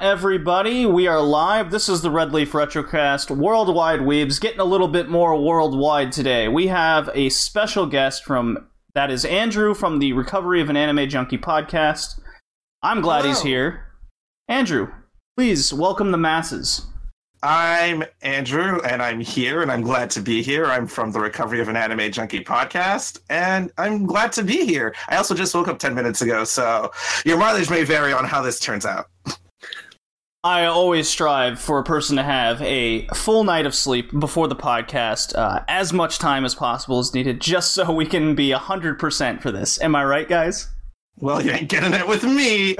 Everybody. We are live. This is the Red Leaf Retrocast Worldwide Weebs, getting a little bit more worldwide today. We have a special guest from that is Andrew from the Recovery of an Anime Junkie podcast. I'm glad he's here. Andrew, please welcome the masses. I'm Andrew, and I'm here, and I'm glad to be here. I'm from the Recovery of an Anime Junkie podcast, and I'm glad to be here. I also just woke up 10 minutes ago, so your mileage may vary on how this turns out. I always strive for a person to have a full night of sleep before the podcast, uh, as much time as possible is needed, just so we can be 100% for this. Am I right, guys? Well, you ain't getting it with me.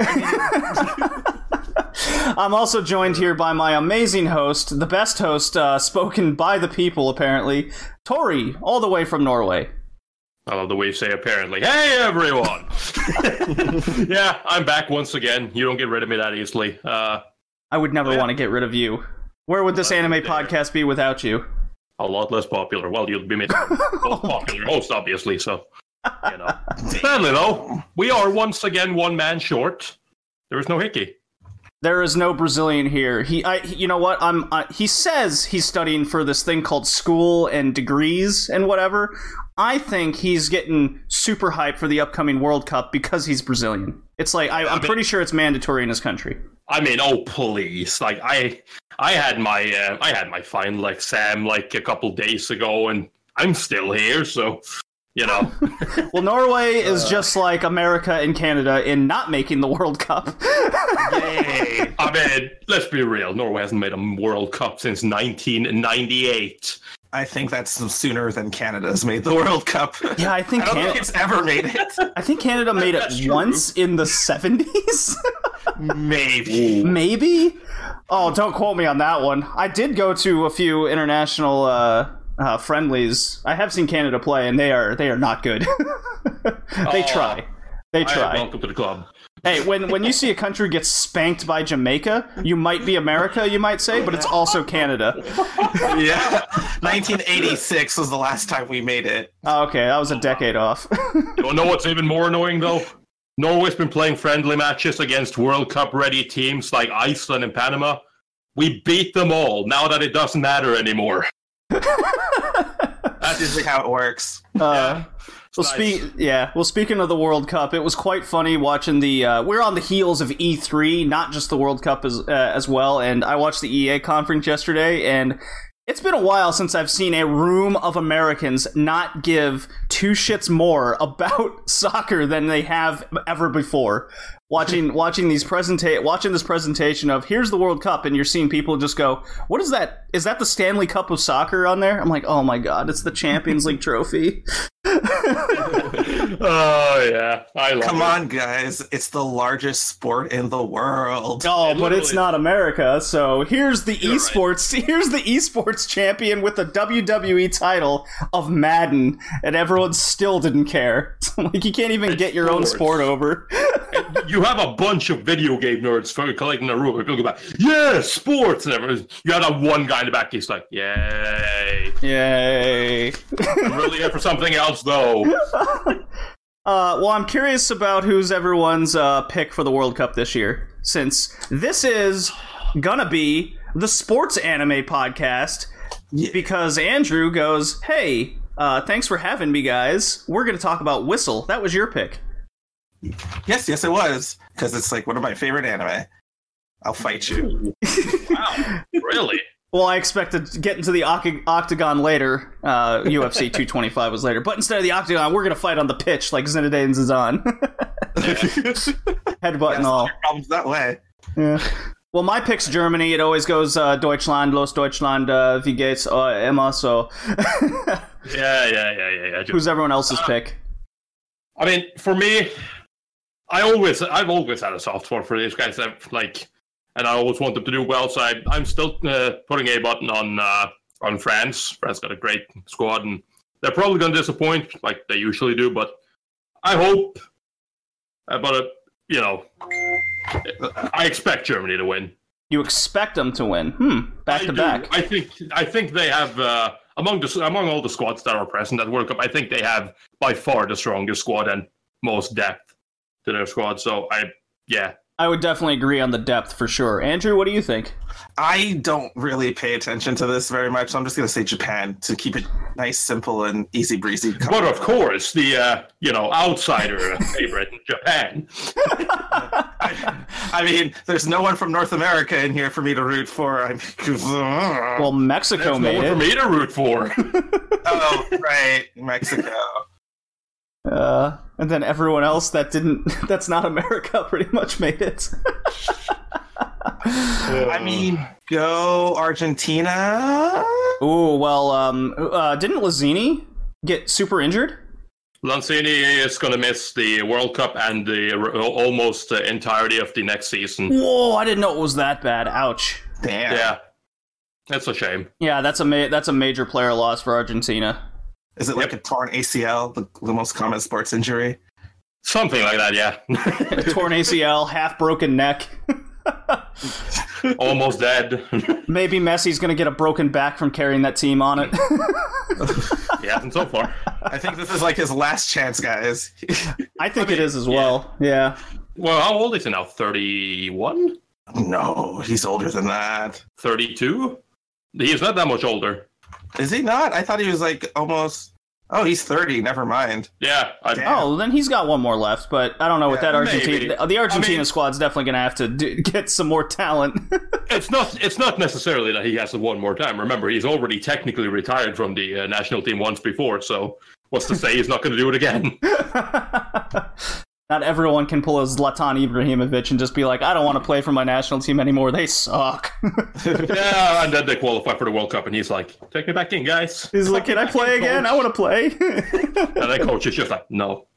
I'm also joined here by my amazing host, the best host uh, spoken by the people, apparently, Tori, all the way from Norway. I love the way you say apparently. Hey everyone! yeah, I'm back once again. You don't get rid of me that easily. Uh, I would never Oh, yeah. want to get rid of you. Where would this anime podcast be without you? a lot less popular. Well, you'd be made most popular host, obviously. So, you know. Sadly, though, we are once again one man short. There is no Hickey. There is no Brazilian here. He, I, you know what? I'm. Uh, he says he's studying for this thing called school and degrees and whatever. I think he's getting super hyped for the upcoming World Cup because he's Brazilian. It's like I, I'm pretty sure it's mandatory in his country. I mean, oh please! Like I, I had my, uh, I had my final Sam, like a couple days ago, and I'm still here. So, you know, Well, Norway is just like America and Canada in not making the World Cup. Yay. I mean, let's be real. Norway hasn't made a World Cup since 1998. I think that's sooner than Canada's made the World Cup. yeah, I think I don't think it's ever made it. I think Canada made it true. once in the 70s. Maybe. Maybe. Oh, don't quote me on that one. I did go to a few international uh, uh, friendlies. I have seen Canada play, and they are they are not good. they Oh. try. They Hi, try. welcome to the club. Hey, when when you see a country get spanked by Jamaica, you might be America, you might say, but it's also Canada. Yeah. 1986 was the last time we made it. Oh, okay, that was a decade off. You know what's even more annoying though? Norway's been playing friendly matches against World Cup ready teams like Iceland and Panama. We beat them all now that it doesn't matter anymore. That's usually how it works. Uh, well, nice. speak, yeah. Well, speaking of the World Cup, it was quite funny watching the. Uh, we're on the heels of E3, not just the World Cup as uh, as well. And I watched the EA conference yesterday, and it's been a while since I've seen a room of Americans not give two shits more about soccer than they have ever before. Watching watching these presenta- watching this presentation of here's the World Cup, and you're seeing people just go, "What is that? Is that the Stanley Cup of soccer on there?" I'm like, "Oh my god, it's the Champions League trophy." Oh yeah, I love Come it. on, guys. It's the largest sport in the world. Oh, It but it's not America. So here's the You're right. esports. Here's the esports champion with the WWE title of Madden, and everyone still didn't care. like you can't even get your own sport over. You have a bunch of video game nerds for collecting the room. People go back, yeah, sports and everything. You have that one guy in the back. He's like, yay. Yay! I'm really here for something else though. Uh, well, I'm curious about who's everyone's uh, pick for the World Cup this year, since this is gonna be the sports anime podcast. Yeah. Because Andrew goes, "Hey, uh, thanks for having me, guys. We're gonna talk about Whistle. That was your pick." Yes, yes, it was. Because it's like one of my favorite anime. I'll fight you. Wow, really? Well, I expected to get into the oct- octagon later. Uh, UFC 225 was later, but instead of the octagon, we're gonna fight on the pitch like Zinedine Zidane, headbutt and all. Problems that way. Yeah. Well, my pick's Germany. It always goes uh, Deutschland, Los Deutschland, uh, wie geht's, uh, Emma. So, Yeah, yeah, yeah, yeah, yeah. who's everyone else's pick? I mean, for me, I always, I've always had a soft spot for these guys. I've, like, and I always want them to do well. So I, I'm still uh, putting a button on uh, on France. France got a great squad, and they're probably going to disappoint, like they usually do. But I hope. Uh, but uh, you know, I expect Germany to win. You expect them to win? Hmm. Back I to do. back. I think I think they have uh, among the among all the squads that are present at World Cup. I think they have by far the strongest squad and most depth to their squad. So I yeah, I would definitely agree on the depth for sure. Andrew, what do you think? I don't really pay attention to this very much, so I'm just going to say Japan to keep it nice, simple, and easy breezy. But of course, the uh, you know outsider favorite, Japan. I, I mean, there's no one from North America in here for me to root for. I'm, Well, Mexico There's no made one for me to root for. oh, right, Mexico. Uh, and then everyone else that didn't, that's not America, pretty much made it. I mean, go Argentina. Ooh, well, um, uh, didn't Lanzini get super injured? Lanzini is going to miss the World Cup and the almost uh, entirety of the next season. Whoa, I didn't know it was that bad. Ouch. Damn. Yeah, that's a shame. Yeah, that's a ma- that's a major player loss for Argentina. Is it like a torn ACL, the, the most common sports injury? Something like that, yeah. Torn ACL, half broken neck. almost dead. Maybe Messi's gonna get a broken back from carrying that team on it. He hasn't so far. I think this is like his last chance, guys. I think it is as well. Yeah. Well, how old is he now? 31? no, he's older than that. 32? He's not that much older. Is he not? I thought he was like almost. Oh, he's 30. Never mind. Yeah, I, Oh, then he's got one more left, but I don't know with that. Argentina. The, the Argentina I mean- squad's definitely gonna have to do, get some more talent. it's not. It's not necessarily that he has to one more time. Remember, he's already technically retired from the uh, national team once before. So, what's to say he's not going to do it again? Not everyone can pull a Zlatan Ibrahimovic and just be like, I don't want to play for my national team anymore. They suck. yeah, and then they qualify for the World Cup, and he's like, "Take me back in, guys." He's like, Can I play again? I want to play. And the coach is just like, "No."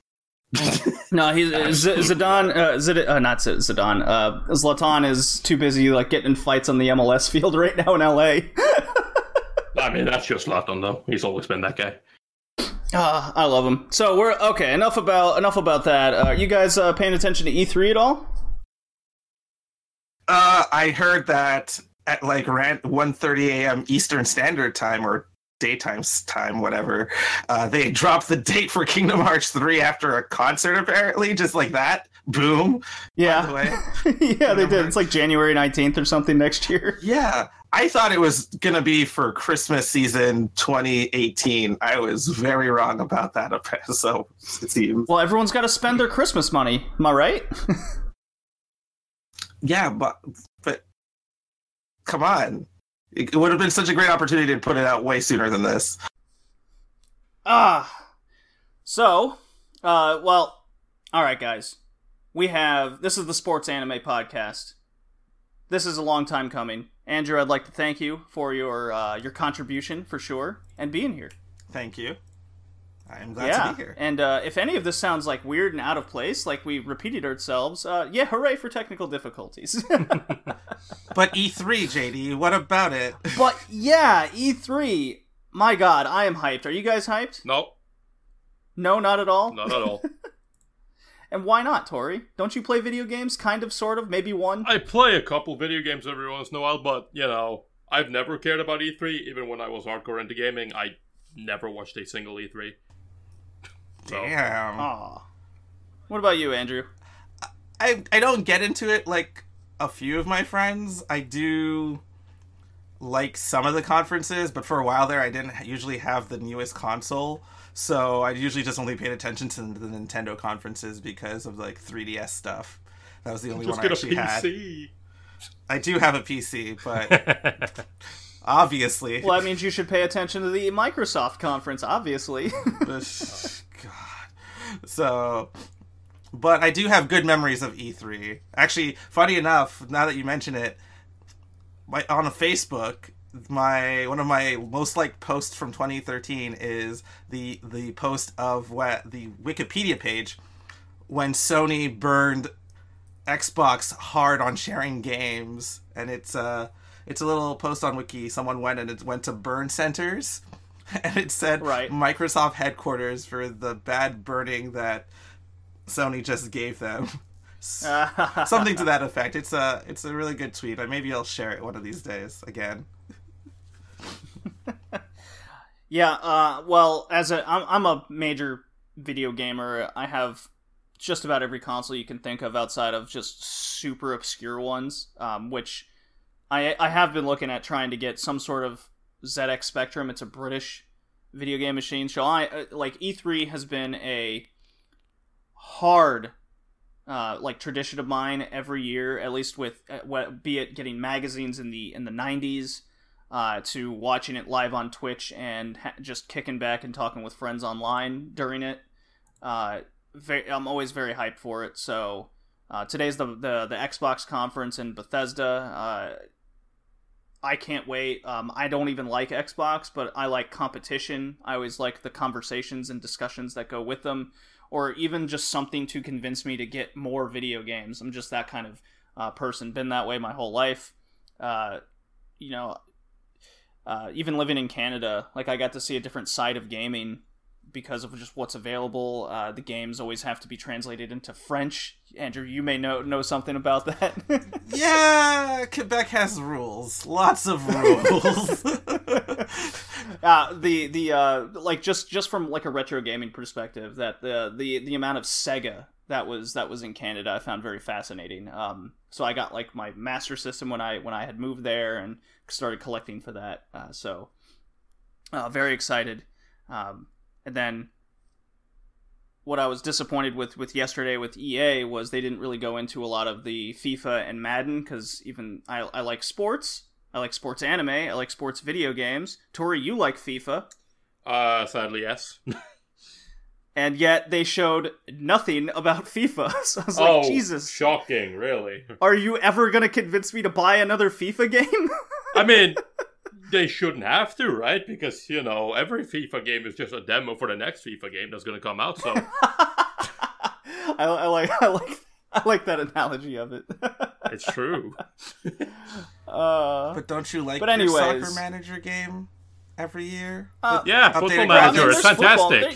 no, he's Z- Zidane. Uh, Zid- uh, not Z- Zidane. Uh, Zlatan is too busy like getting in fights on the MLS field right now in LA. I mean, that's just Zlatan, though. He's always been that guy. Ah, I love them. So we're okay. Enough about enough about that. Uh, you guys uh, paying attention to E3 at all? Uh, I heard that at like ran 1:30 a.m. Eastern Standard Time or daytime time, whatever. Uh, they dropped the date for Kingdom Hearts 3 after a concert, apparently, just like that. Boom. By the Yeah, yeah, they did. It's like January nineteenth or something next year. Yeah, I thought it was gonna be for Christmas season 2018. I was very wrong about that. So it seems. Well, everyone's got to spend their Christmas money. Am I right? Yeah, but but come on, it would have been such a great opportunity to put it out way sooner than this. Ah. So, uh, well, all right, guys. We have this is the Sports Anime Podcast. This is a long time coming. Andrew, I'd like to thank you for your uh, your contribution for sure and being here. Thank you. I'm glad yeah, to be here. and uh, if any of this sounds like weird and out of place, like we repeated ourselves, uh, yeah, hooray for technical difficulties. But E3, JD, what about it? but yeah, E3. My God, I am hyped. Are you guys hyped? No, No, not at all. not at all. And why not, Tori? Don't you play video games? Kind of, sort of, maybe one. I play a couple video games every once in a while, but you know, I've never cared about E3. Even when I was hardcore into gaming, I never watched a single E3. So, Damn. Aw. What about you, Andrew? I I don't get into it like a few of my friends. I do like some of the conferences, but for a while there, I didn't usually have the newest console, so I usually just only paid attention to the Nintendo conferences because of like 3DS stuff. That was the only just one I get a actually had. I do have a PC, but obviously, Well, that means you should pay attention to the Microsoft conference, obviously. God. So, but I do have good memories of E3. Actually, funny enough, now that you mention it, my on Facebook, my one of my most liked posts from 2013 is the the post of what the Wikipedia page when Sony burned Xbox hard on sharing games, and it's uh it's a little post on Wiki. Someone went and it went to burn centers, and it said Right. Microsoft headquarters for the bad burning that Sony just gave them. Something to that effect. It's a it's a really good tweet. But maybe I'll share it one of these days again. yeah. Uh, well, as a, I'm, I'm a major video gamer. I have just about every console you can think of outside of just super obscure ones, um, which I I have been looking at trying to get some sort of ZX Spectrum. It's a British video game machine So I uh, like E3 has been a hard uh, like tradition of mine every year, at least with uh, be it getting magazines in the in the '90s, uh, to watching it live on Twitch and ha- just kicking back and talking with friends online during it. Uh, very, I'm always very hyped for it. So uh, today's the, the the Xbox conference in Bethesda. Uh, I can't wait. Um, I don't even like Xbox, but I like competition. I always like the conversations and discussions that go with them, or even just something to convince me to get more video games. I'm just that kind of uh, person. Been that way my whole life. Uh, you know, uh, even living in Canada, like I got to see a different side of gaming because of just what's available. Uh, the games always have to be translated into French. Andrew, you may know know something about that. yeah, Quebec has rules, lots of rules. uh, the the uh, like just just from like a retro gaming perspective, that the the the amount of Sega that was that was in Canada, I found very fascinating. Um, so I got like my Master System when I when I had moved there and started collecting for that. Uh, so uh, very excited. Um, and then what I was disappointed with with yesterday with EA was they didn't really go into a lot of the FIFA and Madden because even I, I like sports, I like sports anime, I like sports video games. Tori, you like FIFA, Uh, sadly, yes. and yet they showed nothing about FIFA. So I was oh, like, Jesus, shocking! Really? are you ever gonna convince me to buy another FIFA game? I mean, they shouldn't have to, right? Because you know, every FIFA game is just a demo for the next FIFA game that's going to come out. So I, I like I like I like that analogy of it. it's true. uh, but don't you like But your anyways- soccer manager game every year? uh, Yeah, Football. Manager I is mean, fantastic. Football, there-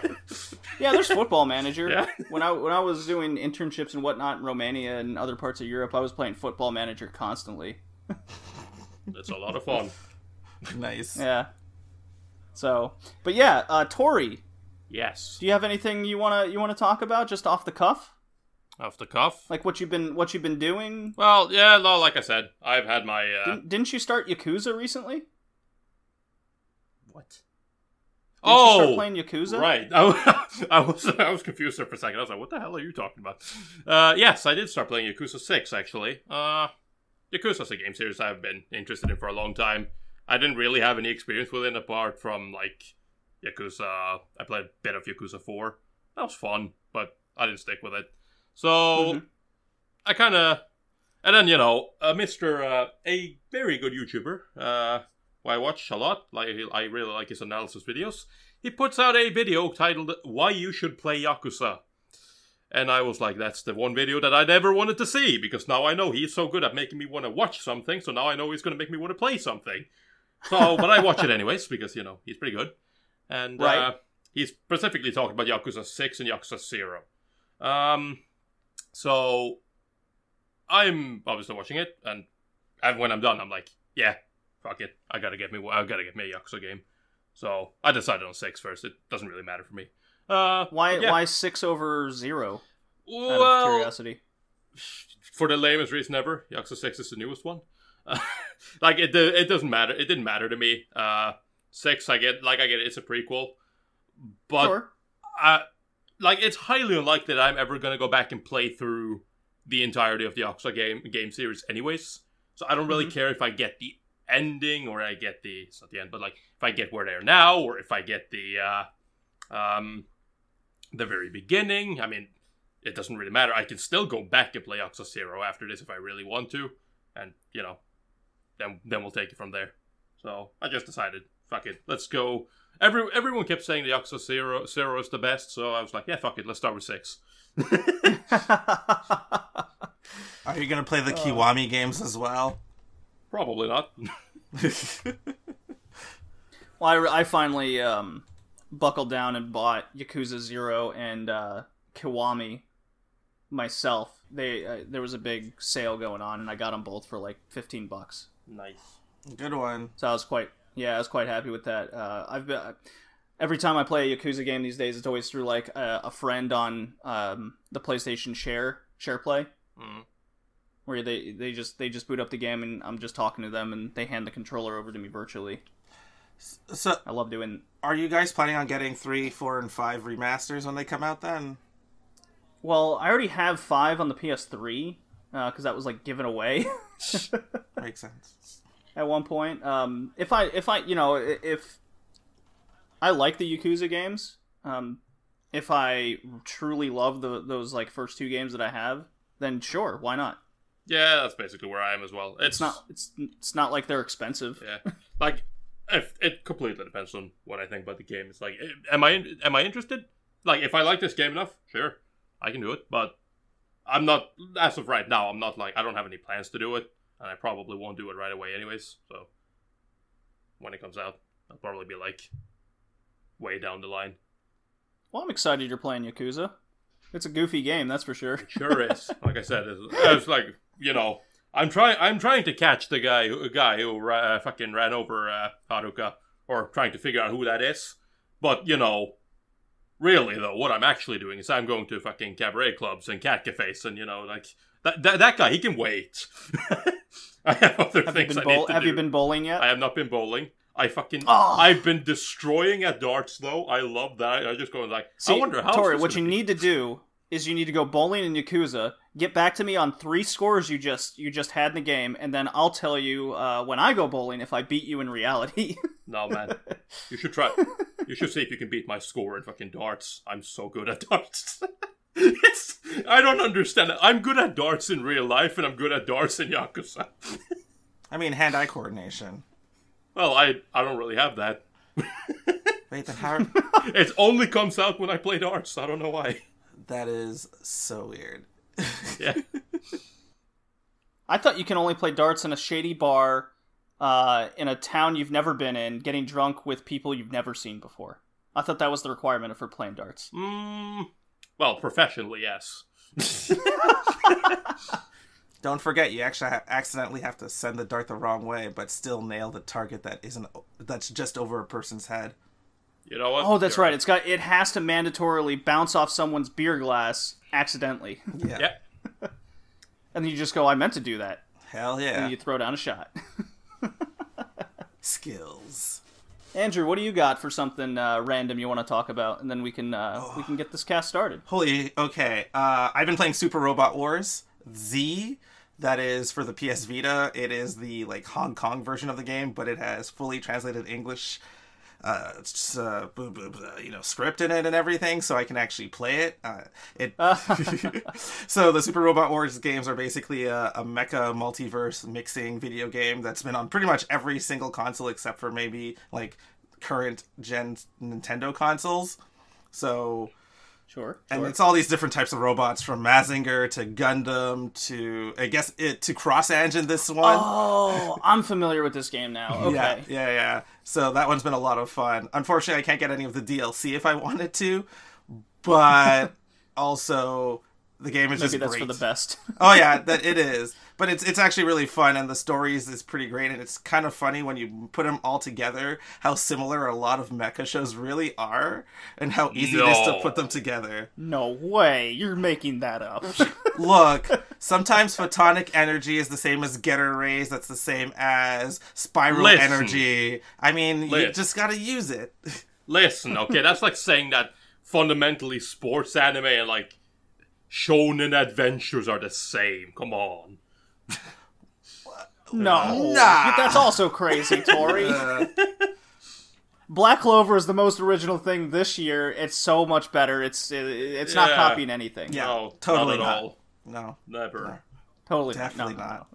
yeah. yeah, there's Football Manager. Yeah. When I when I was doing internships and whatnot in Romania and other parts of Europe, I was playing Football Manager constantly. It's a lot of fun. nice. Yeah. So, but yeah, uh, Tori, Yes. do you have anything you wanna you wanna talk about just off the cuff, Off the cuff. like what you've been what you've been doing? Well, yeah, no, like I said, I've had my. Uh, Didn't, didn't you start Yakuza recently? what? Didn't you start Oh, playing Yakuza? right. I, I was I was confused there for a second. I was like, "What the hell are you talking about?" Uh, yes, I did start playing Yakuza Six actually. Uh, Yakuza's a game series I've been interested in for a long time. I didn't really have any experience with it apart from like Yakuza. I played a bit of Yakuza Four. That was fun, but I didn't stick with it. So Mhm. I kind of, and then you know, uh, Mister, uh, a very good YouTuber, uh, who I watch a lot. Like I really like his analysis videos. He puts out a video titled "Why You Should Play Yakuza," and I was like, "That's the one video that I never wanted to see because now I know he's so good at making me want to watch something. So now I know he's going to make me want to play something." So, but I watch it anyways because you know he's pretty good, and uh, Right. he's specifically talking about Yakuza Six and Yakuza Zero. Um, so I'm obviously watching it, and and when I'm done, I'm like, yeah, fuck it, I gotta get me, I gotta get me a Yakuza game. So I decided on six first. It doesn't really matter for me. Uh, Why yeah. why six over zero? Out of curiosity. for the lamest reason ever, Yakuza Six is the newest one. Uh, like it, it doesn't matter. It didn't matter to me. Uh, six, I get, like I get, it, it's a prequel, but sure. uh, like it's highly unlikely that I'm ever gonna go back and play through the entirety of the Yakuza game game series, anyways. So I don't really Mhm. care if I get the ending or I get the it's not the end, but like if I get where they are now or if I get the uh, um the very beginning. I mean, it doesn't really matter. I can still go back and play Yakuza Zero after this if I really want to, and you know, then then we'll take it from there. So I just decided, fuck it, let's go. Every everyone kept saying the Yakuza Zero Zero is the best, so I was like, yeah, fuck it, let's start with six. Are you gonna play the Uh. Kiwami games as well? Probably not. Well, I, I finally um, buckled down and bought Yakuza Zero and uh, Kiwami myself. They uh, there was a big sale going on, and I got them both for like fifteen bucks. nice. Good one. So I was quite yeah, I was quite happy with that. Uh, I've been every time I play a Yakuza game these days, it's always through like a, a friend on um, the PlayStation Share Share Play, Mm-hmm. where they they just they just boot up the game and I'm just talking to them and they hand the controller over to me virtually. So, I love doing. are you guys planning on getting three, four, and five remasters when they come out? Then Well, I already have five on the PS3 because that was like given away. makes sense. at one point. Um, if I if I you know if I like the Yakuza games, um, if I truly love the those like first two games that I have, then sure, why not? Yeah, that's basically where I am as well. It's, It's not it's it's not like they're expensive. Yeah, like if, it completely depends on what I think about the game. It's like, eh, am I am I interested? Like, if I like this game enough, sure, I can do it. But I'm not as of right now. I'm not like I don't have any plans to do it, and I probably won't do it right away, anyways. So when it comes out, I'll probably be like way down the line. Well, I'm excited you're playing Yakuza. It's a goofy game, that's for sure. It Sure is. Like I said, it's, it's like you know, I'm trying. I'm trying to catch the guy, who, guy who uh, fucking ran over uh, Haruka, or trying to figure out who that is. But you know, really though, what I'm actually doing is I'm going to fucking cabaret clubs and cat cafes, and you know, like that that, that guy, he can wait. I have other Have you things been I bowl- need to have do. you been bowling yet? I have not been bowling. I fucking. Oh. I've been destroying at darts though. I love that. I just going like. See, I wonder how. Tori, what you need to do is you need to go bowling in Yakuza. Get back to me on three scores you just you just had in the game, and then I'll tell you uh, when I go bowling if I beat you in reality. No, man. You should try. You should see if you can beat my score in fucking darts. I'm so good at darts. it's, I don't understand. I'm good at darts in real life, and I'm good at darts in Yakuza. I mean, hand-eye coordination. Well, I I don't really have that. Wait, then how? It only comes out when I play darts. I don't know why. that is so weird. Yeah. I thought you can only play darts in a shady bar, uh, in a town you've never been in, getting drunk with people you've never seen before. I thought that was the requirement for playing darts. Mm, well, professionally, yes. Don't forget, you actually ha- accidentally have to send the dart the wrong way, but still nail the target that isn't that's just over a person's head. You know what? Oh, that's You're right. It's got it has to mandatorily bounce off someone's beer glass accidentally, Yeah. Yeah. and then you just go, "I meant to do that," Hell and yeah. you throw down a shot. Skills. Andrew, what do you got for something uh, random you want to talk about, and then we can uh, we can get this cast started. Holy, okay. Uh, I've been playing Super Robot Wars Z. That is for the PS Vita. It is the like Hong Kong version of the game, but it has fully translated English, uh, it's, uh, you know, script in it and everything, so I can actually play it. Uh, it. so the Super Robot Wars games are basically a, a mecha multiverse mixing video game that's been on pretty much every single console except for maybe like current gen Nintendo consoles. So Sure. and sure. it's all these different types of robots from Mazinger to Gundam to I guess it to Cross Ange this one. Oh, I'm familiar with this game now. Okay. Yeah, yeah, yeah. So that one's been a lot of fun. Unfortunately, I can't get any of the DLC if I wanted to, but also the game is Maybe just that's great. for the best. oh yeah, that it is. But it's it's actually really fun, and the stories is pretty great, and it's kind of funny when you put them all together. How similar a lot of mecha shows really are, and how easy it is to put them together. no way. You're making that up. Look, sometimes photonic energy is the same as Getter rays. That's the same as spiral Listen. energy. I mean, you just gotta use it. Listen, okay, that's like saying that fundamentally sports anime and like shonen adventures are the same. Come on. No. Nah. That's also crazy, Tori. Uh, Black Clover is the most original thing this year. It's so much better. It's it, it's not copying anything. Yeah, no, totally not at not. all. no, Never. Totally Definitely not. No, not.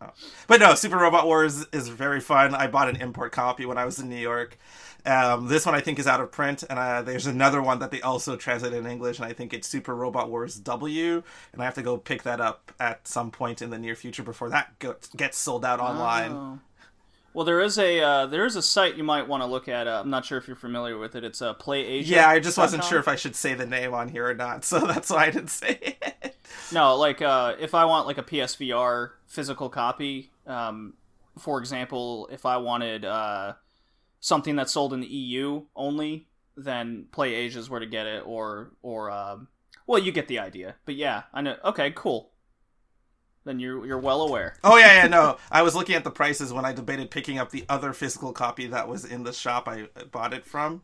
no, no. but no, Super Robot Wars is very fun. I bought an import copy when I was in New York. Um, this one I think is out of print, and uh, there's another one that they also translated in English, and I think it's Super Robot Wars W, and I have to go pick that up at some point in the near future before that go- gets sold out online. Oh. Well, there is a uh, there is a site you might want to look at. Uh, I'm not sure if you're familiar with it. It's uh, Play Asia. Yeah, I just wasn't sure if I should say the name on here or not, so that's why I didn't say it. No, like uh, if I want like a PSVR physical copy, um, for example, if I wanted uh, something that's sold in the EU only, then Play Asia's where to get it, or or um, well, you get the idea. But yeah, I know. Okay, cool. Then you're you're well aware. Oh yeah, yeah, no. I was looking at the prices when I debated picking up the other physical copy that was in the shop I bought it from.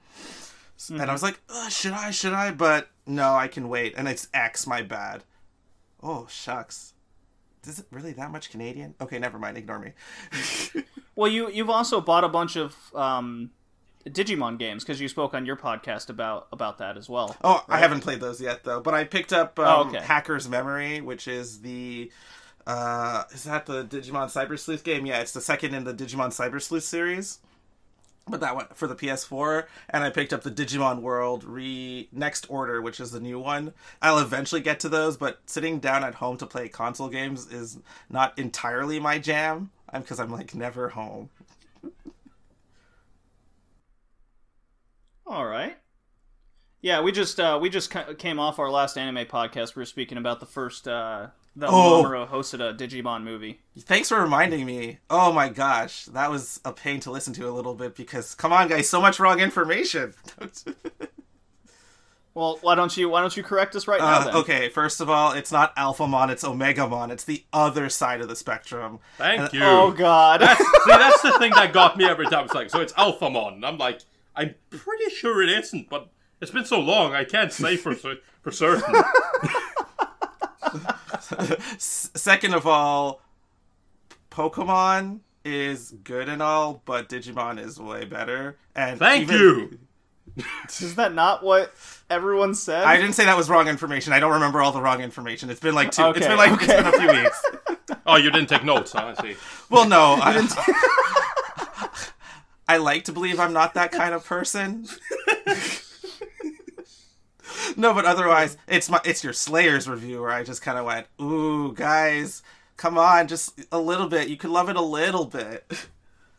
And I was like, should I? Should I? But no, I can wait. And it's X, my bad. Oh shucks. Is it really that much Canadian? Okay, never mind. Ignore me. Well, you you've also bought a bunch of um, Digimon games because you spoke on your podcast about about that as well. Oh, I haven't played those yet though. But I picked up um, Oh, okay. Hacker's Memory, which is the uh is that the Digimon Cyber Sleuth game? Yeah, it's the second in the Digimon Cyber Sleuth series. But that one for the PS4, and I picked up the Digimon World Re Next Order, which is the new one. I'll eventually get to those, but sitting down at home to play console games is not entirely my jam. I'm because I'm like never home. All right. Yeah, we just uh, we just came off our last anime podcast. We were speaking about the first uh, the Oh. Mamoru Hosoda Digimon movie. Thanks for reminding me. Oh my gosh, that was a pain to listen to a little bit because come on, guys, so much wrong information. Well, why don't you why don't you correct us right now? Uh, Then? okay, first of all, it's not Alphamon, it's Omegamon. It's the other side of the spectrum. Thank Uh, you. Oh God. See, that's the thing that got me every time. It's like, so it's Alphamon. I'm like, I'm pretty sure it isn't, but it's been so long, I can't say for for certain. S- second of all, Pokemon is good and all, but Digimon is way better. And Thank even- you. Is that not what everyone said? I didn't say that was wrong information. I don't remember all the wrong information. It's been like two. It's been like okay. it's been a few weeks. Oh, you didn't take notes, huh? I see. Well, no, I didn't. I like to believe I'm not that kind of person. no, but otherwise, it's my it's your Slayers review where I just kind of went, "Ooh, guys, come on, just a little bit. You could love it a little bit."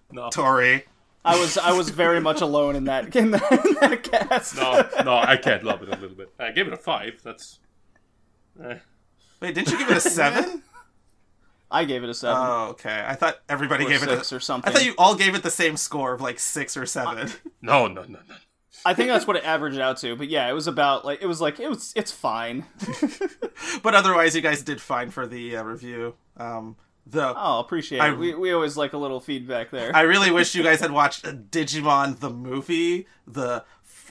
No, Tori, I was I was very much alone in that in that, in that cast. no, no, I can't love it a little bit. I gave it a five. That's. Eh. wait, didn't you give it a seven? I gave it a seven Oh, okay. I thought everybody or gave it six a. or something. I thought you all gave it the same score of like six or seven. No, no, no, no. I think that's what it averaged out to. But yeah, it was about like it was like it was it's fine. but otherwise, you guys did fine for the uh, review. Um, though Oh, appreciate I- it. We we always like a little feedback there. I really wish you guys had watched Digimon the movie, the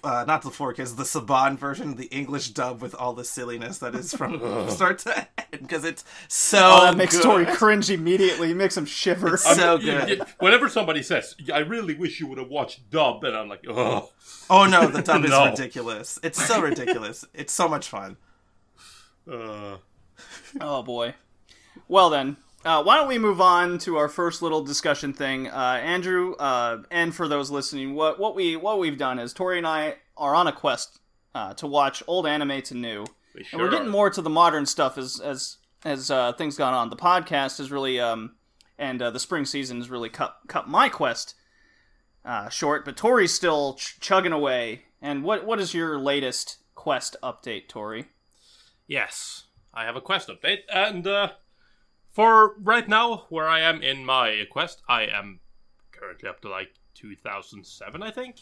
uh, not the 4Kids, the Saban version, the English dub with all the silliness that is from start to end because it's so oh, that makes good. Tori cringe immediately. Makes him shiver. It's so You- good. you- whenever somebody says, "I really wish you would have watched dub," and I'm like, "Oh, Oh no, the dub is No. ridiculous. It's so ridiculous. It's so much fun. uh, Oh boy. Well then, uh, why don't we move on to our first little discussion thing, uh, Andrew? Uh, and for those listening, what what we what we've done is Tori and I are on a quest uh, to watch old anime to new, we and we're getting are. more to the modern stuff as as as uh, things gone on. The podcast is really um, and uh, the spring season has really cut cut my quest uh, short, but Tori's still ch- chugging away. And what what is your latest quest update, Tori? Yes, I have a quest update, and uh, for right now, where I am in my quest, I am currently up to like 2007, I think.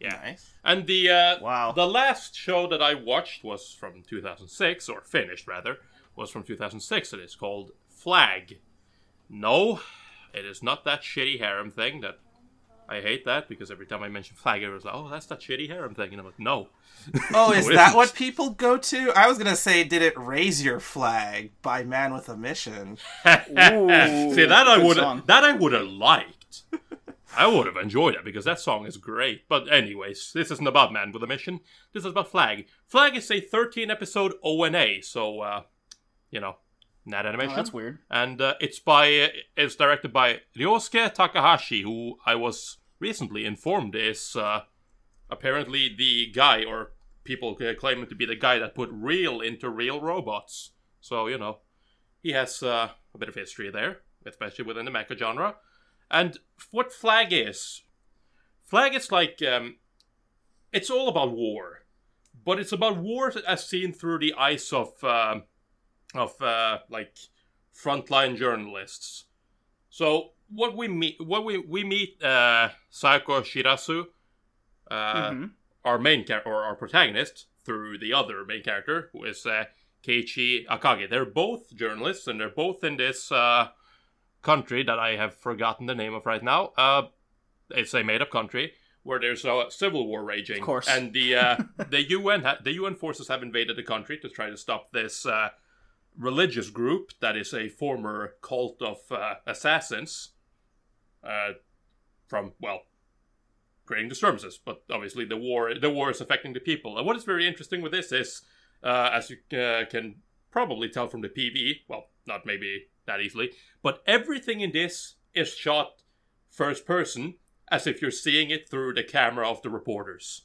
Yeah, Nice. and the uh, Wow. the last show that I watched was from 2006, or finished rather, was from 2006. It is called Flag. No, it is not that shitty harem thing that. I hate that because every time I mention flag, everyone's like, "Oh, that's that shitty harem thing," and I'm like, "No." Oh, is No, it that isn't. what people go to? I was gonna say, did it raise your flag by Man with a Mission? Ooh, See that I would that I would have liked. I would have enjoyed it because that song is great. But anyways, this isn't about Man with a Mission. This is about Flag. Flag is a 13 episode ONA, so uh, you know, that Oh, animation. that's weird. and uh, it's by uh, it's directed by Ryosuke Takahashi, who I was recently informed is uh, apparently the guy, or people claim him to be the guy that put real into real robots. So you know, he has uh, a bit of history there, especially within the mecha genre. And what Flag is, Flag is like um, it's all about war, but it's about war as seen through the eyes of um of uh, like frontline journalists. So what we meet, what we we meet, uh, Saeko Shirasu, uh, Mhm. our main character or our protagonist, through the other main character, who is uh, Keiichi Akage. They're both journalists, and they're both in this uh, country that I have forgotten the name of right now. Uh, it's a made-up country where there's a civil war raging, Of course. and the uh, the UN ha- the UN forces have invaded the country to try to stop this uh, religious group that is a former cult of uh, assassins uh, from well creating disturbances. But obviously, the war the war is affecting the people. And what is very interesting with this is, uh, as you uh, can probably tell from the PV, well, not maybe that easily, but everything in this is shot first person, as if you're seeing it through the camera of the reporters.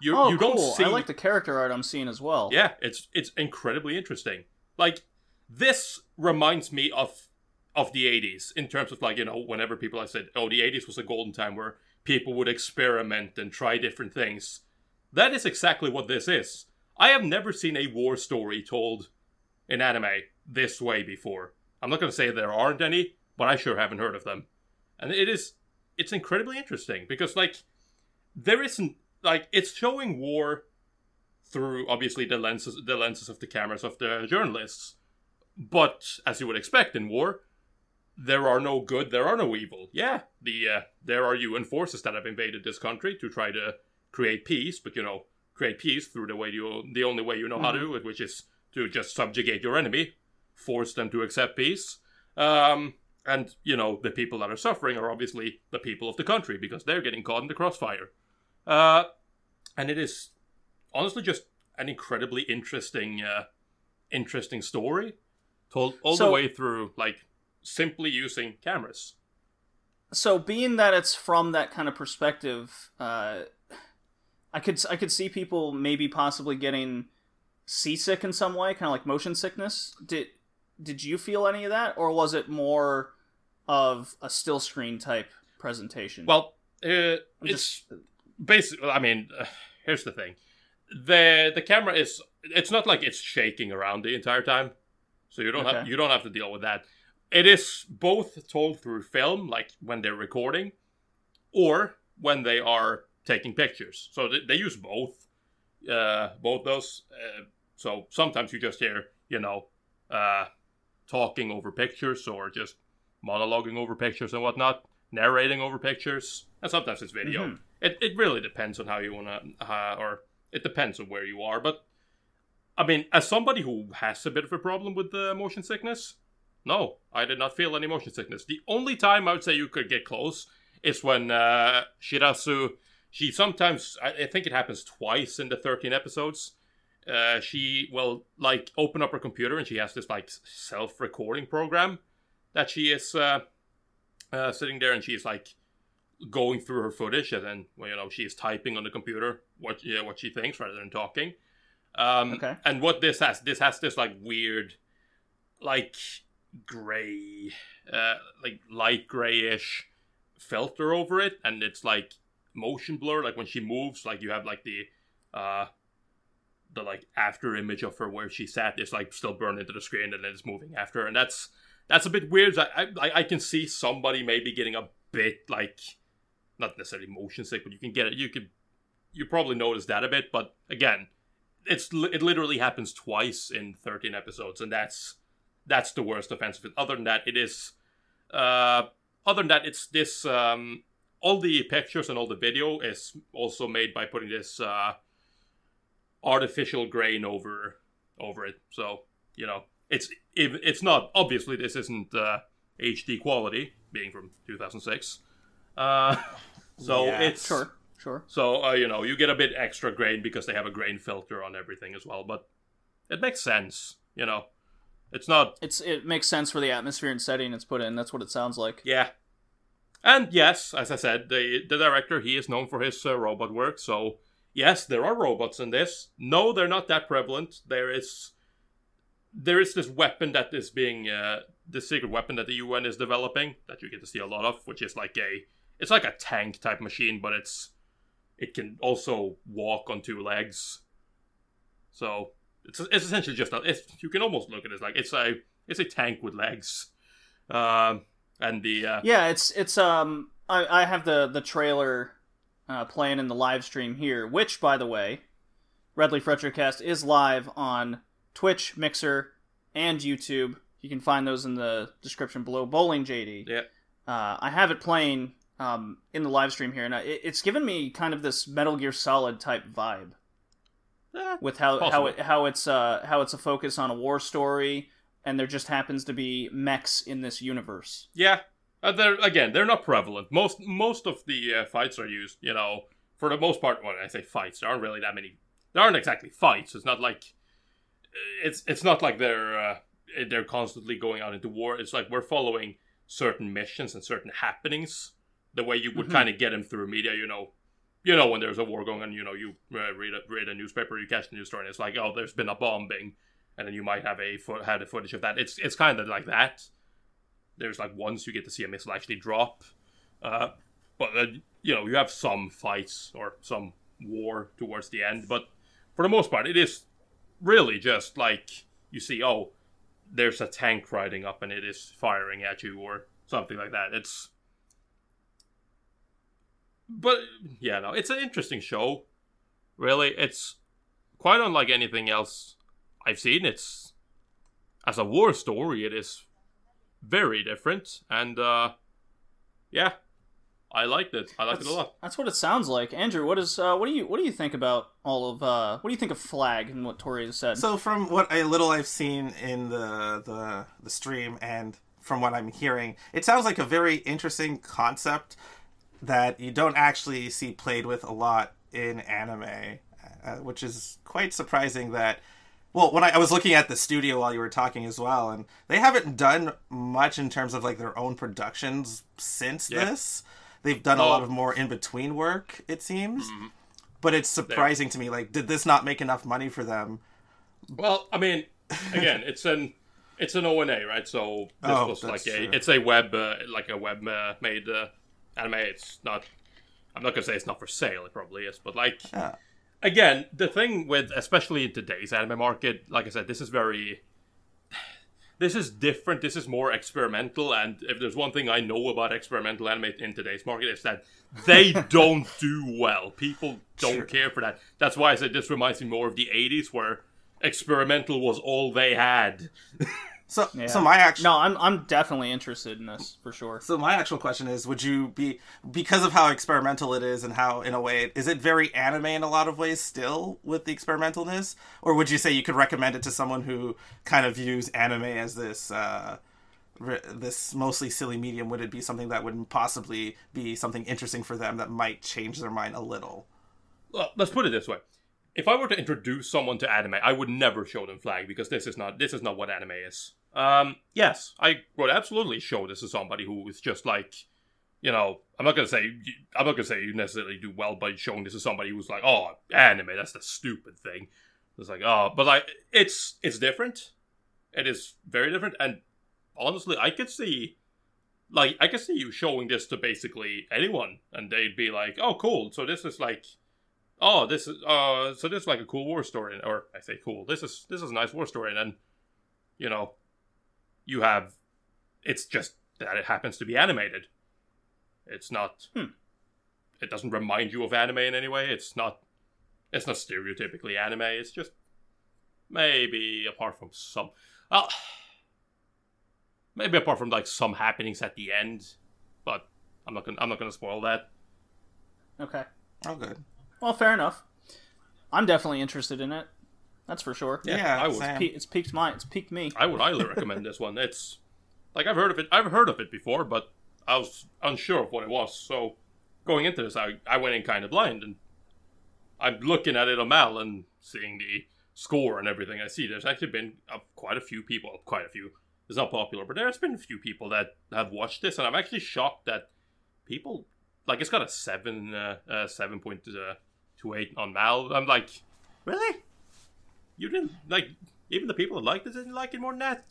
You, oh, you cool. don't see I like the character art I'm seeing as well. yeah, it's it's incredibly interesting. Like this reminds me of of the 80s in terms of like, you know, whenever people have said, "Oh, the 80s was a golden time where people would experiment and try different things." That is exactly what this is. I have never seen a war story told in anime this way before. I'm not going to say there aren't any, but I sure haven't heard of them. And it is it's incredibly interesting because like there isn't like it's showing war through obviously the lenses the lenses of the cameras of the journalists. But as you would expect in war, there are no good, there are no evil. Yeah, the uh, there are UN forces that have invaded this country to try to create peace, but you know, create peace through the way you the only way you know how to do it, which is to just subjugate your enemy, force them to accept peace. Um, and you know, the people that are suffering are obviously the people of the country because they're getting caught in the crossfire. Uh, and it is honestly just an incredibly interesting uh, interesting story told all the way through like simply using cameras. So being that it's from that kind of perspective uh i could i could see people maybe possibly getting seasick in some way kind of like motion sickness. Did did you feel any of that or was it more of a still screen type presentation? Well uh, it's just- basically i mean uh, here's the thing the the camera is it's not like it's shaking around the entire time. So you don't have you don't have to deal with that. It is both told through film like when they're recording or when they are taking pictures. So they, they use both uh both those uh, so sometimes you just hear you know uh talking over pictures or just monologuing over pictures and whatnot narrating over pictures. And sometimes it's video. Mhm. it, it really depends on how you want to uh, or it depends on where you are but i mean as somebody who has a bit of a problem with the motion sickness no i did not feel any motion sickness. The only time i would say you could get close is when uh, shirasu she sometimes I, think it happens twice in the 13 episodes. Uh, she will like open up her computer and she has this like self-recording program that she is uh, uh, sitting there and she's like going through her footage and then well, you know she's typing on the computer what yeah what she thinks rather than talking um Okay. and what this has this has this like weird like gray uh like light grayish filter over it and it's like motion blur like when she moves like you have like the uh the like after image of her where she sat is like still burned into the screen and then it's moving after her. and that's that's a bit weird I, I I can see somebody maybe getting a bit like not necessarily motion sick but you can get it. You could you probably notice that a bit but again it's it literally happens twice in 13 episodes and that's that's the worst offense of it. Other than that it is uh other than that it's this um all the pictures and all the video is also made by putting this uh artificial grain over over it. So you know it's it's not obviously this isn't uh hd quality being from 2006 uh so Yeah, it's sure sure so uh, you know you get a bit extra grain because they have a grain filter on everything as well, but it makes sense. You know, it's not it's it makes sense for the atmosphere and setting it's put in that's what it sounds like yeah. And yes, as I said, the the director he is known for his uh, robot work. So yes, there are robots in this. No, they're not that prevalent. There is there is this weapon that is being uh, the secret weapon that the UN is developing that you get to see a lot of, which is like a it's like a tank type machine, but it's it can also walk on two legs. So it's it's essentially just a, it's, you can almost look at it as like it's a it's a tank with legs. Um, and the uh, Yeah, it's it's um I, I have the the trailer uh, playing in the live stream here, which by the way, Red Leaf Retrocast is live on Twitch, Mixer, and YouTube. You can find those in the description below. Bowling JD. yeah, Uh, I have it playing um, in the live stream here, and I- it, it's given me kind of this Metal Gear Solid type vibe eh, with how how it, how it's uh, how it's a focus on a war story, and there just happens to be mechs in this universe. yeah. Uh, they're again, they're not prevalent. Most most of the uh, fights are used, you know, for the most part. When I say fights, there aren't really that many. There aren't exactly fights. It's not like it's it's not like they're uh, they're constantly going out into war. It's like we're following certain missions and certain happenings the way you would Mhm. kind of get them through media. You know, you know when there's a war going on. You know, you uh, read a read a newspaper, you catch the news story, and it's like, oh, there's been a bombing, and then you might have a fo- had a footage of that. It's it's kind of like that. There's like once you get to see a missile actually drop, uh, but uh, you know you have some fights or some war towards the end, but for the most part, it is really just like you see, oh, there's a tank riding up and it is firing at you or something like that. It's but yeah, no, it's an interesting show. Really, it's quite unlike anything else I've seen. It's as a war story, it is very different, and uh, yeah, I liked it. I liked it a lot. That's what it sounds like. Andrew, what is uh, what do you what do you think about all of uh, what do you think of Flag and what Tori has said? So from what a little I've seen in the the the stream and from what I'm hearing, it sounds like a very interesting concept that you don't actually see played with a lot in anime, uh, which is quite surprising. That well, when I, I was looking at the studio while you were talking as well, and they haven't done much in terms of like their own productions since Yeah. this. They've done a Oh. lot of more in between work, it seems. But it's surprising to me. Like, did this not make enough money for them? Well, I mean, again, it's an it's an ONA, right? So this Oh, was like a true. it's a web uh, like a web uh, made uh, anime. It's not. I'm not gonna say it's not for sale. It probably is, but like Yeah. again, the thing with especially in today's anime market, like I said, this is very. This is different. This is more experimental, and if there's one thing I know about experimental anime in today's market, is that they don't do well. People don't Sure. care for that. That's why I said this reminds me more of the '80s, where experimental was all they had. So, Yeah. so my actual no, I'm I'm definitely interested in this for sure. so my actual question is: Would you be because of how experimental it is and how, in a way, is it very anime in a lot of ways still with the experimentalness, or would you say you could recommend it to someone who kind of views anime as this uh, re- this mostly silly medium? Would it be something that would possibly be something interesting for them that might change their mind a little? Well, let's put it this way: if I were to introduce someone to anime, I would never show them Flag because this is not this is not what anime is. Um, yes, I would absolutely show this to somebody who is just like, you know, I'm not gonna say I'm not gonna say you necessarily do well by showing this to somebody who's like, oh, anime, that's the stupid thing. It's like, oh, but like, it's it's different. It is very different, and honestly, I could see. Like I could see you showing this to basically anyone, and they'd be like, "Oh, cool! So this is like oh, this is uh, so this is like a cool war story, or I say cool. This is this is a nice war story, and then you know, you have it's just that it happens to be animated. It's not. Hmm. It doesn't remind you of anime in any way. It's not. It's not stereotypically anime. It's just maybe apart from some. Uh, maybe apart from like some happenings at the end, but I'm not gonna I'm not gonna spoil that. Okay. Oh, good. Well, fair enough. I'm definitely interested in it. That's for sure. Yeah, I would. same. Pe- It's piqued my it's piqued me. I would highly recommend this one. It's like I've heard of it. I've heard of it before, but I was unsure of what it was. So going into this, I I went in kind of blind, and I'm looking at it on Mal and seeing the score and everything. I see there's actually been uh, quite a few people, quite a few. It's not popular, but there's been a few people that have watched this, and I'm actually shocked that people like it's got a seven uh, uh seven point uh, two eight on Mal. I'm like, really? You didn't like even the people that liked it didn't like it more than that.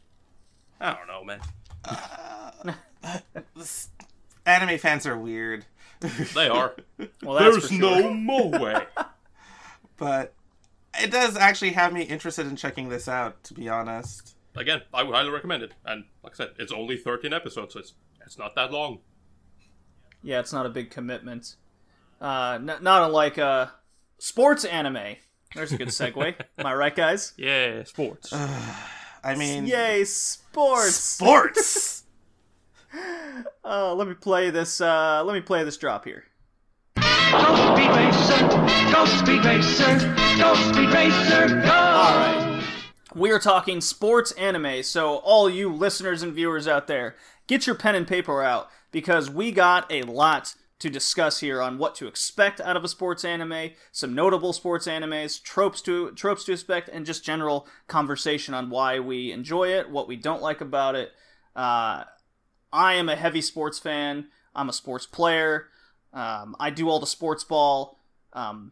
I don't know, man. This- anime fans are weird. They are. Well, that's There's for sure. no more way. but it does actually have me interested in checking this out to be honest again, I would highly recommend it. And like I said, it's only 13 episodes, so it's it's not that long. Yeah, it's not a big commitment. Uh, n- not unlike uh, sports anime. There's a good segue. Am I right, guys? Yeah, sports. I mean, Yay, sports! sports. Uh, let me play this. Uh, let me play this drop here. Go Speed Racer, go Speed Racer, go Speed Racer, go! All right. We are talking sports anime, so all you listeners and viewers out there, get your pen and paper out because we got a lot to discuss here on what to expect out of a sports anime, some notable sports animes, tropes to tropes to expect, and just general conversation on why we enjoy it, what we don't like about it. Uh, I am a heavy sports fan. I'm a sports player. Um, I do all the sports ball. Um,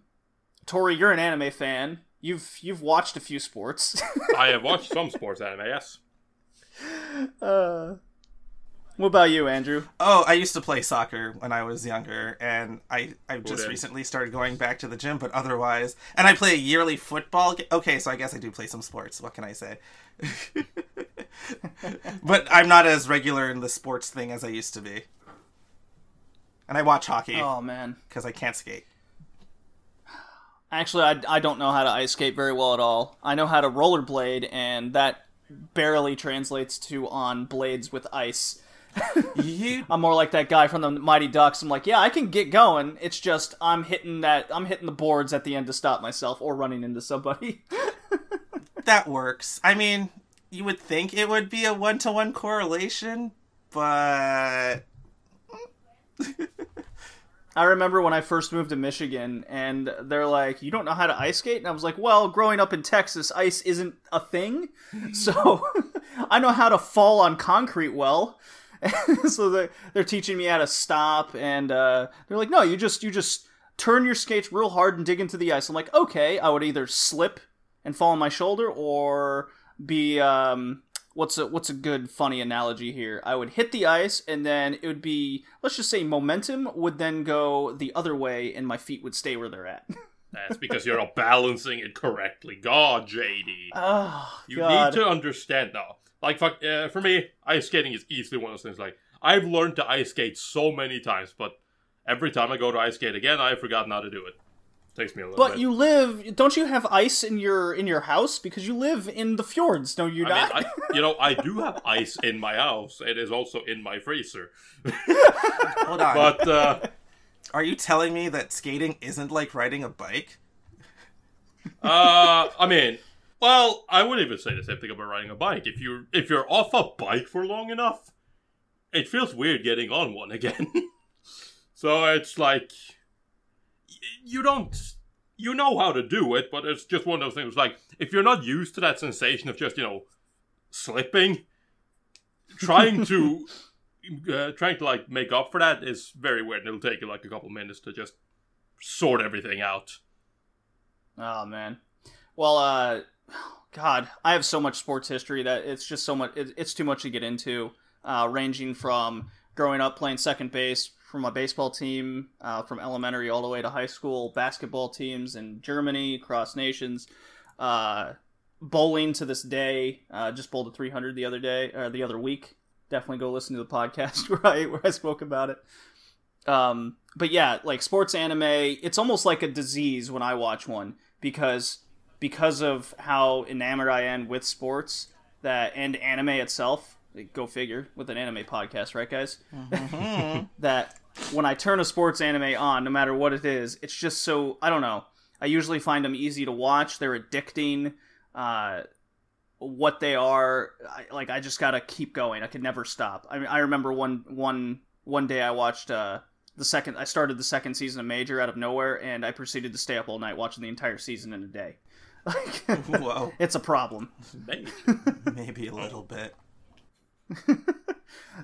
Tori, you're an anime fan. You've you've watched a few sports. I have watched some sports anime, yes. uh, what about you, Andrew? Oh, I used to play soccer when I was younger, and I I've just did? recently started going back to the gym. But otherwise, and I play a yearly football. Ga- okay, so I guess I do play some sports. What can I say? but I'm not as regular in the sports thing as I used to be. And I watch hockey Oh man, because I can't skate. actually, I, I don't know how to ice skate very well at all. I know how to rollerblade, and that barely translates to on blades with ice. You I'm more like that guy from the Mighty Ducks. I'm like, yeah, I can get going. It's just I'm hitting that I'm hitting the boards at the end to stop myself or running into somebody. that works. I mean, you would think it would be a one to one correlation, but I remember when I first moved to Michigan, and they're like, "You don't know how to ice skate," and I was like, "Well, growing up in Texas, ice isn't a thing, so I know how to fall on concrete well." so they they're teaching me how to stop, and uh, they're like, "No, you just you just turn your skates real hard and dig into the ice." I'm like, "Okay." I would either slip and fall on my shoulder, or be um, what's a what's a good funny analogy here? I would hit the ice and then it would be let's just say momentum would then go the other way and my feet would stay where they're at. That's because you're not balancing it correctly. God, JD. oh, You God. need to understand now. Like, fuck, uh, for me, ice skating is easily one of those things. Like, I've learned to ice skate so many times, but every time I go to ice skate again, I've forgotten how to do it. Takes me a little But bit. you live don't you have ice in your in your house because you live in the fjords, don't you I not? mean, I, you know, I do have ice in my house. It is also in my freezer. hold on. But uh, Are you telling me that skating isn't like riding a bike? uh, I mean, well, I wouldn't even say the same thing about riding a bike. If you if you're off a bike for long enough, it feels weird getting on one again. so it's like you don't you know how to do it, but it's just one of those things. Like if you're not used to that sensation of just you know slipping, trying to uh, trying to like make up for that is very weird. And it'll take you like a couple minutes to just sort everything out. Oh man. Well, uh God, I have so much sports history that it's just so much. It, it's too much to get into. Uh, ranging from growing up playing second base from my baseball team, uh, from elementary all the way to high school, basketball teams in Germany, across nations, uh, bowling to this day. Uh, just bowled a 300 the other day, or the other week. Definitely go listen to the podcast where I where I spoke about it. Um, but yeah, like sports anime, it's almost like a disease when I watch one because because of how enamored I am with sports that and anime itself. Go figure with an anime podcast, right, guys? that when I turn a sports anime on, no matter what it is, it's just so I don't know. I usually find them easy to watch. They're addicting. Uh, what they are, I, like I just gotta keep going. I could never stop. I mean, I remember one one one day I watched uh, the second. I started the second season of Major out of nowhere, and I proceeded to stay up all night watching the entire season in a day. Like, Whoa, it's a problem. Maybe. maybe a little bit.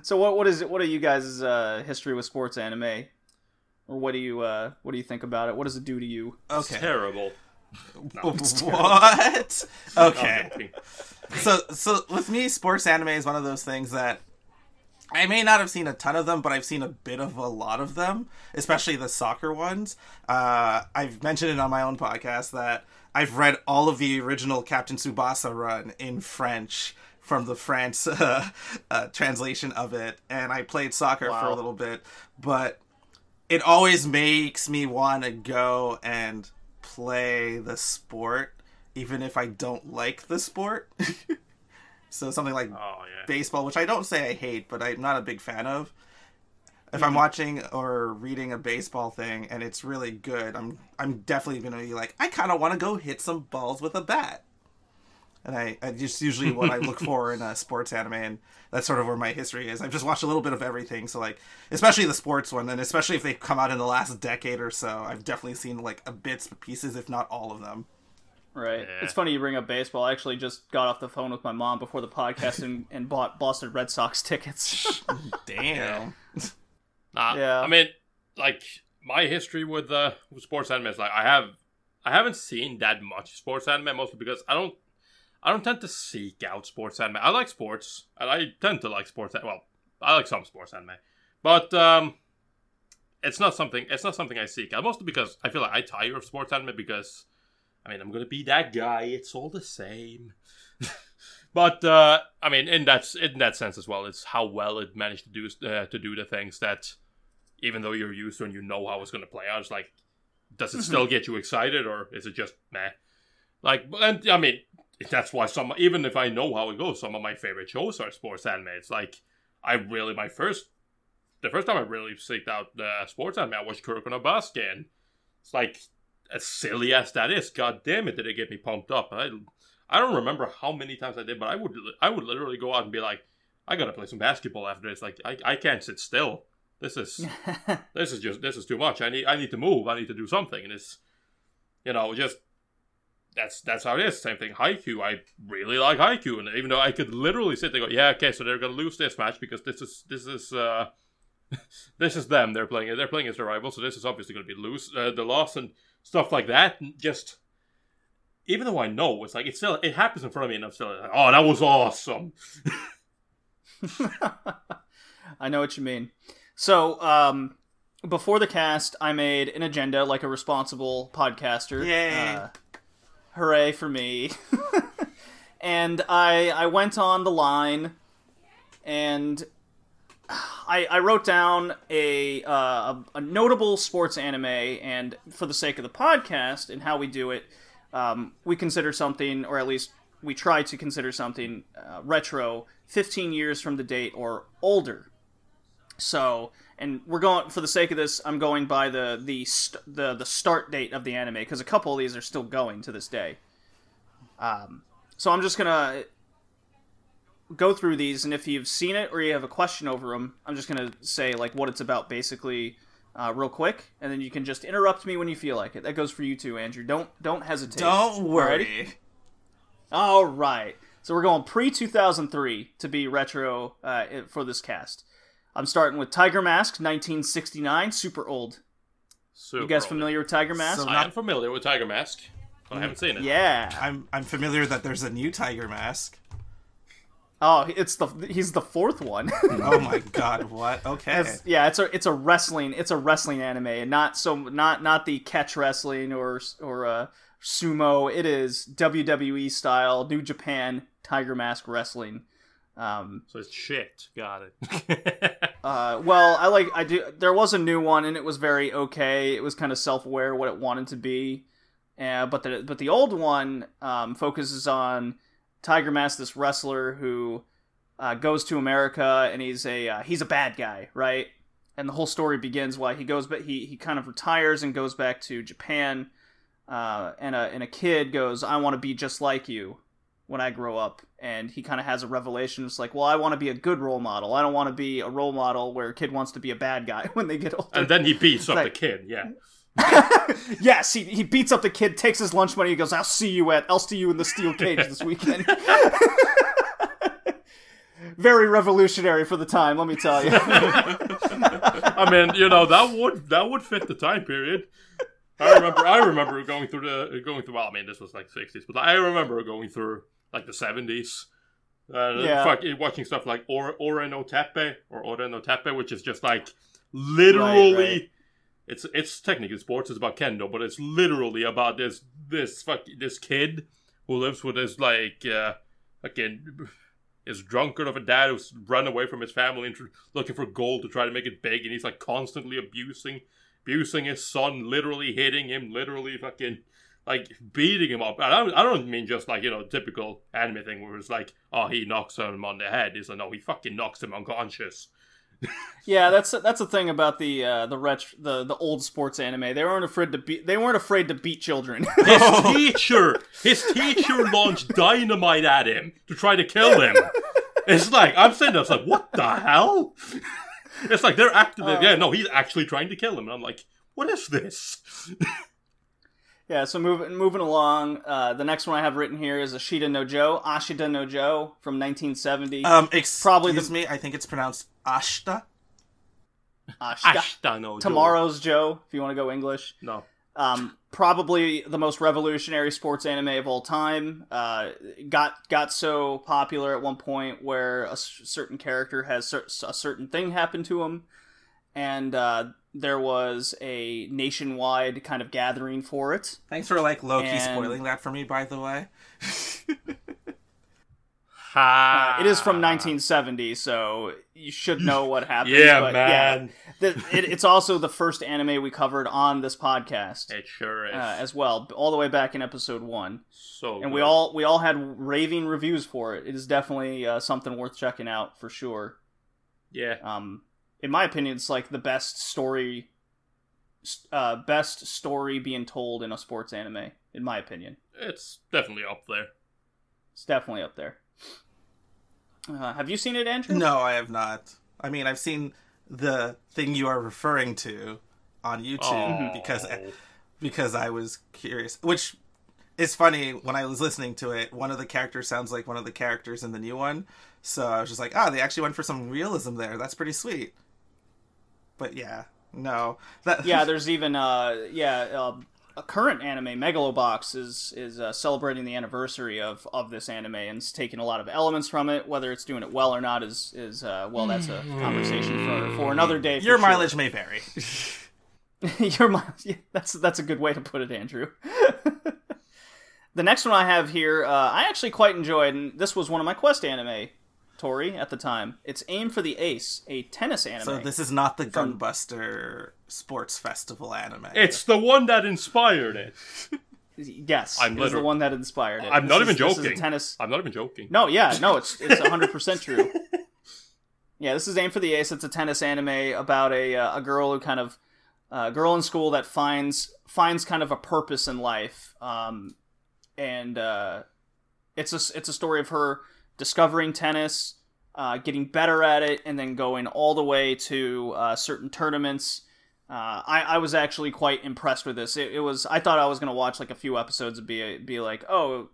So what what is it? What are you guys' uh, history with sports anime, or what do you uh, what do you think about it? What does it do to you? Okay. Terrible. What? I'm Okay. so so with me sports anime is one of those things that I may not have seen a ton of them, but I've seen a bit of a lot of them, especially the soccer ones. Uh, I've mentioned it on my own podcast that I've read all of the original Captain Tsubasa run in French from the France uh, uh, translation of it, and I played soccer for a little bit, but it always makes me want to go and play the sport, even if I don't like the sport. so something like Oh yeah. baseball, which I don't say I hate, but I'm not a big fan of. If I'm watching or reading a baseball thing and it's really good, I'm I'm definitely gonna be like, I kind of want to go hit some balls with a bat. And I, I just usually what I look for in a sports anime, and that's sort of where my history is. I've just watched a little bit of everything, so like, especially the sports one, and especially if they come out in the last decade or so, I've definitely seen like a bits, pieces, if not all of them. Right. Yeah. It's funny you bring up baseball. I actually just got off the phone with my mom before the podcast and, and bought Boston Red Sox tickets. Damn. Nah, Yeah. I mean, like my history with uh with sports anime is like I have I haven't seen that much sports anime mostly because I don't I don't tend to seek out sports anime. I like sports and I tend to like sports. Well, I like some sports anime, but um, it's not something it's not something I seek out mostly because I feel like I tire of sports anime because I mean I'm gonna be that guy. It's all the same. But uh, I mean, in that in that sense as well, it's how well it managed to do uh, to do the things that, even though you're used to and you know how it's going to play out, it's like, does it still get you excited or is it just meh? Like, and I mean, that's why some even if I know how it goes, some of my favorite shows are sports anime. It's like I really my first the first time I really seeked out uh, sports anime, I watched Kuroko no Basket. And it's like as silly as that is, god damn it, did it get me pumped up? I I don't remember how many times I did, but I would I would literally go out and be like, I gotta play some basketball after this. Like I, I can't sit still. This is this is just this is too much. I need I need to move. I need to do something. And it's you know just that's that's how it is. Same thing. Haikyuu. I really like Haikyuu, and even though I could literally sit there and go, yeah, okay, so they're gonna lose this match because this is this is uh this is them. They're playing they're playing as their rival, so this is obviously gonna be lose uh, the loss and stuff like that. And just even though I know it's like it still it happens in front of me, and I'm still like, oh, that was awesome. I know what you mean. So, um, before the cast, I made an agenda like a responsible podcaster. Yay. Uh, hooray for me. and I I went on the line and I, I wrote down a, uh, a a notable sports anime, and for the sake of the podcast and how we do it, um, we consider something, or at least we try to consider something uh, retro, 15 years from the date or older. So, and we're going for the sake of this. I'm going by the the st- the the start date of the anime because a couple of these are still going to this day. Um, so I'm just gonna go through these, and if you've seen it or you have a question over them, I'm just gonna say like what it's about basically, uh, real quick, and then you can just interrupt me when you feel like it. That goes for you too, Andrew. Don't don't hesitate. Don't worry. All right. So we're going pre 2003 to be retro uh, for this cast. I'm starting with Tiger Mask, 1969, super old. Super You guys old. familiar with Tiger Mask? So- I am familiar with Tiger Mask, but I haven't seen it. yeah. I'm I'm familiar that there's a new Tiger Mask. Oh, it's the he's the fourth one. Oh my god, what? Okay. It's- yeah, it's a it's a wrestling it's a wrestling anime, and not so not not the catch wrestling or or uh, sumo. It is WWE style, New Japan Tiger Mask wrestling. Um, So it's shit. Got it. Uh, well, I like I do. There was a new one, and it was very okay. It was kind of self-aware what it wanted to be, uh, but the but the old one um, focuses on Tiger Mask, this wrestler who uh, goes to America, and he's a uh, he's a bad guy, right? And the whole story begins why he goes, but he he kind of retires and goes back to Japan, uh, and a and a kid goes, I want to be just like you when I grow up. And he kind of has a revelation. It's like, well, I want to be a good role model. I don't want to be a role model where a kid wants to be a bad guy when they get older. and then he beats up Like- the kid. Yeah. yes, he, he beats up the kid, takes his lunch money, he goes, I'll see you at, I'll see you in the steel cage this weekend. Very revolutionary for the time, let me tell you. I mean, you know that would that would fit the time period. I remember. I remember going through the going through. Well, I mean, this was like sixties, but I remember going through like the seventies. Uh, Yeah. fuck, watching stuff like or Ore no Teppei or Ore no Teppei, which is just like literally. Right, right. It's it's technically sports. It's about kendo, but it's literally about this this fuck this kid who lives with his like uh, again his drunkard of a dad who's run away from his family and tr- looking for gold to try to make it big, and he's like constantly abusing, abusing his son, literally hitting him, literally fucking like beating him up. I don't, I don't mean just like you know typical anime thing where it's like, oh, he knocks him on the head. It's like no, he fucking knocks him unconscious. Yeah, that's that's the thing about the uh, the ret- the the old sports anime. They weren't afraid to beat. They weren't afraid to beat children. His teacher, his teacher launched dynamite at him to try to kill him. It's like I'm sitting there, it's like, what the hell? It's like they're acting. yeah, no, he's actually trying to kill him, and I'm like, what is this? Yeah. So moving moving along, uh, the next one I have written here is Ashita no Joe, Ashita no Joe from 1970. Um, excuse Probably the- me. I think it's pronounced Ashta. Ashita. Ashita no Joe. Tomorrow's Joe, if you want to go English. No. Um, probably the most revolutionary sports anime of all time. Uh, got got so popular at one point where a s- certain character has cer- a certain thing happen to him, and uh, there was a nationwide kind of gathering for it. Thanks for like low key And- spoiling that for me, by the way. Ha. Uh, it is from 1970, so you should know what happened. Yeah, but man. Yeah, the, it, it's also the first anime we covered on this podcast It sure is. uh, as well, all the way back in episode one. so and we all we all had raving reviews for it. It is definitely uh, something worth checking out for sure. yeah. Um, in my opinion, it's like the best story, uh, best story being told in a sports anime. In my opinion, It's definitely up there. it's definitely up there. Uh, have you seen it, Andrew? No, I have not. I mean, I've seen the thing you are referring to on YouTube Oh. because because I was curious. Which is funny when I was listening to it. One of the characters sounds like one of the characters in the new one, so I was just like, "Ah, they actually went for some realism there. That's pretty sweet." But yeah, no, that yeah, there's even uh, yeah, uh, a current anime, Megalobox, is is uh, celebrating the anniversary of of this anime and it's taking a lot of elements from it. Whether it's doing it well or not is is uh, well, that's a conversation for for another day. for your sure. mileage may vary. Your mileage. Yeah, that's that's a good way to put it, Andrew. the next one I have here, uh, I actually quite enjoyed, and this was one of my Quest anime, Tori, at the time. It's Aim for the Ace, a tennis anime. so this is not the Gunbuster Sports Festival anime. It's the one that inspired it. yes, I'm it is the one that inspired it. I'm not This even is- this is a joking. tennis. I'm not even joking. No, yeah, no, it's it's 100 percent true. Yeah, this is Aim for the Ace. It's a tennis anime about a uh, a girl who kind of a girl in school that finds finds kind of a purpose in life, um, and uh, it's a it's a story of her discovering tennis, uh, getting better at it, and then going all the way to uh, certain tournaments. Uh, I, I was actually quite impressed with this. It, it was I thought I was gonna watch like a few episodes and be be like, oh,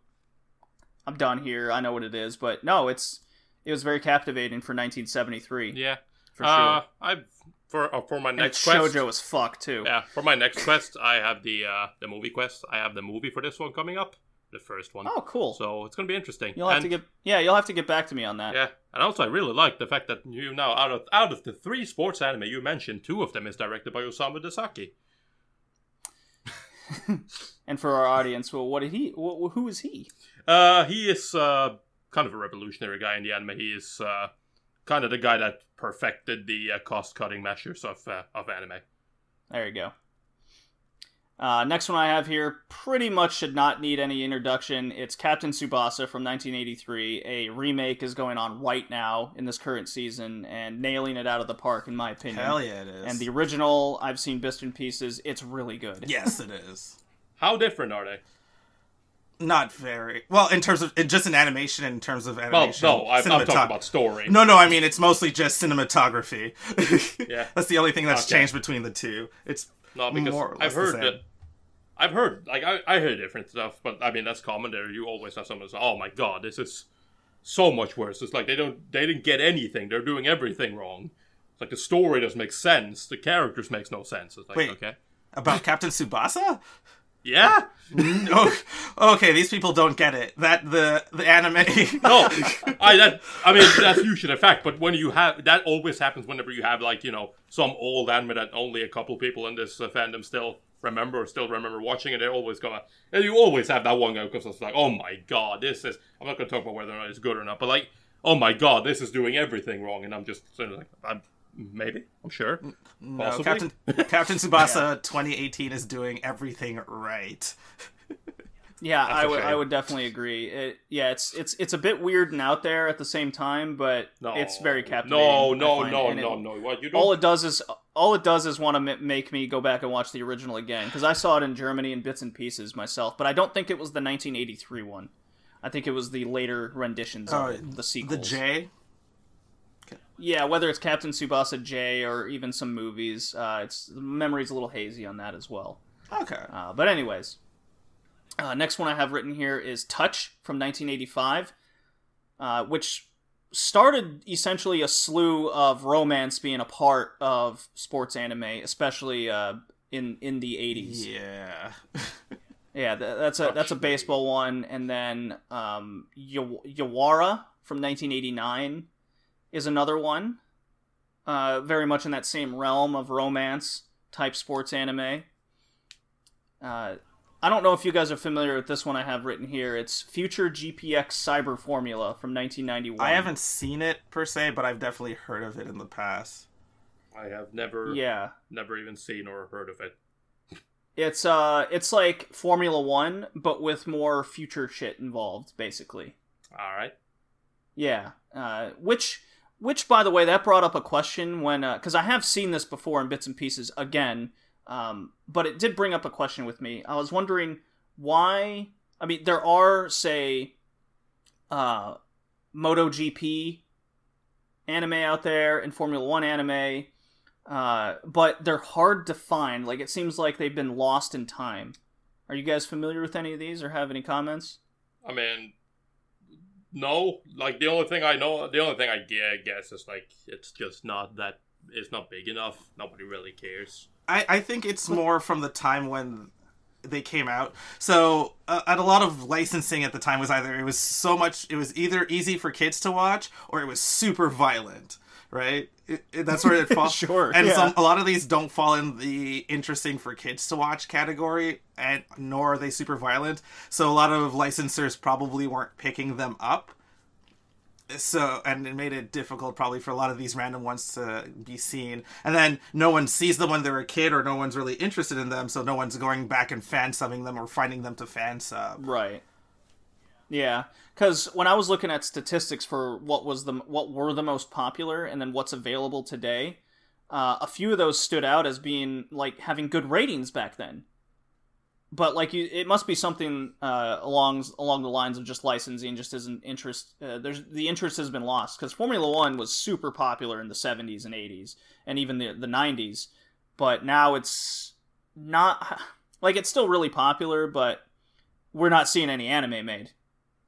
I'm done here. I know what it is, but no, it's it was very captivating for 1973 Yeah. for sure. Uh, I've for uh, for my next it's quest. shojo as fuck too. Yeah, for my next quest, I have the uh, the movie quest. I have the movie for this one coming up, the first one. Oh, cool. So it's gonna be interesting. you'll have And- to get yeah, you'll have to get back to me on that. Yeah, and also I really like the fact that you now out of out of the three sports anime you mentioned, two of them is directed by Osamu Dezaki. And for our audience, well, what did he? Wh- who is he? Uh, he is uh kind of a revolutionary guy in the anime. He is uh kind of the guy that perfected the uh, cost cutting measures of uh, of anime. There you go. Uh, next one I have here pretty much should not need any introduction. It's Captain Tsubasa from 1983. A remake is going on right now in this current season and nailing it out of the park, in my opinion. Hell yeah, it is. And the original, I've seen bits and pieces. It's really good. yes, it is. How different are they? Not very well in terms of just in animation. In terms of animation, Well, animation, no, I'm, I'm talking about story. No, no, I mean it's mostly just cinematography. Yeah. that's the only thing that's Okay. changed between the two. It's No, because more I've heard same. that. I've heard like I, I heard different stuff, but I mean that's common. There, you always have someone say, "Oh my god, this is so much worse." It's like they don't they didn't get anything. They're doing everything wrong. It's like the story doesn't make sense. The characters makes no sense. It's like Wait. okay, about Captain Tsubasa. yeah, no, okay, these people don't get it. That the the anime. no, I that I mean that's usually a fact. But when you have that, always happens whenever you have like you know some old anime that only a couple people in this uh, fandom still remember or still remember watching, it. they're always gonna and you always have that one guy because it's like, oh my god, this is. I'm not gonna talk about whether or not it's good or not, but like oh my god, this is doing everything wrong, and I'm just sort of like, I'm maybe, I'm sure, mm, No, possibly. Captain Captain Tsubasa 2018 is doing everything right. Yeah, That's I a would. I would definitely agree. It, yeah, it's it's it's a bit weird and out there at the same time, but No, it's very captivating. No, I no, find, no, it- no, no. What you don't? All it does is all it does is want to m- make me go back and watch the original again because I saw it in Germany in bits and pieces myself, but I don't think it was the 1983 one. I think it was the later renditions Oh, of the sequels. The J. Yeah, whether it's Captain Tsubasa J or even some movies, uh, it's the memory's a little hazy on that as well. Okay. Uh, but anyways, uh, next one I have written here is Touch from 1985, uh, which started essentially a slew of romance being a part of sports anime, especially uh, in in the 80s. Yeah. Yeah, th- that's a that's a baseball one, and then um, Yaw- Yawara from 1989 is another one, uh, very much in that same realm of romance type sports anime. Uh, I don't know if you guys are familiar with this one I have written here. It's Future GPX Cyber Formula from 1991. I haven't seen it per se, but I've definitely heard of it in the past. I have never, Yeah, never even seen or heard of it. it's uh, it's like Formula One, but with more future shit involved, basically. All right. Yeah, uh, which which by the way that brought up a question when uh, because I have seen this before in bits and pieces again, um, but it did bring up a question with me. I was wondering why. I mean, there are say, uh, MotoGP anime out there and Formula One anime, uh, but they're hard to find. Like it seems like they've been lost in time. Are you guys familiar with any of these or have any comments? I mean, no. Like the only thing I know, the only thing I gue- guess is like it's just not that. It's not big enough. Nobody really cares. I, I think it's more from the time when they came out. So, uh, at a lot of licensing at the time was either it was so much it was either easy for kids to watch or it was super violent, right? It, it- that's where it falls. Sure, And yeah. some a lot of these don't fall in the interesting for kids to watch category, and nor are they super violent. So a lot of licensors probably weren't picking them up so and it made it difficult probably for a lot of these random ones to be seen and then no one sees them when they're a kid or no one's really interested in them so no one's going back and fan subbing them or finding them to fan sub Right. Yeah, because when I was looking at statistics for what was the what were the most popular and then what's available today, uh, a few of those stood out as being like having good ratings back then. But like you, it must be something uh, along along the lines of just licensing just isn't interest. Uh, there's the interest has been lost because Formula One was super popular in the '70s and '80s and even the the '90s, but now it's not like it's still really popular, but we're not seeing any anime made.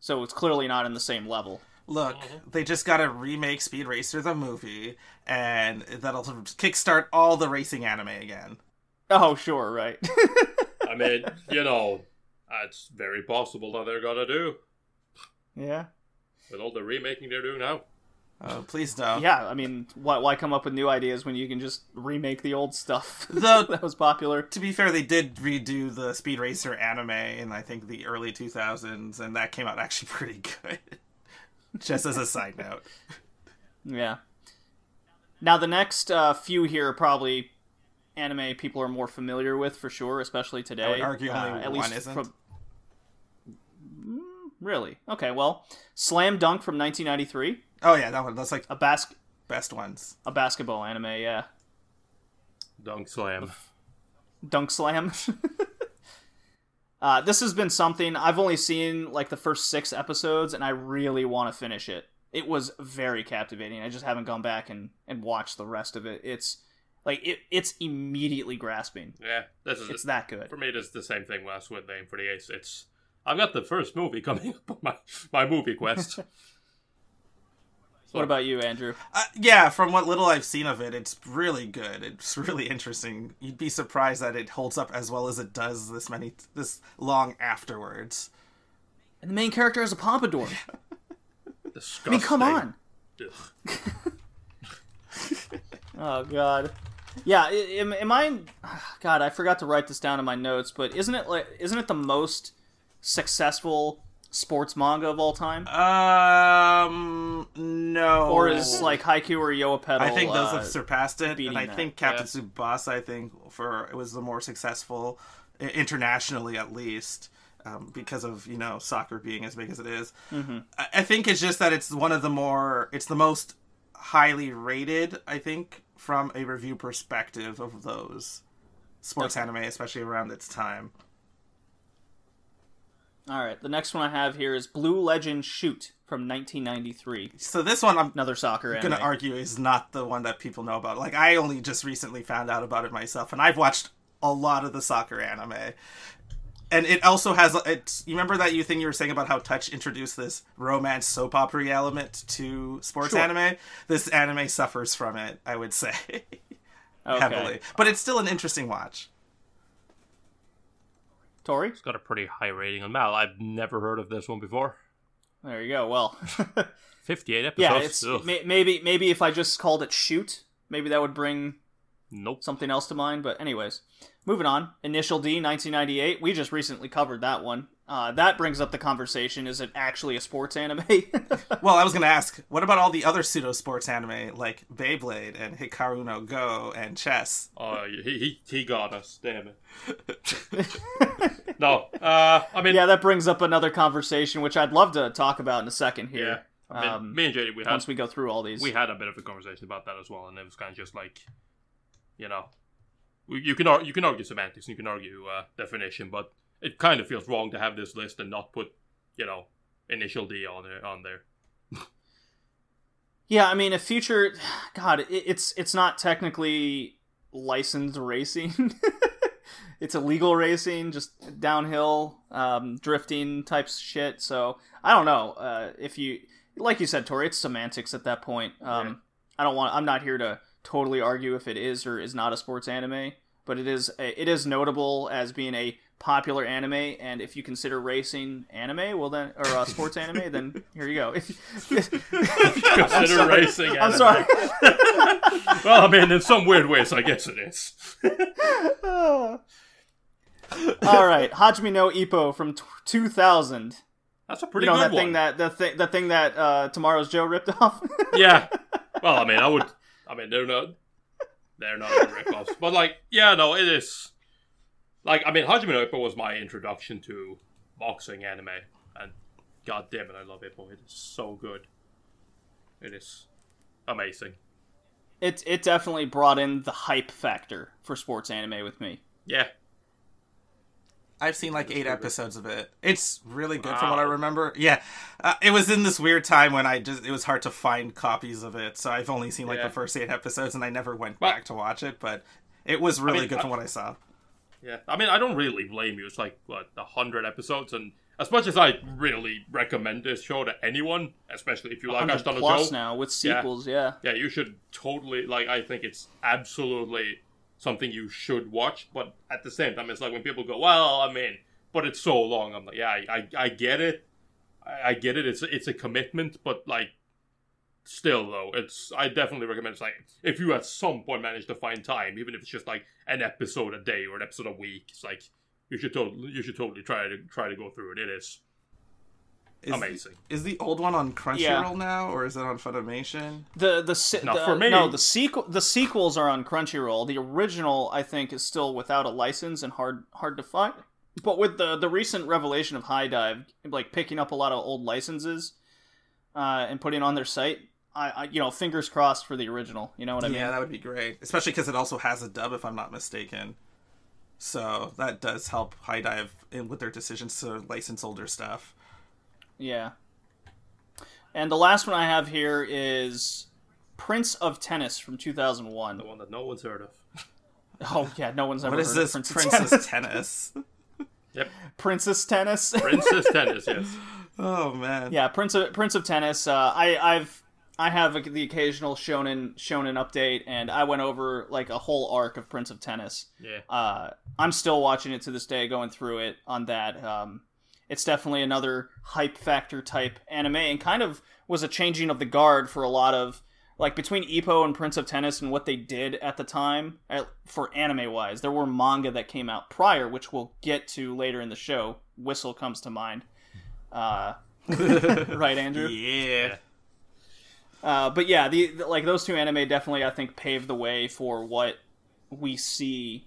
So it's clearly not in the same level. look they just gotta remake speed racer the movie and that'll kickstart all the racing anime again Oh, sure, right. I mean, you know, it's very possible that they're gonna do yeah. with all the remaking they're doing now. oh please don't Yeah, I mean, why, why come up with new ideas when you can just remake the old stuff though that was popular? to be fair they did redo the speed racer anime in i think the early 2000s and that came out actually pretty good just as a side note Yeah. Now, the next uh, few here are probably anime people are more familiar with for sure, especially today. I would argue only Uh, at one least isn't. from- Mm, Really? Okay, well, Slam Dunk from 1993, Oh yeah, that one. That's like a bas- best ones. a basketball anime, yeah. Dunk Slam. Dunk Slam. uh, this has been something I've only seen like the first six episodes, and I really want to finish it. It was very captivating. I just haven't gone back and, and watched the rest of it. It's like it, it's immediately grasping. Yeah, this is It's that good. for me. It's the same thing last with Aim for the Ace. It's I've got the first movie coming up on my my movie quest. What about you, Andrew? Uh, yeah, from what little I've seen of it, it's really good. It's really interesting. You'd be surprised that it holds up as well as it does this many this long afterwards. And the main character has a pompadour. Disgusting. I mean, come on. Ugh. Oh God. Yeah, am, am I? God, I forgot to write this down in my notes. But isn't it like isn't it the most successful sports manga of all time? Um, no. or is like Haikyuu or Yoa Pedal? I think those uh, have surpassed it, and I that, think Captain Tsubasa. I think for it was the more successful internationally, at least, um, because of you know soccer being as big as it is. Mm-hmm. I, I think it's just that it's one of the more, it's the most highly rated. I think from a review perspective of those sports anime, especially around its time. All right, the next one I have here is Blue Legend Shoot from 1993. So this one, I'm Another soccer. I'm gonna argue is not the one that people know about. Like I only just recently found out about it myself, and I've watched a lot of the soccer anime. And it also has it's. You remember that you thing you were saying about how Touch introduced this romance soap opera element to sports Sure. anime? This anime suffers from it, I would say, Okay. heavily. But it's still an interesting watch. Tori, It's got a pretty high rating on Mal. I've never heard of this one before. there you go. Well, 58 episodes. yeah, it's Ugh. may, maybe maybe if I just called it Shoot, maybe that would bring Nope. something else to mind. But anyways, moving on. Initial D, 1998. We just recently covered that one. Uh, that brings up the conversation: Is it actually a sports anime? Well, I was gonna ask, what about all the other pseudo sports anime like Beyblade and Hikaru no Go and Chess? Oh, he, he, he got us. Damn it. no. Uh, I mean, yeah, that brings up another conversation, which I'd love to talk about in a second yeah. here. I mean, Um, me and JD, we had, once we go through all these. we had a bit of a conversation about that as well, and it was kind of just like, you know, we- you can you can argue semantics, and you can argue uh, definition, but it kind of feels wrong to have this list and not put, you know, initial D on there. On there. Yeah, I mean, a future, God, it, it's it's not technically licensed racing. it's illegal racing, just downhill, um, drifting type shit. So I don't know uh, if you, like you said, Tori, it's semantics at that point. Um, Yeah. I don't want. I'm not here to totally argue if it is or is not a sports anime, but it is a, it is notable as being a popular anime. And if you consider racing anime, well then, or uh, sports anime, then here you go. Consider sorry. racing. I'm anime. sorry. well, I mean, in some weird ways, I guess it is. All right, Hajime no Ippo from t- 2000. That's a pretty you know good that one. thing that the thing the thing that uh, Tomorrow's Joe ripped off. yeah. Well, I mean, I would. I mean, they're not. They're not ripoffs, but like, yeah, no, it is. Like, I mean, Hajime no Ippo was my introduction to boxing anime, and god damn it, I love Ippo. It is so good. It is amazing. it it definitely brought in the hype factor for sports anime with me. Yeah, I've seen like eight episodes of it. It's really good from what I remember. Yeah, uh, it was in this weird time when I just it was hard to find copies of it, so I've only seen like Yeah. the first eight episodes, and I never went Well- back to watch it. But it was really mean, good I- from what I saw. yeah. I mean, I don't really blame you. It's like what a hundred episodes, and as much as I really recommend this show to anyone, especially if you like 100 Ashton plus Joe, now with Yeah. sequels. Yeah. yeah, you should totally like. I think it's absolutely something you should watch. But at the same time, it's like when people go, "Well, I mean, but it's so long." I'm like, yeah, I, I, I get it. I, I get it. It's it's a commitment, but like, still though, it's I definitely recommend. It's like if you at some point manage to find time, even if it's just like an episode a day or an episode a week, it's like you should totally you should totally try to try to go through it. It is Is, amazing. Is the old one on Crunchyroll Yeah. now, or is it on Funimation? The the, se- No, the for me- no the sequel the sequels are on Crunchyroll. The original I think is still without a license and hard hard to find. But with the the recent revelation of HIDIVE, like picking up a lot of old licenses uh, and putting on their site, I, I you know fingers crossed for the original. You know what I mean? yeah, that would be great, especially because it also has a dub, if I'm not mistaken. So that does help HIDIVE in with their decisions to license older stuff. Yeah. And the last one I have here is Prince of Tennis from 2001. The one that no one's heard of. Oh yeah, no one's ever What is heard this of Prince of Princess Tennis. Tennis? Yep, Princess Tennis. Princess Tennis. Yes. Oh man. yeah, Prince of Prince of Tennis. Uh, I I've I have the occasional shonen shonen update, and I went over like a whole arc of Prince of Tennis. Yeah. Uh, I'm still watching it to this day, going through it on that. Um, it's definitely another hype factor type anime, and kind of was a changing of the guard for a lot of like between Ippo and Prince of Tennis and what they did at the time for anime wise. There were manga that came out prior, which we'll get to later in the show. Whistle comes to mind. Uh, right, Andrew? Yeah. Uh, but yeah, the, the- like those two anime definitely I think paved the way for what we see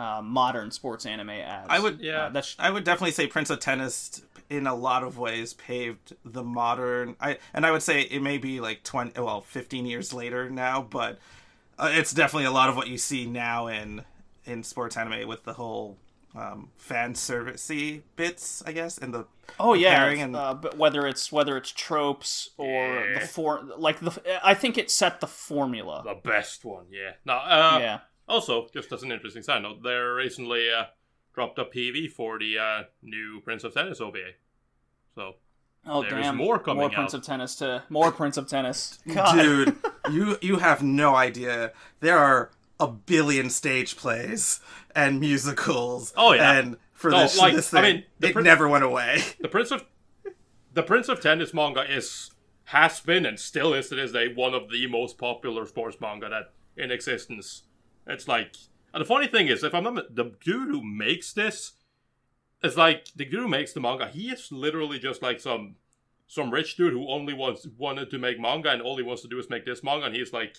uh, modern sports anime as. I would Yeah. Uh, that's I would definitely say Prince of Tennis in a lot of ways paved the modern I and I would say it may be like 20 well 15 years later now but uh, it's definitely a lot of what you see now in in sports anime with the whole um, fan servicey bits I guess and the oh yeah, pairing and- uh, but whether it's whether it's tropes or the for like the I think it set the formula. The best one, yeah. No, uh, yeah. Also, just as an interesting side note, they recently uh, dropped a PV for the uh, new Prince of Tennis OVA. So Oh There's damn! more coming More Prince out. of Tennis to more Prince of Tennis. God. dude you you have no idea there are a billion stage plays and musicals Oh, yeah. and for No, this, like, this I thing mean, the it prin- never went away the Prince of the Prince of Tennis manga is has been and still is to this day one of the most popular sports manga that in existence. It's like and the funny thing is, if I'm not the dude who makes this, it's like the dude who makes the manga. He is literally just like some some rich dude who only wants wanted to make manga and all he wants to do is make this manga, and he's like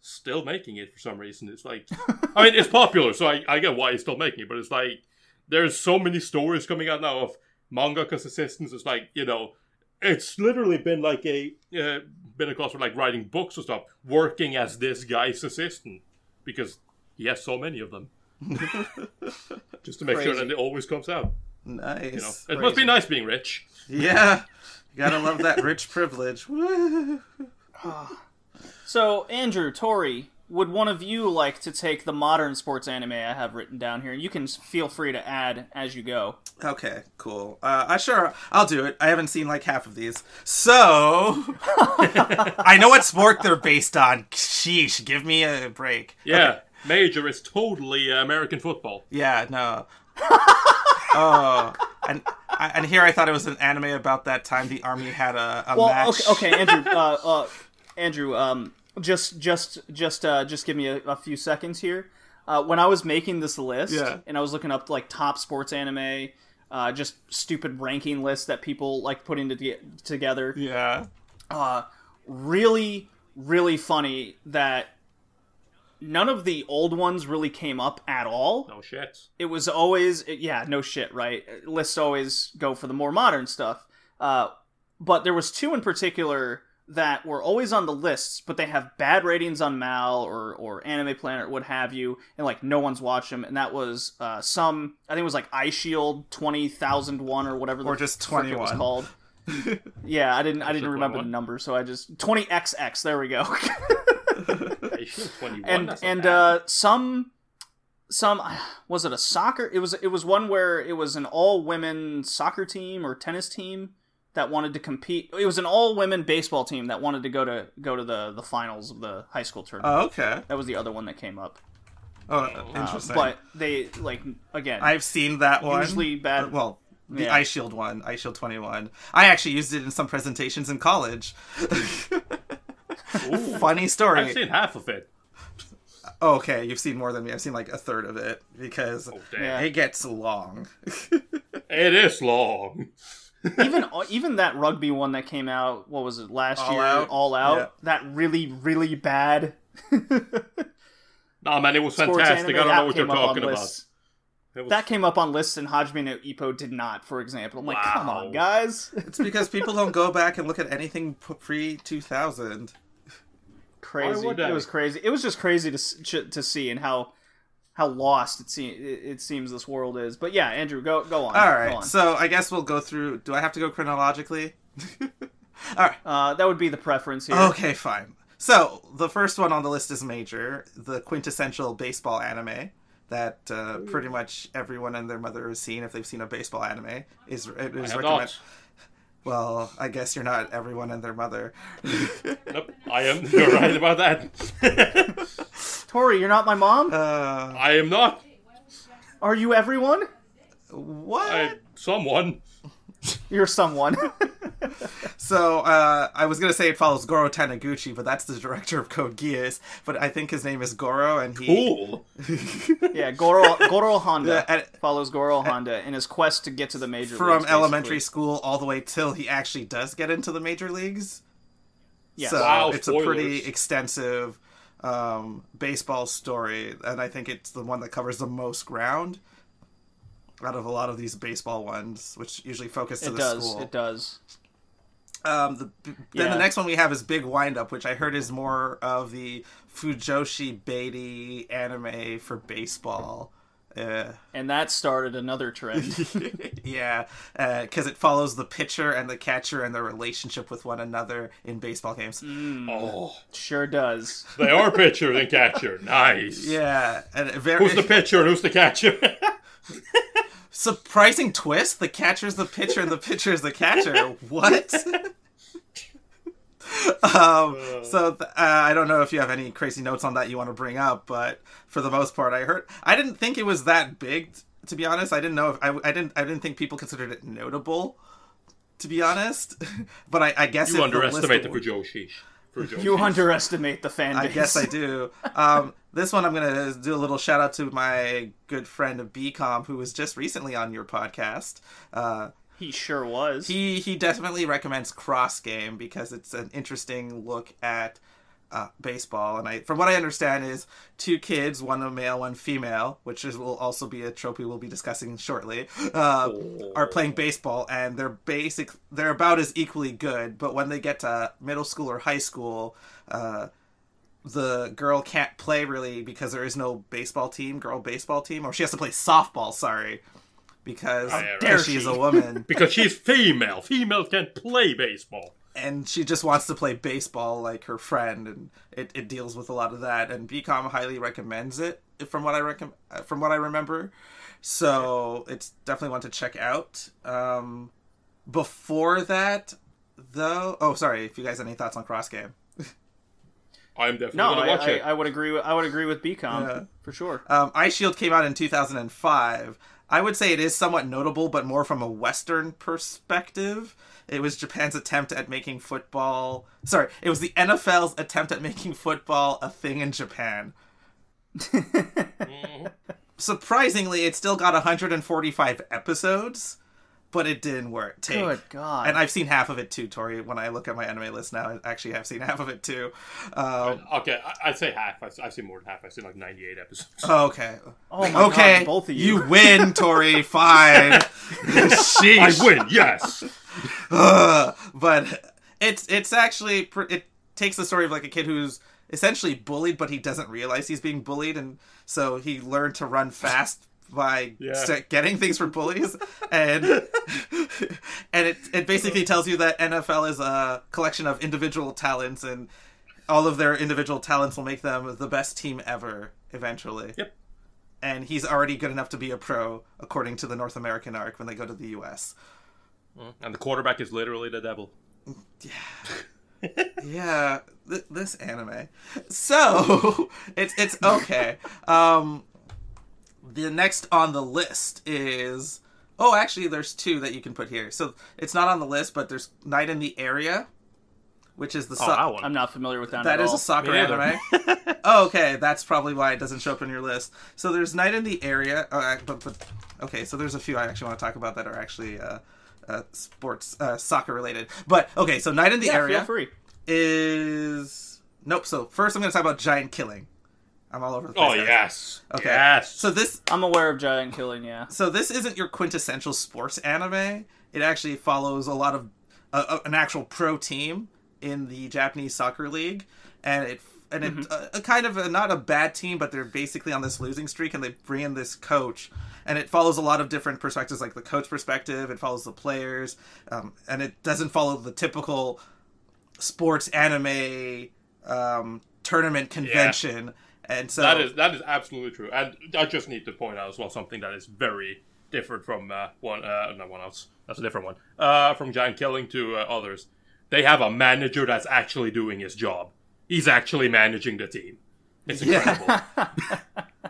still making it for some reason. It's like I mean, it's popular, so I, I get why he's still making it, but it's like there's so many stories coming out now of mangaka's assistants. It's like you know, it's literally been like a uh, been across for like writing books or stuff, working as this guy's assistant because he has so many of them. Just to make sure Crazy. that it always comes out. nice You know, it must be nice being rich. yeah you gotta love that rich privilege Woo. So Andrew, Tori, would one of you like to take the modern sports anime I have written down here? You can feel free to add as you go. Okay, cool. Uh, I sure I'll do it. I haven't seen like half of these, so I know what sport they're based on. Sheesh, give me a break. Yeah, Major is totally uh, American football. Yeah, no. oh, and and here I thought it was an anime about that time the army had a, a Well, match. okay, okay, Andrew, uh, uh, Andrew, um, just, just, just, uh, just give me a, a few seconds here. Uh, when I was making this list, Yeah. and I was looking up like top sports anime, uh, just stupid ranking lists that people like putting to together. Yeah. uh, really, really funny that none of the old ones really came up at all. No shit. It was always, yeah, no shit, right? Lists always go for the more modern stuff. Uh, but there was two in particular that were always on the lists, but they have bad ratings on Mal or or Anime Planet, or what have you, and like no one's watched them. And that was uh, some, I think it was like Eyeshield twenty thousand one or whatever, the Or just frick it was 21. called. yeah, I didn't, I didn't remember the number, so I just twenty XX. There we go. Asian 21. and and uh, some some was it a soccer? It was it was one where it was an all women soccer team or tennis team that wanted to compete. It was an all women baseball team that wanted to go to go to the the finals of the high school tournament. Oh, okay. that was the other one that came up. Oh, Uh, interesting. but they like again. I've seen that one. Usually bad- Uh, Well, the Yeah. Eyeshield one, Eyeshield 21. I actually used it in some presentations in college. Funny story. I've seen half of it. Oh, okay, you've seen more than me. I've seen like a third of it because Oh it gets long. it is long. even even that rugby one that came out. What was it last All year? Out? All out. Yeah. That really really bad. Nah, man, it was sports fantastic. anime, I don't know what you're came up on talking about. lists. Was- That came up on lists and Hajime no Ippo did not, for example. I'm like, come on, guys. It's because people don't go back and look at anything pre 2000. crazy. It was crazy. It was just crazy to to see and how how lost it, se- it it seems this world is. But yeah, Andrew, go go on. All right. On. so I guess we'll go through. Do I have to go chronologically? All right. uh, that would be the preference here. Okay, fine. So the first one on the list is Major, the quintessential baseball anime that uh, pretty much everyone and their mother has seen if they've seen a baseball anime. Is it I is have recommend- Well, I guess you're not everyone and their mother. Nope, I am. You're right about that. Tori, you're not my mom. uh, I am not. Are you everyone? what? I, someone. You're someone. So uh, I was gonna say it follows Goro Taniguchi, but that's the director of Code Geass. But I think his name is Goro, and he Cool. Yeah, Goro Goro Honda Yeah, and- follows Goro Honda in his quest to get to the major from leagues, elementary school all the way till he actually does get into the major leagues. Yes. So Wow, it's a pretty extensive um, baseball story, and I think it's the one that covers the most ground out of a lot of these baseball ones, which usually focus to It the does. school. It does. Um, the, then Yeah. the next one we have is Big Windup, which I heard is more of the Fujoshi Beatty anime for baseball. Uh, And that started another trend. yeah, because it follows the pitcher and the catcher and their relationship with one another in baseball games. Oh, sure does. they are pitcher and catcher. Nice. Yeah, and very Who's the pitcher and who's the catcher? surprising twist: the catcher's the pitcher and the pitcher is the catcher. What? Um, so th- uh, I don't know if you have any crazy notes on that you want to bring up, but for the most part, I heard I didn't think it was that big. t- To be honest, I didn't know if I, I didn't I didn't think people considered it notable. To be honest, but I, I guess you if the underestimate the of- Fujoshi. Fujoshi. You underestimate the fan base. I guess I do. Um, this one I'm gonna do a little shout out to my good friend of BCom who was just recently on your podcast. Uh, He sure was. he he definitely recommends Cross Game because it's an interesting look at uh, baseball. And I, from what I understand, is two kids, one a male, one female, which is, will also be a trope we will be discussing shortly. Uh, Are playing baseball, and they're basic. They're about as equally good, but when they get to middle school or high school. Uh, the girl can't play really because there is no baseball team, girl baseball team, or she has to play softball. Sorry, because How dare because she is a woman. Because she's female. Females can play baseball. and she just wants to play baseball like her friend and it, it deals with a lot of that and bcom highly recommends it from what i recommend from what i remember so it's definitely one to check out um before that though oh sorry if you guys have any thoughts on cross game I'm definitely no, gonna I, watch I, it. I would agree with I would agree with BCom Yeah. for sure. um Eyeshield came out in 2005 i would say it is somewhat notable but more from a western perspective it was japan's attempt at making football sorry it was the nfl's attempt at making football a thing in japan. Surprisingly, it still got 145 episodes, but it didn't work. Take. Good God. And I've seen half of it too, Tori. When I look at my anime list now, I actually have seen half of it too. Um, okay, I- I'd say half. I've I've seen more than half. I've seen like 98 episodes. okay. oh my okay. God, both of you. You win, Tori. Fine. I win, yes. Ugh. but it's it's actually pr- it takes the story of like a kid who's essentially bullied, but he doesn't realize he's being bullied, and so he learned to run fast by Yeah. getting things for bullies, and and it it basically tells you that NFL is a collection of individual talents, and all of their individual talents will make them the best team ever eventually. Yep. And he's already good enough to be a pro, according to the North American arc when they go to the U.S. And the quarterback is literally the devil. yeah th- this anime so it's it's okay um the next on the list is oh actually there's two that you can put here so it's not on the list but there's Knight in the area which is the Oh, so- that one. I'm not familiar with that. that at is all. a soccer Me neither. anime. oh, okay. That's probably why it doesn't show up in your list. So there's Knight in the Area. Oh, I- but, but okay. So there's a few I actually want to talk about that are actually uh, uh, sports, uh, soccer related. But okay. So Knight in the yeah, Area feel free. is nope. So first I'm going to talk about Giant Killing. I'm all over the place. Oh, guys. yes. Okay. Yes. So this I'm aware of Giant Killing. Yeah. so this isn't your quintessential sports anime. It actually follows a lot of uh, an actual pro team in the Japanese soccer league, and it and it uh, a kind of a, not a bad team, but they're basically on this losing streak, and they bring in this coach, and it follows a lot of different perspectives, like the coach perspective. It follows the players, um, and it doesn't follow the typical sports anime um, tournament convention. And so that is that is absolutely true. And I just need to point out as well something that is very different from uh, one uh, not one else. That's a different one. Uh, from Giant Killing to uh, others, they have a manager that's actually doing his job. He's actually managing the team. It's incredible.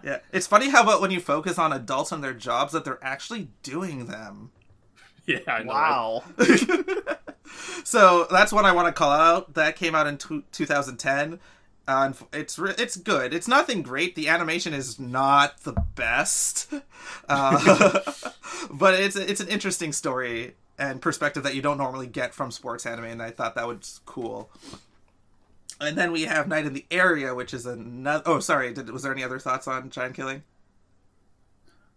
Yeah, it's funny how about when you focus on adults and their jobs that they're actually doing them. yeah, I know. right? Wow. so that's one I want to call out. That came out in two 2010. Uh, and it's re- it's good. It's nothing great. The animation is not the best, uh, but it's it's an interesting story and perspective that you don't normally get from sports anime, and I thought that was cool. And then we have Knight in the Area, which is another. Oh, sorry. Did, was there any other thoughts on Giant Killing?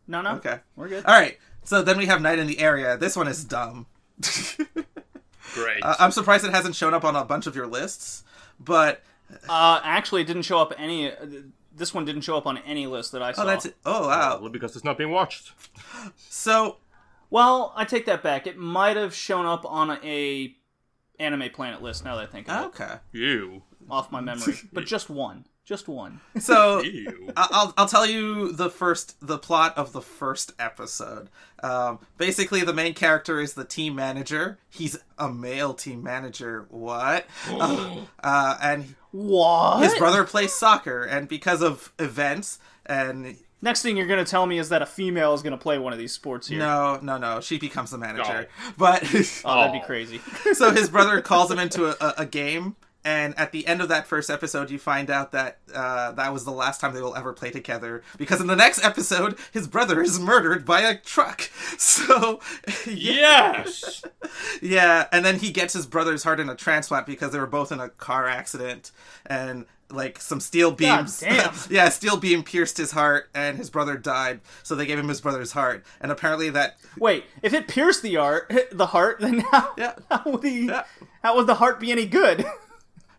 No, no. Okay. We're good. All right. So then we have Knight in the Area. This one is dumb. Great. Uh, I'm surprised it hasn't shown up on a bunch of your lists, but Uh, actually, it didn't show up any. Uh, this one didn't show up on any list that I saw. oh, that's it. oh wow. Probably because it's not being watched. So Well, I take that back. It might have shown up on a Anime Planet list. Now that I think of it, okay. You. off my memory, but just one, just one. So I- I'll I'll tell you the first the plot of the first episode. Um, basically, the main character is the team manager. He's a male team manager. What? Uh, uh, and What? his brother plays soccer, and because of events and Next thing you're gonna tell me is that a female is gonna play one of these sports here. no, no, no, she becomes the manager. But Oh, that'd be crazy. so his brother calls him into a, a, a game, and at the end of that first episode, you find out that uh, that was the last time they will ever play together. Because in the next episode, his brother is murdered by a truck. So Yes. yeah, and then he gets his brother's heart in a transplant because they were both in a car accident, and like some steel beams. damn. yeah, steel beam pierced his heart, and his brother died. So they gave him his brother's heart, and apparently that Wait, if it pierced the art, the heart, then how, Yeah. how would he Yeah. how would the heart be any good?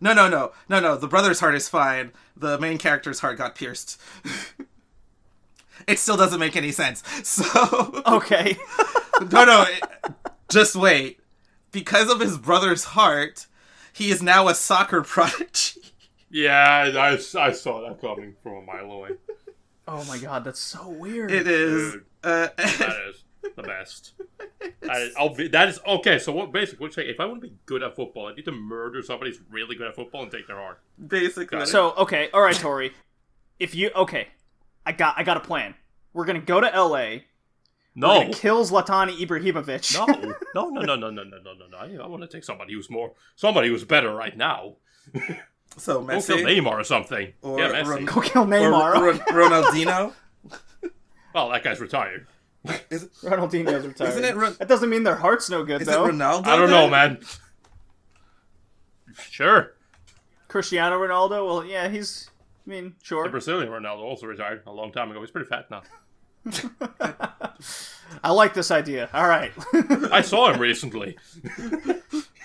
No, no, no, no, no. The brother's heart is fine. The main character's heart got pierced. it still doesn't make any sense. So Okay. no, no. it- just wait. Because of his brother's heart, he is now a soccer prodigy. Yeah, I, I saw that coming from a mile away. oh my god, that's so weird. It is. Dude. Uh, That is the best. That is, I'll be, that is okay. So what? Basically, what you're saying? If I want to be good at football, I need to murder somebody who's really good at football and take their heart. basically. So okay, all right, Tori. If you okay, I got I got a plan. We're gonna go to L.A. No, We're kill Zlatan Ibrahimovic. no, no, no, no, no, no, no, no, no, no. I, I want to take somebody who's more, somebody who's better right now. so Messi, Go kill Neymar or something. Or yeah, Messi. Ron- Go kill or Neymar. Ron- Ronaldinho. well, that guy's retired. Is, Ronaldinho's retired. Isn't it Ron- that doesn't mean their heart's no good is it though. Ronaldo? I don't know, man. Sure, Cristiano Ronaldo. Well, yeah, he's. I mean, sure. the. Brazilian Ronaldo also retired a long time ago. He's pretty fat now. I like this idea. All right. I saw him recently.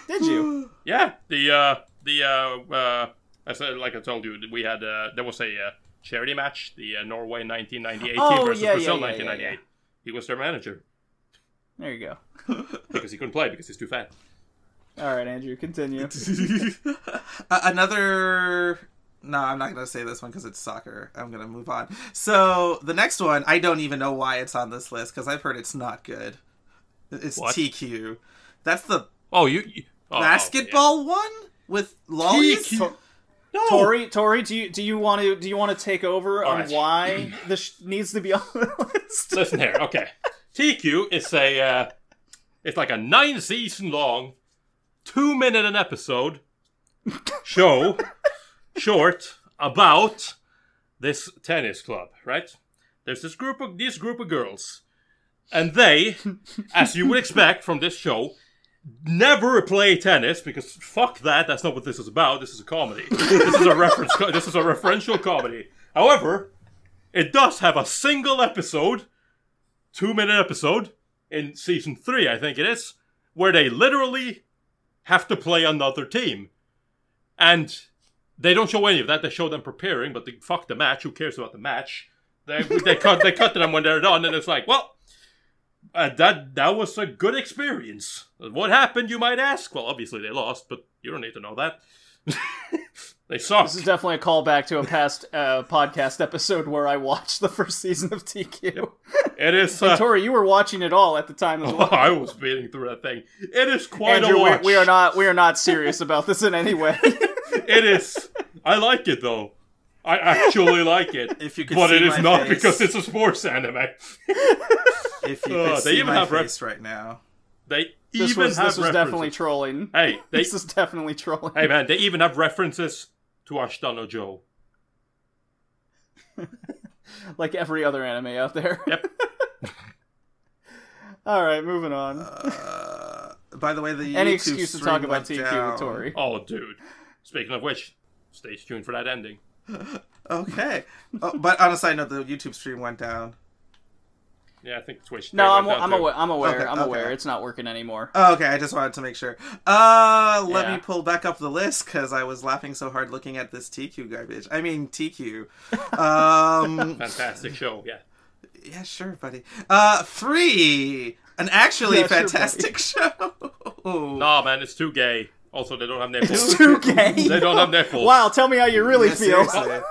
Did you? Yeah, the uh, the uh, uh, I said like I told you, we had uh, there was a uh, charity match, the uh, Norway 1998 Oh, team versus yeah, yeah, Brazil yeah, yeah, 1998. Yeah. He was their manager There you go. because he couldn't play because he's too fat. All right, Andrew, continue. Another. No, I'm not gonna say this one because it's soccer. I'm gonna move on. So the next one, I don't even know why it's on this list because I've heard it's not good. It's What? Teekyu. That's the Oh, you, you oh, oh basketball one with lollies. Teekyu. No, Tori, Tori, do you do you want to do you want to take over on right. why this needs to be on the list? Listen here, okay. Teekyu is a uh, it's like a nine season long, two minute an episode show, short about this tennis club. Right? There's this group of this group of girls, and they, as you would expect from this show, never play tennis because fuck that. That's not what this is about. This is a comedy. this is a reference. Co- this is a referential comedy. However, it does have a single episode two minute episode in season three, I think it is, where they literally have to play another team. And they don't show any of that. They show them preparing, but they fuck the match. Who cares about the match? They, they cut they cut to them when they're done, and it's like, well, uh, that that was a good experience. What happened, you might ask? Well, obviously they lost, but you don't need to know that. they suck. This is definitely a callback to a past uh, podcast episode where I watched the first season of Teekyu. It is. Uh, Tori, you were watching it all at the time as well. I was beating through that thing. It is quite Andrew, a we, watch. we are not we are not serious about this in any way. It is. I like it though. I actually like it. If you could but see it is my not face. because it's a sports anime. If you Uh, could they see even my have rep- face right now. They This even was have this was definitely trolling. Hey, they, This is definitely trolling. hey man, they even have references to Ashita no Joe. like every other anime out there. Yep. All right, moving on. Uh, by the way, the Any YouTube excuse to talk about went Teekyu with Tori. Oh, dude. Speaking of which, stay tuned for that ending. Okay, oh, but on a side note, the YouTube stream went down. Yeah, I think Twitch. No, I'm, I'm too. aware. I'm aware. Okay, I'm okay. aware. It's not working anymore. Oh, okay, I just wanted to make sure. Uh, let Yeah. me pull back up the list because I was laughing so hard looking at this Teekyu garbage. I mean Teekyu. Um, Fantastic show, yeah. yeah, sure, buddy. Uh, three, an actually Yeah, sure, fantastic show. No, man, it's too gay. Also, they don't have nipples. It's too gay. They don't have nipples. Wow, tell me how you really Yeah, feel. seriously.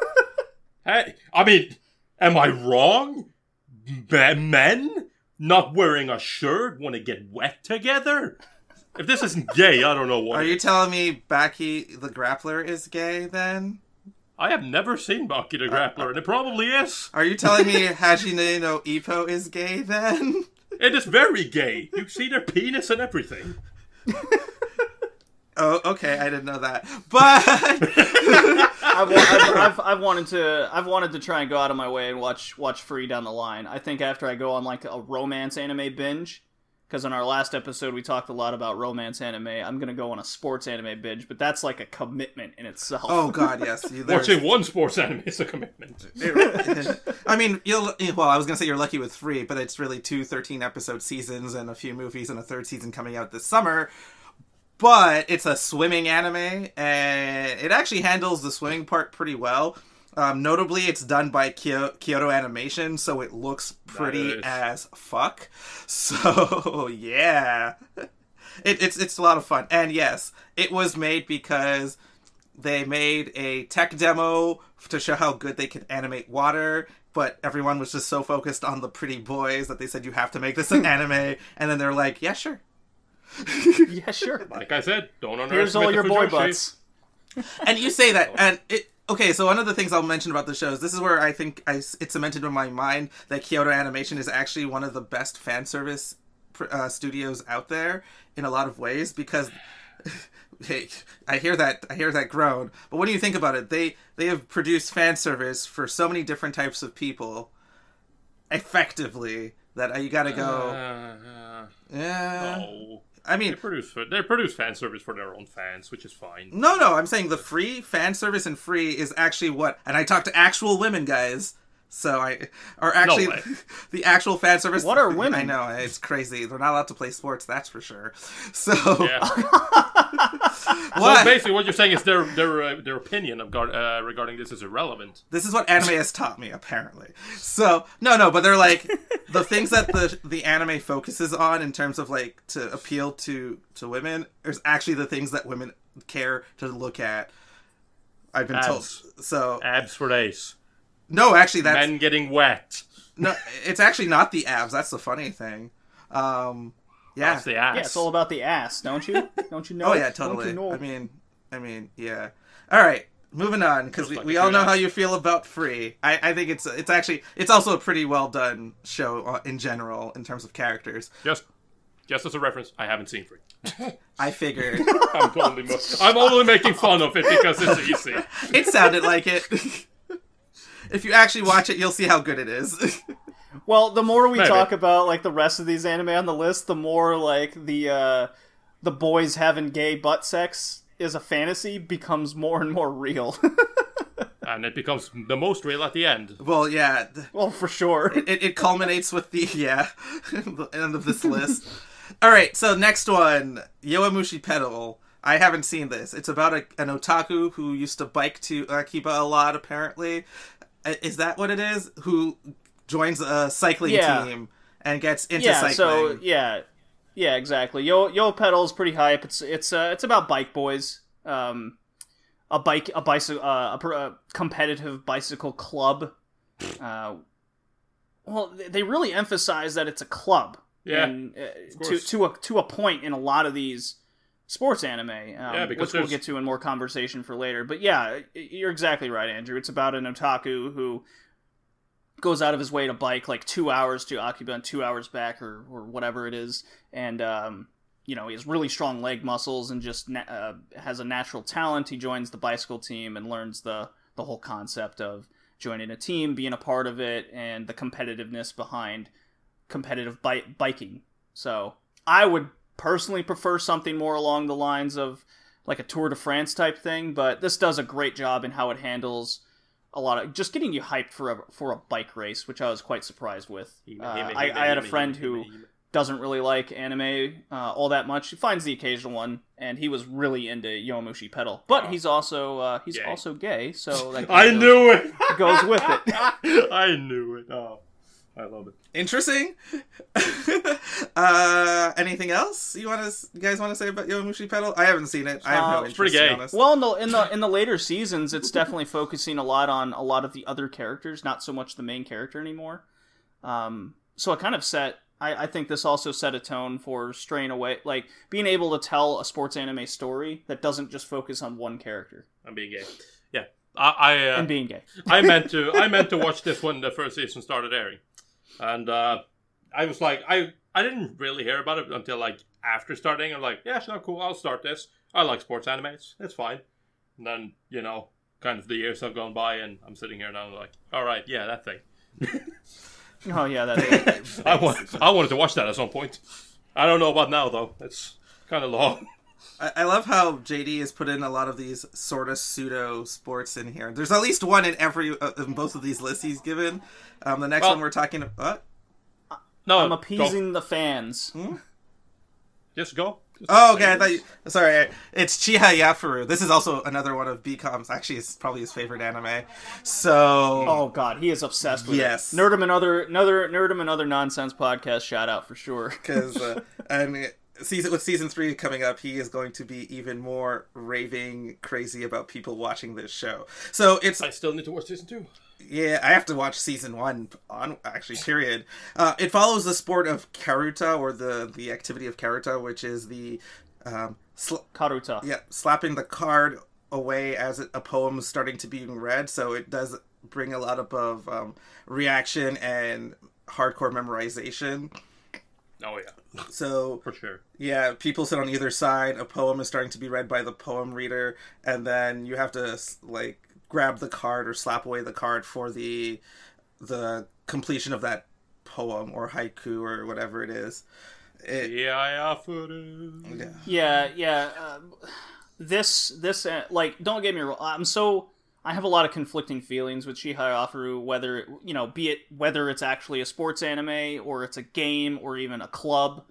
Hey, I mean, am I wrong? Men not wearing a shirt want to get wet together? If this isn't gay, I don't know what. Are you telling me Baki the Grappler is gay then? I have never seen Baki the Grappler, and it probably is. Are you telling me Hajime no Ippo is gay then? It is very gay. You see their penis and everything. Oh, okay, I didn't know that. But I've, I've, I've, I've wanted to I've wanted to try and go out of my way and watch watch Free down the line. I think after I go on like a romance anime binge, because in our last episode we talked a lot about romance anime. I'm gonna go on a sports anime binge, but that's like a commitment in itself. oh god, yes. You, there's- Watching one sports anime is a commitment. I mean, you'll eh, well, I was gonna say you're lucky with three, but it's really two 13 episode seasons and a few movies and a third season coming out this summer. But it's a swimming anime, and it actually handles the swimming part pretty well. Um, notably, it's done by Kyo- Kyoto Animation, so it looks pretty is. as fuck. So yeah, it, it's it's a lot of fun. And yes, it was made because they made a tech demo to show how good they could animate water but everyone was just so focused on the pretty boys that they said you have to make this an anime and then they're like yeah sure yeah, sure. Like I said, don't underestimate Here's all the your boy butts. and you say that and it okay so one of the things i'll mention about the shows this is where i think I, it cemented in my mind that kyoto animation is actually one of the best fan service uh, studios out there in a lot of ways because hey i hear that i hear that groan but what do you think about it they they have produced fan service for so many different types of people effectively that uh, you gotta go Uh, yeah no. I They mean produce they produce fan service for their own fans, which is fine. No, no, I'm saying the free fan service and free is actually what, and I talk to actual women, guys. So I are actually way. the actual fan service. What are women? I know it's crazy. They're not allowed to play sports, that's for sure. So Yeah. so basically, what you're saying is their their uh, their opinion of gar- uh, regarding this is irrelevant. this is what anime has taught me, apparently. So no, no, but they're like the things that the the anime focuses on in terms of like to appeal to to women is actually the things that women care to look at. I've been Abs. told. So Abs for days. No, actually, that's Men getting wet. No, it's actually not the abs. That's the funny thing. Um, yeah. That's the ass. Yeah, it's all about the ass, don't you? Don't you know? oh yeah, totally. you know? I mean, I mean, yeah. All right, moving on because we, like we all know ass. how you feel about Free. I, I think it's it's actually it's also a pretty well done show uh, in general in terms of characters. just just as a reference, I haven't seen Free. I figured I'm totally mo- I'm only making fun of it because it's easy. it sounded like it. if you actually watch it, you'll see how good it is. Well, the more we Maybe. talk about like the rest of these anime on the list, the more like the uh the boys having gay butt sex is a fantasy becomes more and more real. And it becomes the most real at the end. well, yeah. th- well, for sure. it, it culminates with the yeah the end of this list all right so next one Yowamushi Pedal i haven't seen this it's about a, an otaku who used to bike to akiba a lot apparently is that what it is who joins a cycling Yeah. team and gets into yeah, cycling so yeah. Yeah, exactly. Yo Yo Pedal's pretty hype. It's it's uh it's about bike boys. Um a bike a bicycle uh, a, a competitive bicycle club. Uh well, they- they really emphasize that it's a club. Yeah, and, uh, to to a to a point in a lot of these sports anime, um, Yeah, because which we'll get to in more conversation for later. But yeah, you're exactly right, Andrew. It's about an otaku who goes out of his way to bike like two hours to Akiba and two hours back, or or whatever it is, and um, you know he has really strong leg muscles and just na- uh, has a natural talent. He joins the bicycle team and learns the the whole concept of joining a team, being a part of it, and the competitiveness behind competitive bi- biking. So I would personally prefer something more along the lines of like a Tour de France type thing, but this does a great job in how it handles a lot of just getting you hyped for a for a bike race, which I was quite surprised with. Uh, I, I had a friend who doesn't really like anime uh, all that much. He finds the occasional one, and he was really into Yowamushi Pedal. But he's also uh, he's Gay. also gay, so that I knew it. goes with it. I knew it. Oh, I love it. Interesting. uh, anything else you want to, you guys want to say about Yowamushi Pedal? I haven't seen it. I have Uh, no it's interest. pretty to be gay. honest. Well, in the in the in the later seasons, it's definitely focusing a lot on a lot of the other characters, not so much the main character anymore. Um, so it kind of set. I, I think this also set a tone for straying away, like being able to tell a sports anime story that doesn't just focus on one character I'm being gay. Yeah, I I, uh, and being gay. I meant to I meant to watch this when the first season started airing, and uh, I was like I I didn't really hear about it until like after starting. I'm like, yeah, sure, cool, I'll start this. I like sports animes. It's fine. And then you know, kind of the years have gone by, and I'm sitting here now like, all right, yeah, that thing. Oh yeah, that I want I wanted to watch that at some point. I don't know about now though. It's kind of long. I, I love how JD has put in a lot of these sort of pseudo sports in here. There's at least one in every uh, in both of these lists he's given. Um, the next Well- one we're talking about. What? No, I'm go. appeasing the fans. Just go. Just Oh, okay. I thought you, sorry. It's Chihayafuru. This is also another one of BCom's. Actually, it's probably his favorite anime. So, Oh god, he is obsessed with Yes. it. Nerdum and other another Nerdum and other nonsense podcast shout out for sure. because uh, and season with season three coming up, he is going to be even more raving crazy about people watching this show. So it's I still need to watch season two. Yeah, I have to watch season one on actually. Period. Uh, it follows the sport of karuta or the the activity of karuta, which is the um, sl- Karuta. yeah slapping the card away as a poem is starting to be read. So it does bring a lot of, of um, reaction and hardcore memorization. Oh yeah, So for sure. yeah, people sit on either side. A poem is starting to be read by the poem reader, and then you have to like grab the card or slap away the card for the the completion of that poem or haiku or whatever it is. It, Yeah, yeah, yeah. Yeah, yeah. Uh, this this uh, like don't get me wrong. I'm so I have a lot of conflicting feelings with Chihayafuru, whether you know, be it whether it's actually a sports anime or it's a game or even a club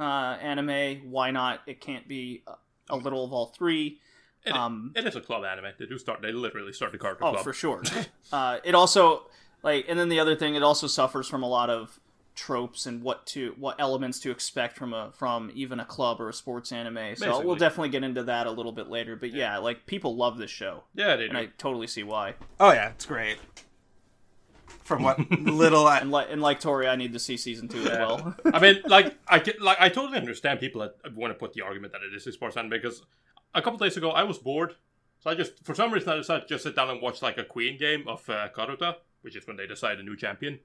uh, anime. Why not? It can't be a, a little of all three. It, Um, it is a club anime. They do start. They literally start the card Oh, club. for sure. uh, it also like, and then the other thing, it also suffers from a lot of tropes and what to what elements to expect from a from even a club or a sports anime. So Basically. we'll definitely get into that a little bit later. But yeah, like people love this show, Yeah, they do. and I totally see why. Oh yeah, it's great. From what little I, And like and like Tori, I need to see season two as well. I mean, like I get, like I totally understand people that want to put the argument that it is a sports anime because a couple days ago I was bored, so I just for some reason I decided to just sit down and watch like a Queen game of uh, Karuta, which is when they decide a new champion.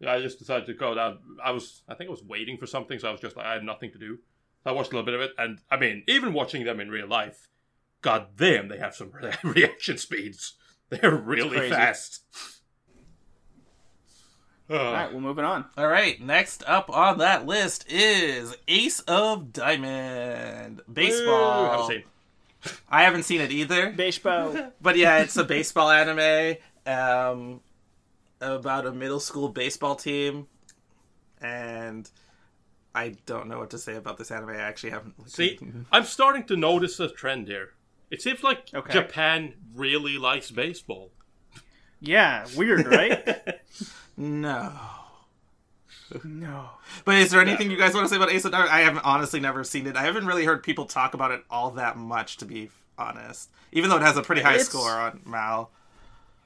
Yeah, I just decided to go down. I was, I think I was waiting for something, so I was just like, I had nothing to do. So I watched a little bit of it, and I mean, even watching them in real life, god damn, they have some reaction speeds. They're really fast. Uh, All right, well, moving on. All right, next up on that list is Ace of Diamond woo, baseball. haven't seen. I haven't seen it either. Baseball. But yeah, it's a baseball anime um, about a middle school baseball team, and I don't know what to say about this anime. I actually haven't. See, I'm starting to notice a trend here. It seems like Okay. Japan really likes baseball. yeah, weird, right? no. no. But is there anything you guys want to say about Ace of Diamond? I haven't honestly never seen it. I haven't really heard people talk about it all that much, to be honest. Even though it has a pretty high It's- score on Mal.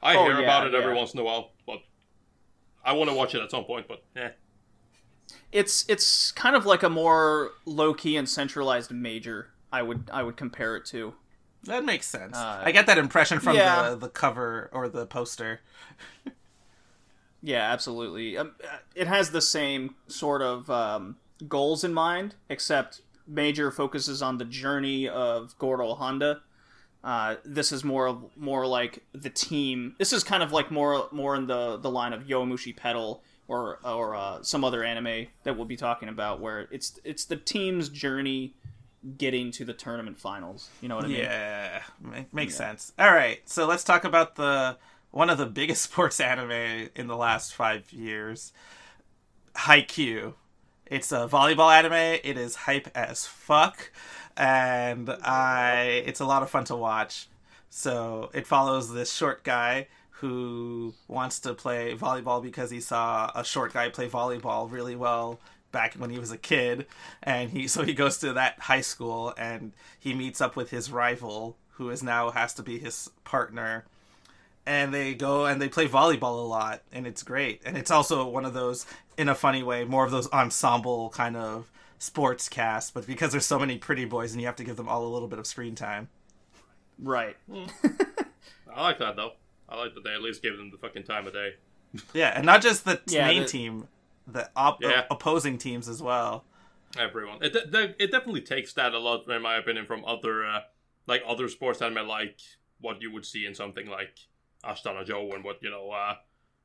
I Oh, hear yeah, about it every yeah. once in a while, but I want to watch it at some point. But eh. It's it's kind of like a more low key and centralized major. I would I would compare it to. That makes sense. Uh, I get that impression from yeah. the, the cover or the poster. Yeah, absolutely. Um, uh, it has the same sort of um, goals in mind, except major focuses on the journey of Goro Honda. Uh, this is more more like the team. This is kind of like more more in the the line of Yowamushi Pedal or or uh, some other anime that we'll be talking about, where it's it's the team's journey getting to the tournament finals. You know what I mean? Yeah, ma- makes sense. All right, so let's talk about the one of the biggest sports anime in the last five years, Haikyuu. It's a volleyball anime. It is hype as fuck, and I it's a lot of fun to watch. So it follows this short guy who wants to play volleyball because he saw a short guy play volleyball really well back when he was a kid. And he so he goes to that high school and he meets up with his rival who is now has to be his partner. And they go and they play volleyball a lot and it's great. And it's also one of those in a funny way more of those ensemble kind of sports cast but because there's so many pretty boys and you have to give them all a little bit of screen time Right. I like that though. I like that they at least gave them the fucking time of day. yeah and not just the t- Yeah, main the- team the op- Yeah. opposing teams as well Everyone. It, de- de- it definitely takes that a lot, in my opinion, from other uh, like other sports anime, like what you would see in something like Ashita no Joe and what you know, uh,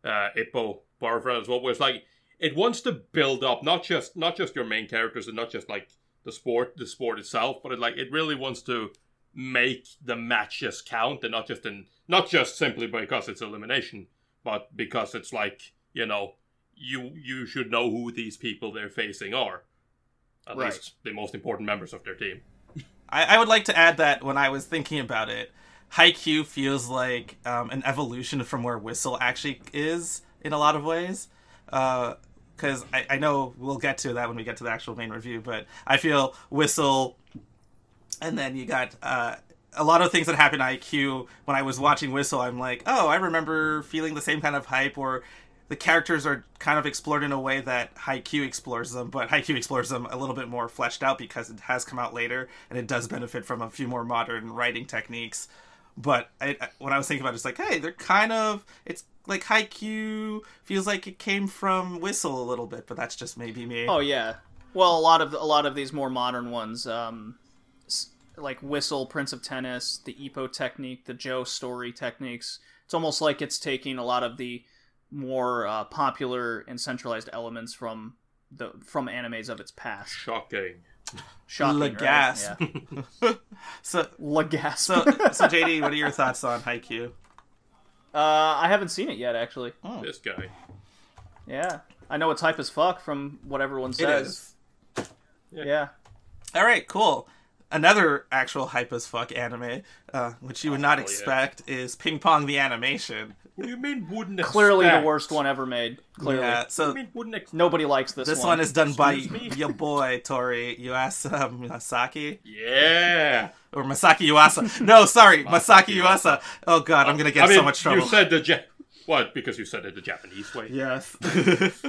uh, Ippo Barfra as well. Where it's like it wants to build up not just not just your main characters and not just like the sport, the sport itself, but it like it really wants to make the matches count and not just in not just simply because it's elimination, but because it's like you know you you should know who these people they're facing are. At Right. least the most important members of their team. I, I would like to add that when I was thinking about it, Haikyuu feels like um, an evolution from where Whistle actually is in a lot of ways. Because I, I know we'll get to that when we get to the actual main review, but I feel Whistle, and then you got uh, a lot of things that happen in Haikyuu. When I was watching Whistle, I'm like, oh, I remember feeling the same kind of hype, or the characters are kind of explored in a way that Haikyuu explores them, but Haikyuu explores them a little bit more fleshed out because it has come out later and it does benefit from a few more modern writing techniques. But I- when I was thinking about it, it's like, hey, they're kind of it's like Haikyuu feels like it came from Whistle a little bit, but that's just maybe me. Oh yeah. Well, a lot of a lot of these more modern ones, um, like Whistle, Prince of Tennis, the Ippo technique, the Joe story techniques. It's almost like it's taking a lot of the more uh, popular and centralized elements from the from animes of its past. Shocking. Shocking, Le right? Yeah. So, Le gasp. so, so JD, what are your thoughts on Haikyuu? Uh, I haven't seen it yet, actually. This guy. Yeah, I know it's hype as fuck from what everyone says. is. Yeah. All right, cool. Another actual hype as fuck anime, uh, which you would not Oh, yeah. expect, is Ping Pong the Animation. What do you mean wouldn't Clearly expect? the worst one ever made. Clearly. Yeah, What do so you mean wouldn't expect? Nobody likes this, this one. This one is done by me? your boy Tori Yuasa um, Masaki Yeah. or Masaki Yuasa. No, sorry, Masaki Yuasa. Oh god, I'm gonna get I mean, so much trouble. you said the ja- what? Because you said it the Japanese way. yes.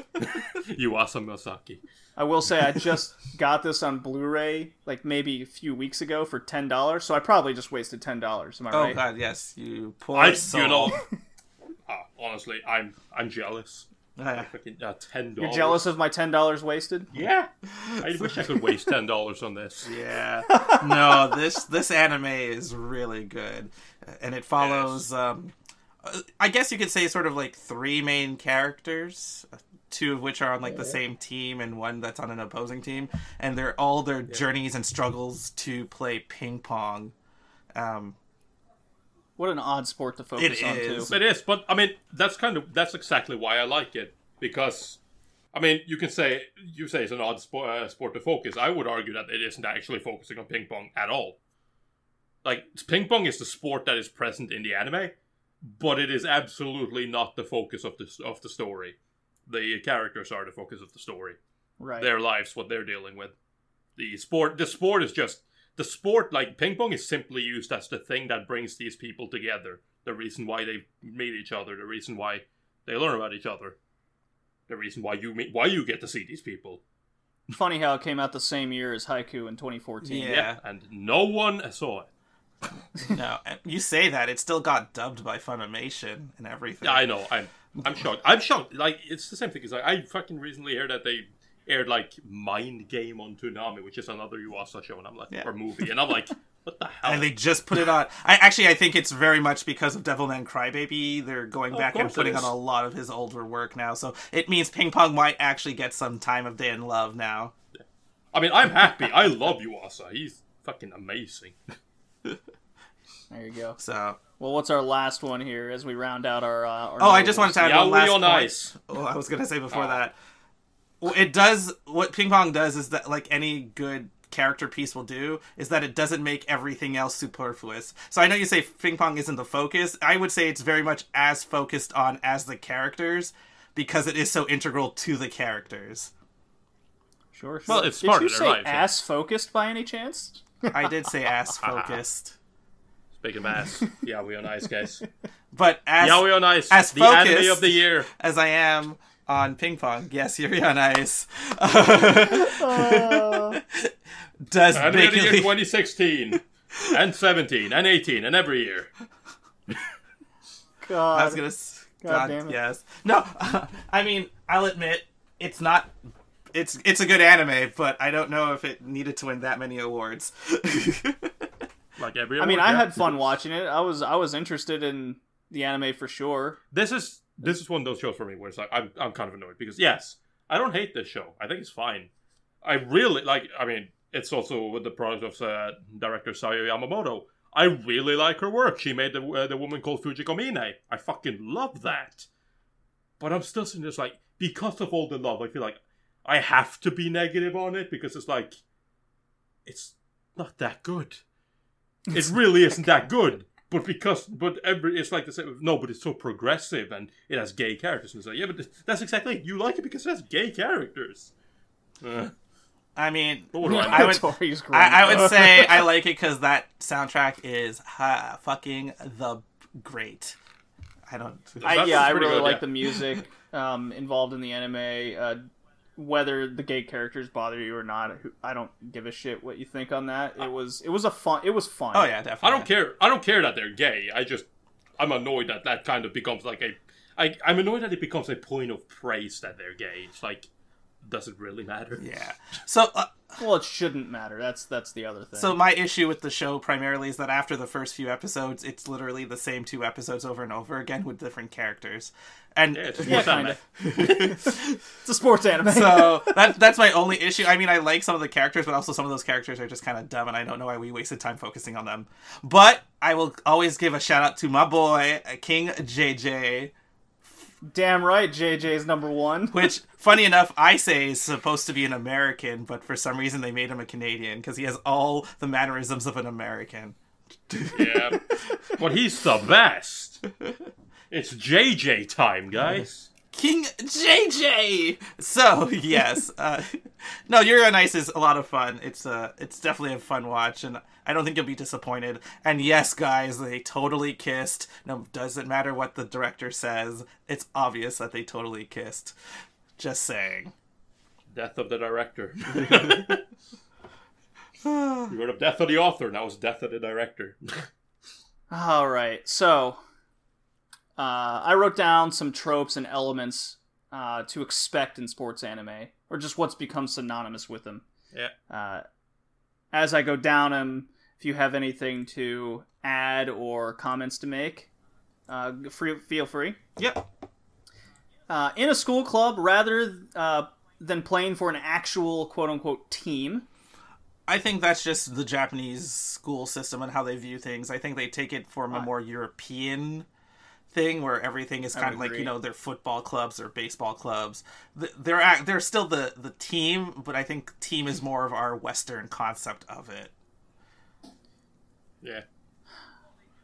You awesome Masaki. I will say I just got this on Blu-ray like maybe a few weeks ago for ten dollars, so I probably just wasted ten dollars. Am I oh right? god, yes. You poor I, soul. you know, uh, honestly, I'm I'm jealous. Ah, Fucking uh, ten dollars. You're jealous of my ten dollars wasted? Yeah. I wish I could waste ten dollars on this. Yeah. no, this this anime is really good, and it follows. Um, uh, I guess you could say sort of like three main characters, two of which are on like the same team, and one that's on an opposing team, and they're all their journeys and struggles to play ping pong. Um, What an odd sport to focus It on is. too. It is, but I mean, that's kind of that's exactly why I like it because, I mean, you can say you say it's an odd sport, uh, sport to focus. I would argue that it isn't actually focusing on ping pong at all. Like ping pong is the sport that is present in the anime, but it is absolutely not the focus of the of the story. The characters are the focus of the story. Right. Their lives, what they're dealing with. The sport, the sport is just the sport. Like ping pong is simply used as the thing that brings these people together. The reason why they meet each other. The reason why they learn about each other. The reason why you meet, why you get to see these people. Funny how it came out the same year as Haikyuu in 2014. Yeah. and no one saw it. no, you say that it still got dubbed by Funimation and everything. Yeah, I know. I'm I'm shocked. I'm shocked. Like it's the same thing. It's like I fucking recently heard that they aired like Mind Game on Toonami, which is another Yuasa show, and I'm like, Yeah. or movie, and I'm like, what the hell? and they just put it on. I actually I think it's very much because of Devilman Crybaby. They're going Of back and putting on a lot of his older work now. So it means Ping Pong might actually get some time of day in love now. I mean, I'm happy. I love Yuasa. He's fucking amazing. There you go. So Well, what's our last one here as we round out our? Uh, our oh, I just wanted to add one Yaoi last on point. Ice. Oh, I was gonna say before Oh. that. Well, it does what ping pong does is that like any good character piece will do is that it doesn't make everything else superfluous. So I know you say ping pong isn't the focus. I would say it's very much as focused on as the characters because it is so integral to the characters. Sure. sure. Well, it's Did smart you in their say life, yeah. ass focused by any chance? I did say as focused, Speaking of ass, yeah, we on Ice, guys. but as Yaoi on Ice, as the anime focused- of the year. as I am on ping pong, yes, you're on ice. does Anime of the year basically 2016, and 17, and 18, and every year. God. I was gonna. God God, damn it. yes. No, I mean, I'll admit it's not. It's it's a good anime, but I don't know if it needed to win that many awards. Like every. I mean, award, I had fun watching it. I was I was interested in the anime for sure. This is this is one of those shows for me where it's like I'm I'm kind of annoyed because yes, I don't hate this show. I think it's fine. I really like. I mean, it's also with the product of uh, director Sayo Yamamoto. I really like her work. She made the uh, the woman called Fujiko Mine. I fucking love that. But I'm still sitting there like because of all the love, I feel like I have to be negative on it because it's like it's not that good. It really isn't that good. But because, but every, it's like the same. No, but it's so progressive and it has gay characters. And it's like, yeah, but that's exactly it. You like it because it has gay characters. Uh, I mean, but what do I would- I, I would say I like it because that soundtrack is ha, fucking the great. I don't. I, yeah, I really good, like yeah. the music um, involved in the anime. Uh, whether the gay characters bother you or not, I don't give a shit what you think on that. It was it was a fun. It was fun. Oh yeah, definitely. I don't care. I don't care that they're gay. I just, I'm annoyed that that kind of becomes like a. I, I'm annoyed that it becomes a point of praise that they're gay. It's like, does it really matter? Yeah. So uh, Well, it shouldn't matter. That's that's the other thing. So my issue with the show primarily is that after the first few episodes, it's literally the same two episodes over and over again with different characters, and Yeah, it's yeah, more kind anime. of. it's a sports anime. so that that's my only issue. I mean, I like some of the characters, but also some of those characters are just kind of dumb, and I don't know why we wasted time focusing on them. But I will always give a shout out to my boy King JJ, Damn right, JJ's number one. which funny enough I say is supposed to be an American, but for some reason they made him a Canadian because he has all the mannerisms of an American. Yeah. but he's the best. It's JJ time, guys. King JJ. So yes, uh, no, Yuri on Ice is a lot of fun. It's uh, it's definitely a fun watch, and I don't think you'll be disappointed. And yes, guys, they totally kissed. No, doesn't matter what the director says. It's obvious that they totally kissed. Just saying. Death of the director. you heard of Death of the author, now it's Death of the director. All right, so uh, I wrote down some tropes and elements uh, to expect in sports anime, or just what's become synonymous with them. yeah. Uh, as I go down them, if you have anything to add or comments to make, uh, free, feel free. Yep. Uh, in a school club, rather uh, than playing for an actual quote unquote team, I think that's just the Japanese school system and how they view things. I think they take it from a more European thing where everything is kind of like you know their football clubs or baseball clubs. They're they're still the the team, but I think team is more of our Western concept of it. Yeah.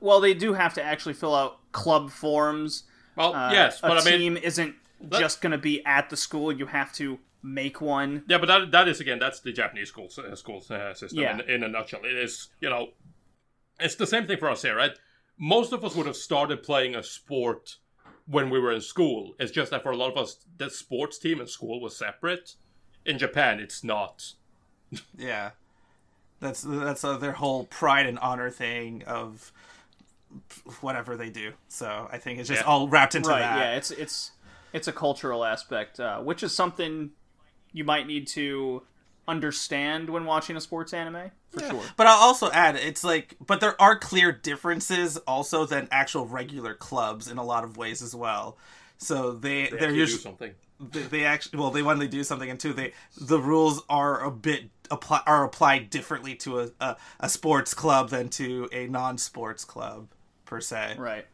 well, they do have to actually fill out club forms. Well, Uh, yes, a but I mean, team isn't just going to be at the school. You have to make one. yeah, but that that is again that's the Japanese school uh, school uh, system Yeah. in, in a nutshell. It is you know, it's the same thing for us here, right? Most of us would have started playing a sport when we were in school. It's just that for a lot of us, the sports team in school was separate. In Japan, it's not. Yeah, that's that's uh, their whole pride and honor thing of whatever they do. So I think it's just Yeah. all wrapped into right? that. Yeah, it's it's it's a cultural aspect, uh, which is something you might need to understand when watching a sports anime for sure. But I'll also add, it's like, but there are clear differences also than actual regular clubs in a lot of ways as well. So they, They they're actually do usually something. they, they actually well they when they do something and two they the rules are a bit apply are applied differently to a, a, a sports club than to a non-sports club per se. Right.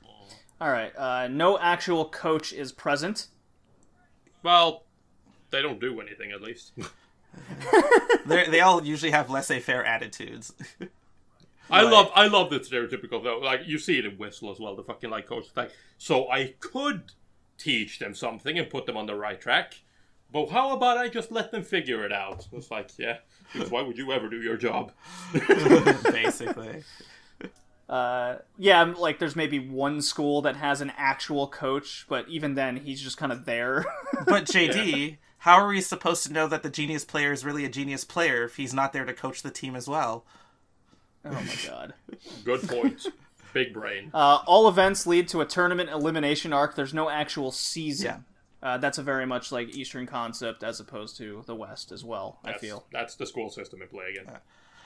All right. Uh, no actual coach is present. Well, they don't do anything at least. They they all usually have laissez-faire attitudes. I Right. love I love the stereotypical though. Like you see it in Whistle as well. The fucking like coach like so I could teach them something and put them on the right track. But how about I just let them figure it out? It's like, yeah, because why would you ever do your job? basically. Uh, yeah, like there's maybe one school that has an actual coach, but even then, he's just kind of there. But JD, how are we supposed to know that the genius player is really a genius player if he's not there to coach the team as well? oh my god. Good point. Big brain. Uh, all events lead to a tournament elimination arc. There's no actual season. Uh, that's a very much like Eastern concept as opposed to the West as well. I feel. that's the school system in play again.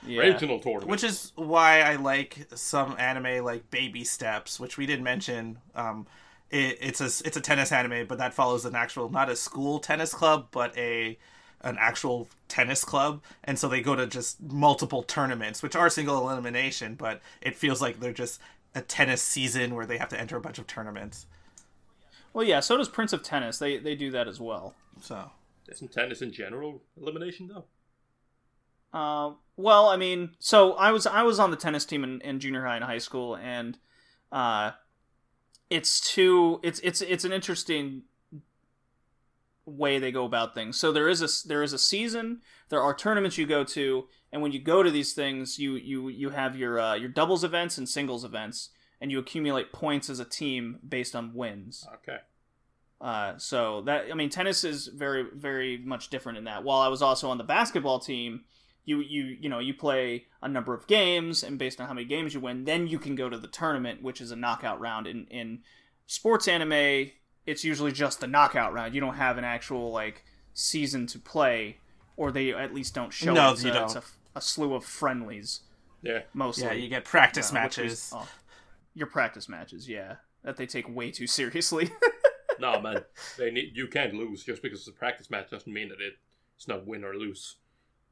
Yeah. Regional tournament. Which is why I like some anime like Baby Steps, which we didn't mention. Um, it, it's a it's a tennis anime, but that follows an actual not a school tennis club, but a an actual tennis club, and so they go to just multiple tournaments, which are single elimination, but it feels like they're just a tennis season where they have to enter a bunch of tournaments. Well, yeah. So does Prince of Tennis. They they do that as well. So Isn't tennis in general elimination though? Uh, well, I mean, so I was I was on the tennis team in, in junior high and high school, and uh, it's too it's it's it's an interesting way they go about things. So there is a there is a season. There are tournaments you go to, and when you go to these things, you you you have your uh, your doubles events and singles events, and you accumulate points as a team based on wins. Okay. Uh, so that I mean, tennis is very very much different in that. While I was also on the basketball team, you you you know you play a number of games, and based on how many games you win, then you can go to the tournament, which is a knockout round. In in sports anime, it's usually just the knockout round. You don't have an actual like season to play, or they at least don't show No, it. It's you a, don't. a, a slew of friendlies Yeah. mostly. yeah, you get practice uh, matches. is- oh, your practice matches, yeah, that they take way too seriously. No man, they need you can't lose just because it's a practice match doesn't mean that it, it's not win or lose.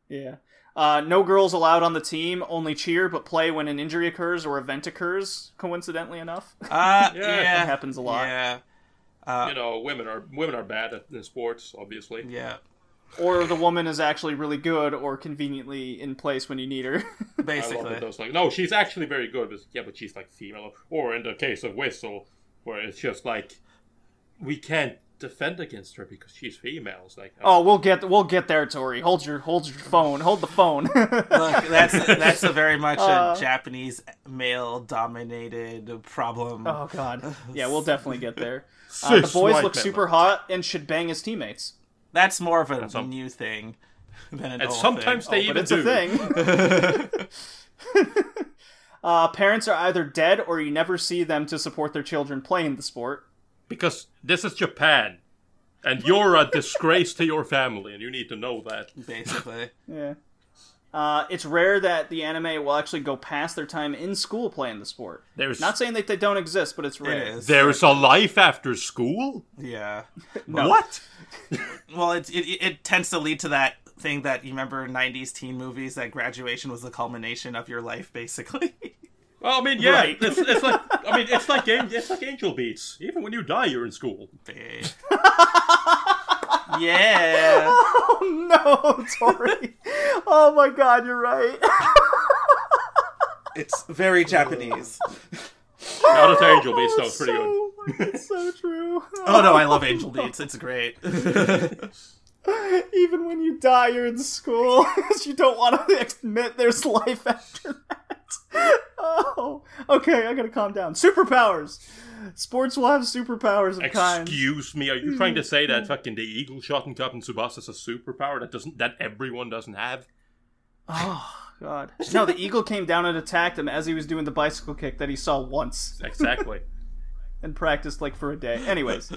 Yeah. Uh, no girls allowed on the team. Only cheer, but play when an injury occurs or event occurs. Coincidentally enough, Uh, Yeah. yeah, that happens a lot. Yeah, uh, you know, women are women are bad at in sports, obviously. yeah. Or the woman is actually really good or conveniently in place when you need her. I love Basically, that those like no, she's actually very good, but yeah, but she's like female. Or in the case of Whistle, where it's just like we can't defend against her because she's female. It's like oh, we'll get we'll get there, Tori. Hold your hold your phone. Hold the phone. Look, that's that's a very much Uh, a Japanese male-dominated problem. oh God. Yeah, we'll definitely get there. Uh, the boys look men. super hot and should bang his teammates. That's more of a That's a- new thing than an and old sometimes thing. they but even it's do. a thing. uh, parents are either dead or you never see them to support their children playing the sport. because this is Japan, and you're a disgrace to your family, and you need to know that. basically. Yeah. Uh, it's rare that the anime will actually go past their time in school playing the sport. There's Not saying that they don't exist, but it's rare. is. there's a life after school. Yeah. What? Well, it, it it tends to lead to that thing that you remember '90s teen movies that graduation was the culmination of your life, basically. Well, I mean, yeah, Right. it's, it's like I mean, it's like it's like Angel Beats. Even when you die, you're in school. Big. yeah. Oh no, Tori! oh my God, you're right. It's very Japanese. Now oh, that's Angel Beats, though, it's pretty good. It's so true. Oh no, I love Angel Beats. It's great. Even when you die, you're in school. because you don't want to admit there's life after that. Oh, okay. I gotta calm down. Superpowers. Sports will have superpowers of kinds. Excuse me, are you trying to say that fucking the eagle shot and Captain Tsubasa is a superpower that doesn't that everyone doesn't have? Oh God. No, the eagle came down and attacked him as he was doing the bicycle kick that he saw once Exactly. and practiced like for a day. Anyways,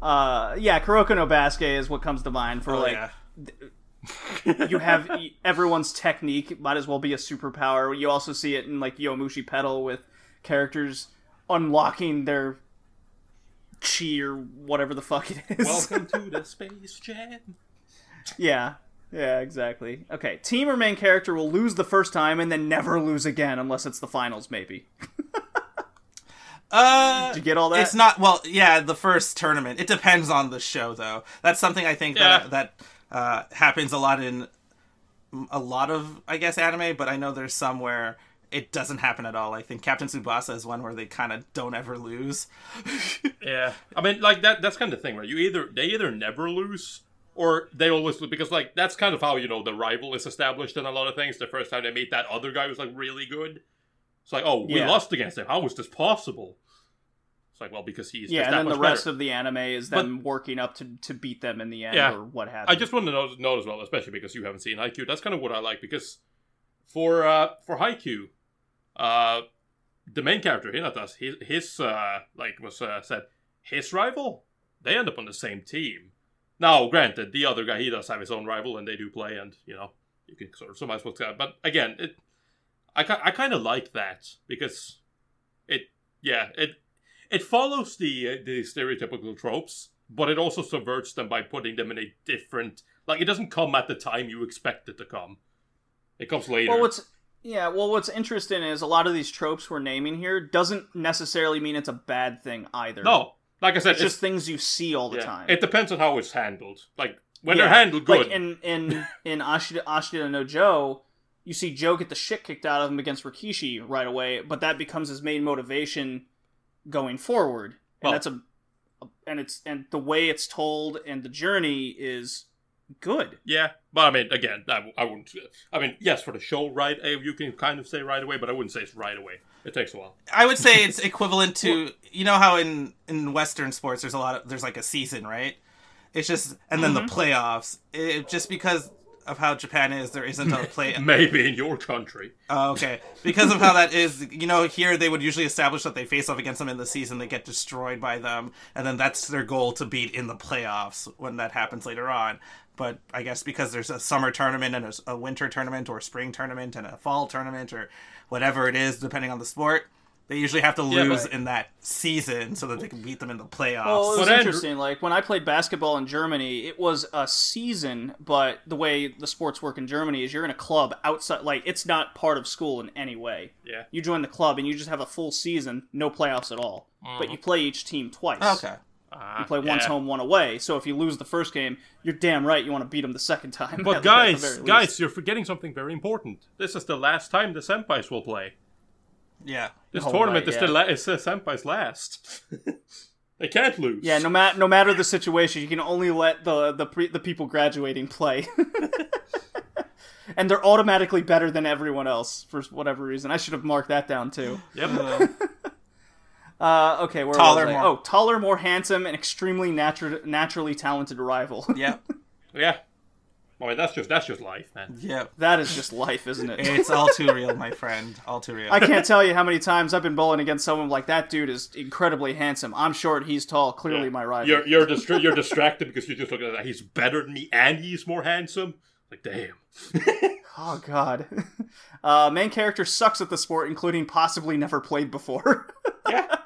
uh, yeah, Kuroko no is what comes to mind for Oh, like yeah. you have everyone's technique might as well be a superpower. You also see it in like Yowamushi Pedal with characters unlocking their chi or whatever the fuck it is. Welcome to the Space Jam. yeah. Yeah, exactly. Okay, team or main character will lose the first time and then never lose again unless it's the finals, maybe. Uh, Did you get all that? It's not well, yeah. The first tournament. It depends on the show, though. That's something I think Yeah. that that uh, happens a lot in a lot of, I guess, anime. But I know there's some where it doesn't happen at all. I think Captain Tsubasa is one where they kind of don't ever lose. Yeah, I mean, like that. That's kind of the thing, right? You either they either never lose or they always lose because, like, that's kind of how you know the rival is established in a lot of things. The first time they meet that other guy was like really good. It's like, oh, we Yeah. lost against him. How was this possible? It's like, well, because he's yeah, and that then the rest better. of the anime is them working up to, to beat them in the end Yeah. or what have I just want to know, note as well, especially because you haven't seen Haikyuu. That's kind of what I like because for uh, for Haikyuu, uh, the main character Hinata's his his uh, like was uh, said his rival they end up on the same team. Now, granted, the other guy he does have his own rival and they do play, and you know you can sort of surmise what's that. But again, it I I kind of like that because it yeah it it follows the uh, the stereotypical tropes, but it also subverts them by putting them in a different like it doesn't come at the time you expect it to come. It comes later. Well, what's yeah, well, what's interesting is a lot of these tropes we're naming here doesn't necessarily mean it's a bad thing either. no, like I said, it's just things you see all the yeah, time. It depends on how it's handled. Like when Yeah. they're handled good, Like in in in Ashita, Ashita no Joe, you see Joe get the shit kicked out of him against Rikiishi right away, but that becomes his main motivation going forward, and Well- that's a and it's and the way it's told and the journey is good. yeah. But I mean, again, I, I wouldn't. I mean, yes, for the show, right? You can kind of say right away, but I wouldn't say it's right away. It takes a while. I would say it's equivalent to you know how in in Western sports there's a lot of there's like a season, right? It's just and then Mm-hmm. the playoffs. It, just because of how Japan is, there isn't a play. Maybe in your country. Oh, okay. Because of how that is, you know, here they would usually establish that they face off against them in the season, they get destroyed by them, and then that's their goal to beat in the playoffs when that happens later on. But I guess because there's a summer tournament and a, a winter tournament or spring tournament and a fall tournament or whatever it is, depending on the sport, they usually have to Yeah, lose but- in that season so that they can beat them in the playoffs. Well, it was But Andrew- interesting. Like when I played basketball in Germany, it was a season, but the way the sports work in Germany is you're in a club outside. Like it's not part of school in any way. Yeah. You join the club and you just have a full season, no playoffs at all. But you play each team twice. okay. Ah, You play once yeah. home, one away. So if you lose the first game, you're damn right you want to beat them the second time. But at the- at the guys, least. guys, you're forgetting something very important. This is the last time the senpais will play. Yeah. This tournament right, is yeah. the la- the senpai's last. they can't lose. Yeah, no matter no matter the situation, you can only let the the pre- the people graduating play. and they're automatically better than everyone else for whatever reason. I should have marked that down too. Yep. Uh, okay, where Taller, was I? more- Oh, taller, more handsome, and extremely natu- naturally talented rival. Yeah. yeah. I mean, that's just that's just life, man. Yeah. that is just life, isn't it? It's all too real, my friend. All too real. I can't tell you how many times I've been bowling against someone like that dude is incredibly handsome. I'm short, he's tall, clearly my rival. You're you're distra- you're distracted because you're just looking at that. He's better than me and he's more handsome. Like, damn. Oh god. Uh, main character sucks at the sport, including possibly never played before. Yeah.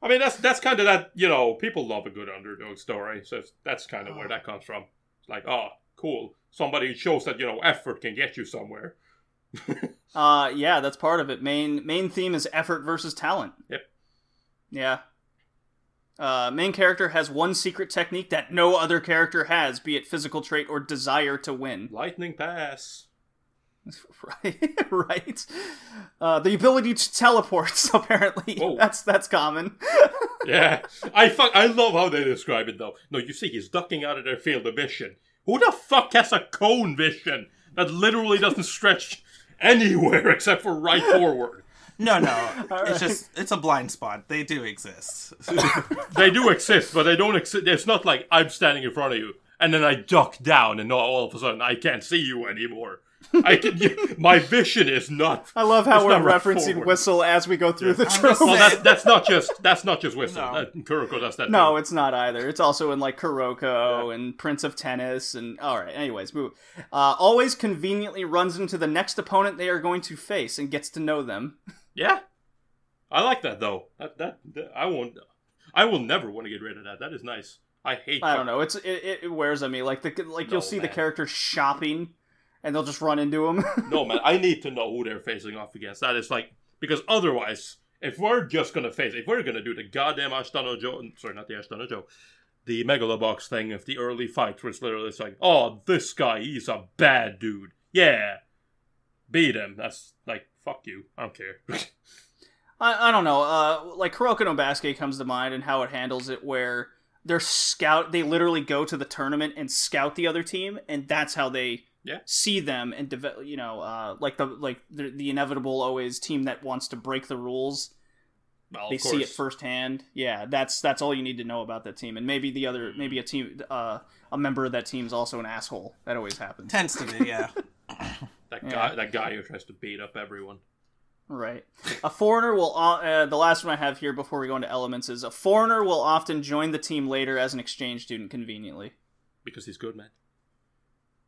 I mean, that's that's kind of that. You know, people love a good underdog story, so that's kind of where that comes from. It's like, oh, cool. Somebody shows that you know effort can get you somewhere. uh, yeah, that's part of it. Main main theme is effort versus talent. Yep. Yeah. Uh, main character has one secret technique that no other character has, be it physical trait or desire to win. Lightning pass. Right, right. Uh, the ability to teleport. Apparently, Whoa. that's that's common. Yeah, I fuck. I love how they describe it though. No, you see, he's ducking out of their field of vision. Who the fuck has a cone vision that literally doesn't stretch anywhere except for right forward? No, no. It's just it's a blind spot. They do exist. They do exist, but they don't exist. It's not like I'm standing in front of you and then I duck down and all of a sudden I can't see you anymore. I can, my vision is not. I love how we're referencing forward. Whistle as we go through the I'm tropes. Well, that's that's not just that's not just whistle. No. That, Kuroko does that. No, too. it's not either. It's also in like Kuroko and Prince of Tennis and all right. Anyways, move. Uh, always conveniently runs into the next opponent they are going to face and gets to know them. yeah. I like that though. That, that that I won't. I will never want to get rid of that. That is nice. I hate. I don't know. It's it, it, it wears on me. Like the like No, you'll see the man. characters shopping, and they'll just run into them. No man, I need to know who they're facing off against. That is like because otherwise, if we're just gonna face, if we're gonna do the goddamn Ashita no Joe, sorry, not the Ashita no Joe, the Megalobox thing of the early fight, where it's literally it's like, oh, this guy, he's a bad dude. Yeah, beat him. That's like, fuck you. I don't care. I, I don't know. Uh, like Kuroko no Basket comes to mind and how it handles it, where they're scout. They literally go to the tournament and scout the other team, and that's how they Yeah. see them and develop. You know, uh, like the like the, the inevitable always team that wants to break the rules. well, they see it firsthand. Yeah, that's that's all you need to know about that team, and maybe the other, maybe a team, uh, a member of that team's also an asshole. That always happens. Tends to be, yeah. That Yeah. guy, that guy who tries to beat up everyone. Right. A foreigner will. Uh, the last one I have here before we go into elements is a foreigner will often join the team later as an exchange student conveniently. because he's good, man.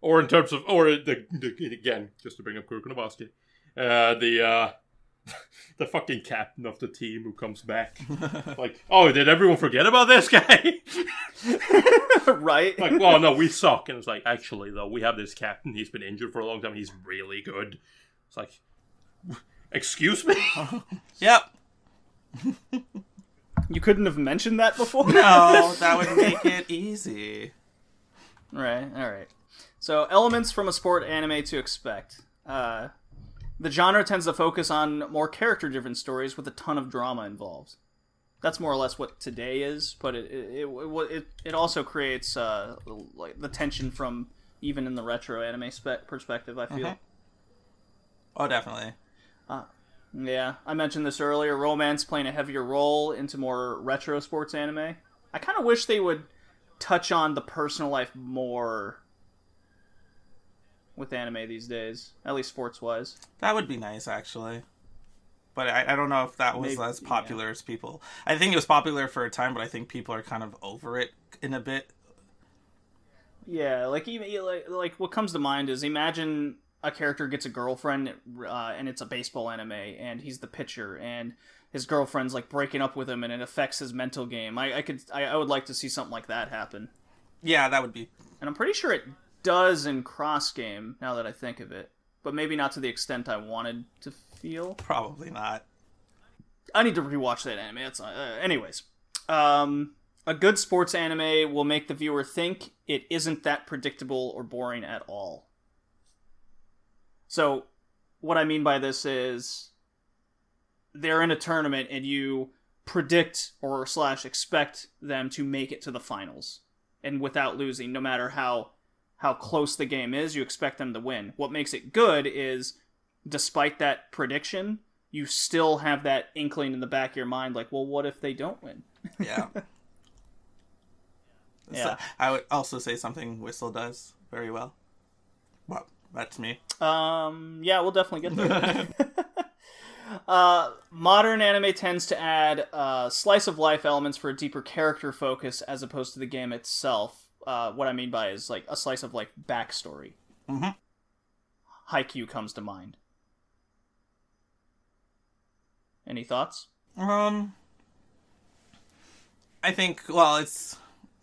Or in terms of, or the, the again, just to bring up Kuroko no uh, the uh, the fucking captain of the team who comes back, like, oh, did everyone forget about this guy? right. like, well, no, we suck, and it's like, actually, though, we have this captain. He's been injured for a long time. He's really good. It's like, excuse me. Yep. you couldn't have mentioned that before. No, that would make it easy. Right. All right. So elements from a sport anime to expect. Uh, the genre tends to focus on more character-driven stories with a ton of drama involved. That's more or less what today is, but it it it, it, it also creates uh, like the tension from even in the retro anime spec perspective. I feel. Oh, definitely. Yeah, I mentioned this earlier. Romance playing a heavier role into more retro sports anime. I kind of wish they would touch on the personal life more with anime these days, at least sports wise. That would be nice, actually. But I, I don't know if that was Maybe- as popular as people. I think it was popular for a time, but I think people are kind of over it in a bit. Yeah, like even like, like what comes to mind is imagine a character gets a girlfriend uh, and it's a baseball anime and he's the pitcher and his girlfriend's like breaking up with him and it affects his mental game. I, I could I, I would like to see something like that happen. Yeah, that would be. And I'm pretty sure it does in cross game now that I think of it, but maybe not to the extent I wanted to feel. Probably not. I need to rewatch that anime. That's uh, anyways. Um, a good sports anime will make the viewer think it isn't that predictable or boring at all. So, what I mean by this is they're in a tournament and you predict or slash expect them to make it to the finals and without losing no matter how how close the game is you expect them to win what makes it good is despite that prediction you still have that inkling in the back of your mind like well what if they don't win Yeah. Yeah. So, I would also say something Whistle does very well. Well, that's me. Um, yeah, we'll definitely get there. uh, modern anime tends to add uh, slice of life elements for a deeper character focus as opposed to the game itself. Uh, what I mean by is like a slice of like backstory. Mhm. Haikyuu comes to mind. Any thoughts? Um, I think well, it's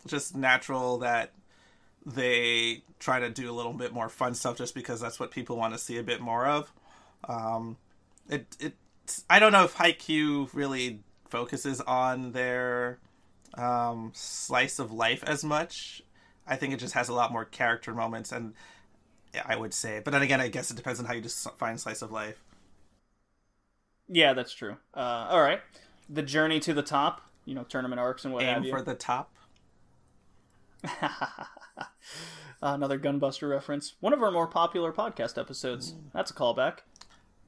just natural that they try to do a little bit more fun stuff just because that's what people want to see a bit more of. Um, it it I don't know if Haikyuu really focuses on their um, slice of life as much. I think it just has a lot more character moments, and I would say. But then again, I guess it depends on how you just find slice of life. Yeah, that's true. Uh, all right, the journey to the top. You know, tournament arcs and what have Aim you. for the top. Another Gunbuster reference. One of our more popular podcast episodes. That's a callback.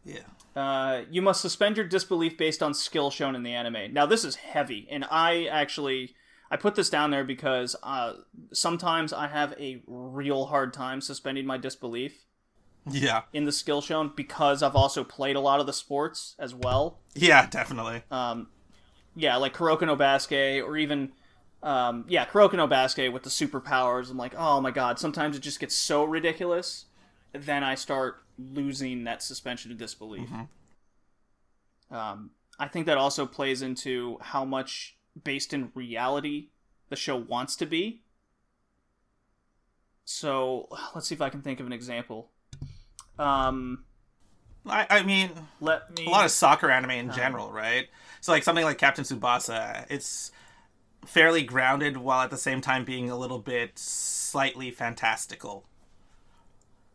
Yeah. Uh, you must suspend your disbelief based on skill shown in the anime. Now, this is heavy, and I actually I put this down there because uh, sometimes I have a real hard time suspending my disbelief. Yeah. in the skill shown because I've also played a lot of the sports as well. Yeah, definitely. Um, yeah, like Kuroko no Basket, or even, um, yeah, Kuroko no Basket with the superpowers. I'm like, oh my god, sometimes it just gets so ridiculous. Then I start losing that suspension of disbelief. Um, I think that also plays into how much based in reality the show wants to be. So let's see if I can think of an example. Um, I, I mean, let me. a lot of soccer anime in general, right? So like something like Captain Tsubasa, it's fairly grounded while at the same time being a little bit slightly fantastical.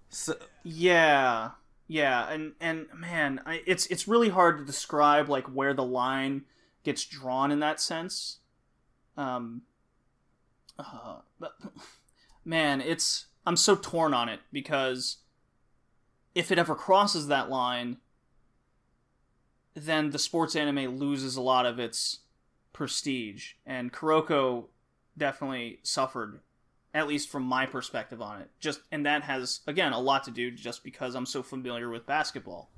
So, Yeah, yeah, and and man, I, it's it's really hard to describe like where the line gets drawn in that sense. Um, uh, but man, it's I'm so torn on it because if it ever crosses that line, then the sports anime loses a lot of its prestige, and Kuroko definitely suffered at least from my perspective on it. Just and that has again a lot to do just because I'm so familiar with basketball.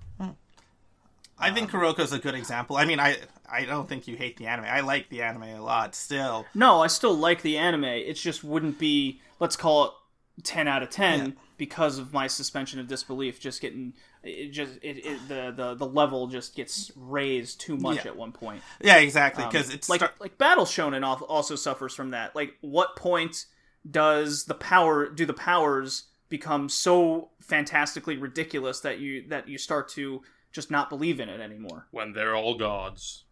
I think Kuroko's a good example. I mean, I I don't think you hate the anime. I like the anime a lot still. No, I still like the anime. It just wouldn't be let's call it 10 out of 10 Yeah. because of my suspension of disbelief just getting it just it, it the, the the level just gets raised too much Yeah. at one point. Yeah, exactly. Um, Because it's like start- like Battle Shonen al- also suffers from that. Like, what point does the power do the powers become so fantastically ridiculous that you that you start to just not believe in it anymore? when they're all gods.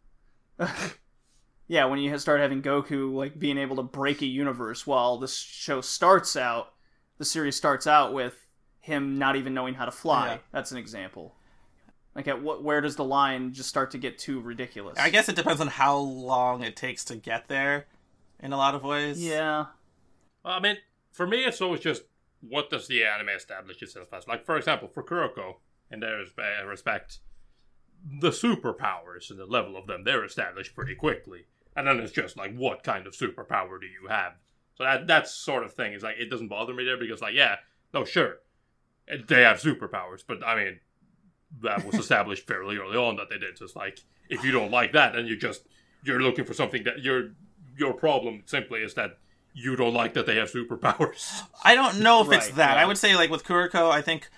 Yeah, when you start having Goku like being able to break a universe, while this show starts out, the series starts out with him not even knowing how to fly. Yeah. That's an example. Like, at what where does the line just start to get too ridiculous? I guess it depends on how long it takes to get there. In a lot of ways. Yeah. Well, I mean, for me, it's always just what does the anime establish itself as? Like, for example, for Kuroko, in their respe- respect, the superpowers and the level of them, they're established pretty quickly. And then it's just like, what kind of superpower do you have? So that that sort of thing is like, it doesn't bother me there because, like, yeah, no, sure, they have superpowers, but I mean, that was established fairly early on that they did. So it's like, if you don't like that, then you just you're looking for something that your your problem simply is that you don't like that they have superpowers. I don't know if it's that. yeah. I would say like with Kuroko, I think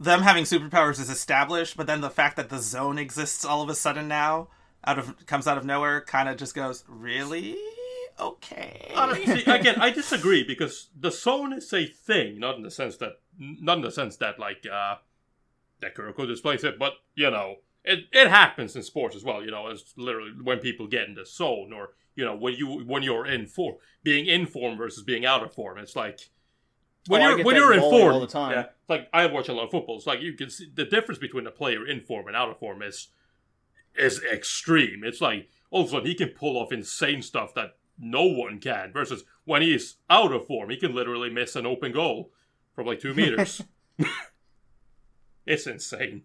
them having superpowers is established, but then the fact that the zone exists all of a sudden now out of comes out of nowhere kind of just goes, "Really? Okay." Honestly, again, I disagree because the zone is a thing, not in the sense that, not in the sense that like uh, that Kuroko displays it, but you know, it it happens in sports as well. You know, it's literally when people get in the zone, or you know, when you when you're in form, being in form versus being out of form. It's like when Oh, you're when you're in in form all the time. Yeah, it's like I watch a lot of football. It's like you can see the difference between a player in form and out of form is is extreme. It's like all of a sudden he can pull off insane stuff that no one can. Versus when he's out of form, he can literally miss an open goal from like two meters. it's insane.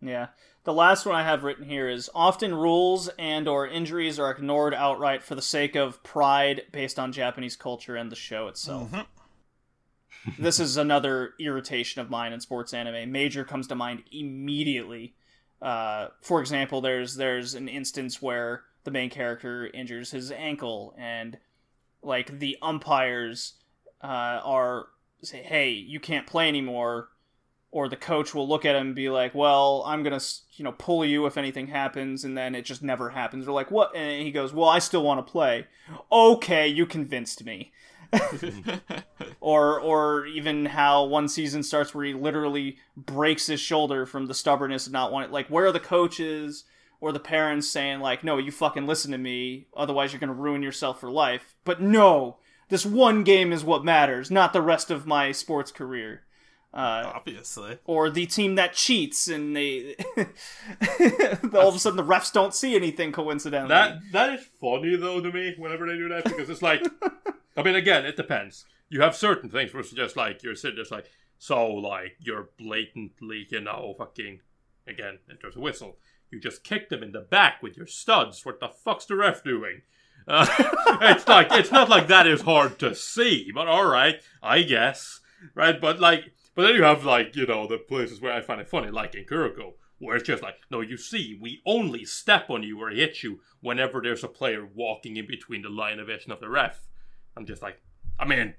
Yeah. The last one I have written here is often rules and or injuries are ignored outright for the sake of pride based on Japanese culture and the show itself. Mm-hmm. This is another irritation of mine in sports anime. Major comes to mind immediately. Uh, for example, there's there's an instance where the main character injures his ankle and like the umpires uh, are say, "Hey, you can't play anymore." or the coach will look at him and be like, "Well, I'm gonna, you know, pull you if anything happens," and then it just never happens. They're like, "What?" And he goes, "Well, I still want to play." Okay, you convinced me. or, or even how one season starts where he literally breaks his shoulder from the stubbornness of not wanting. Like, where are the coaches or the parents saying like, "No, you fucking listen to me, otherwise you're gonna ruin yourself for life." But no, this one game is what matters, not the rest of my sports career. Uh, Obviously. or the team that cheats and they all of a sudden the refs don't see anything coincidentally. That that is funny though to me whenever they do that because it's like, I mean, again, it depends. You have certain things where it's just like you're just like so like you're blatantly you know fucking again in terms of whistle you just kicked them in the back with your studs. What the fuck's the ref doing? Uh, it's like it's not like that is hard to see, but all right, I guess right. But like But then you have like you know the places where I find it funny, like in Kuroko, where it's just like, no, you see, we only step on you or hit you whenever there's a player walking in between the line of vision of the ref. I'm just like, I mean,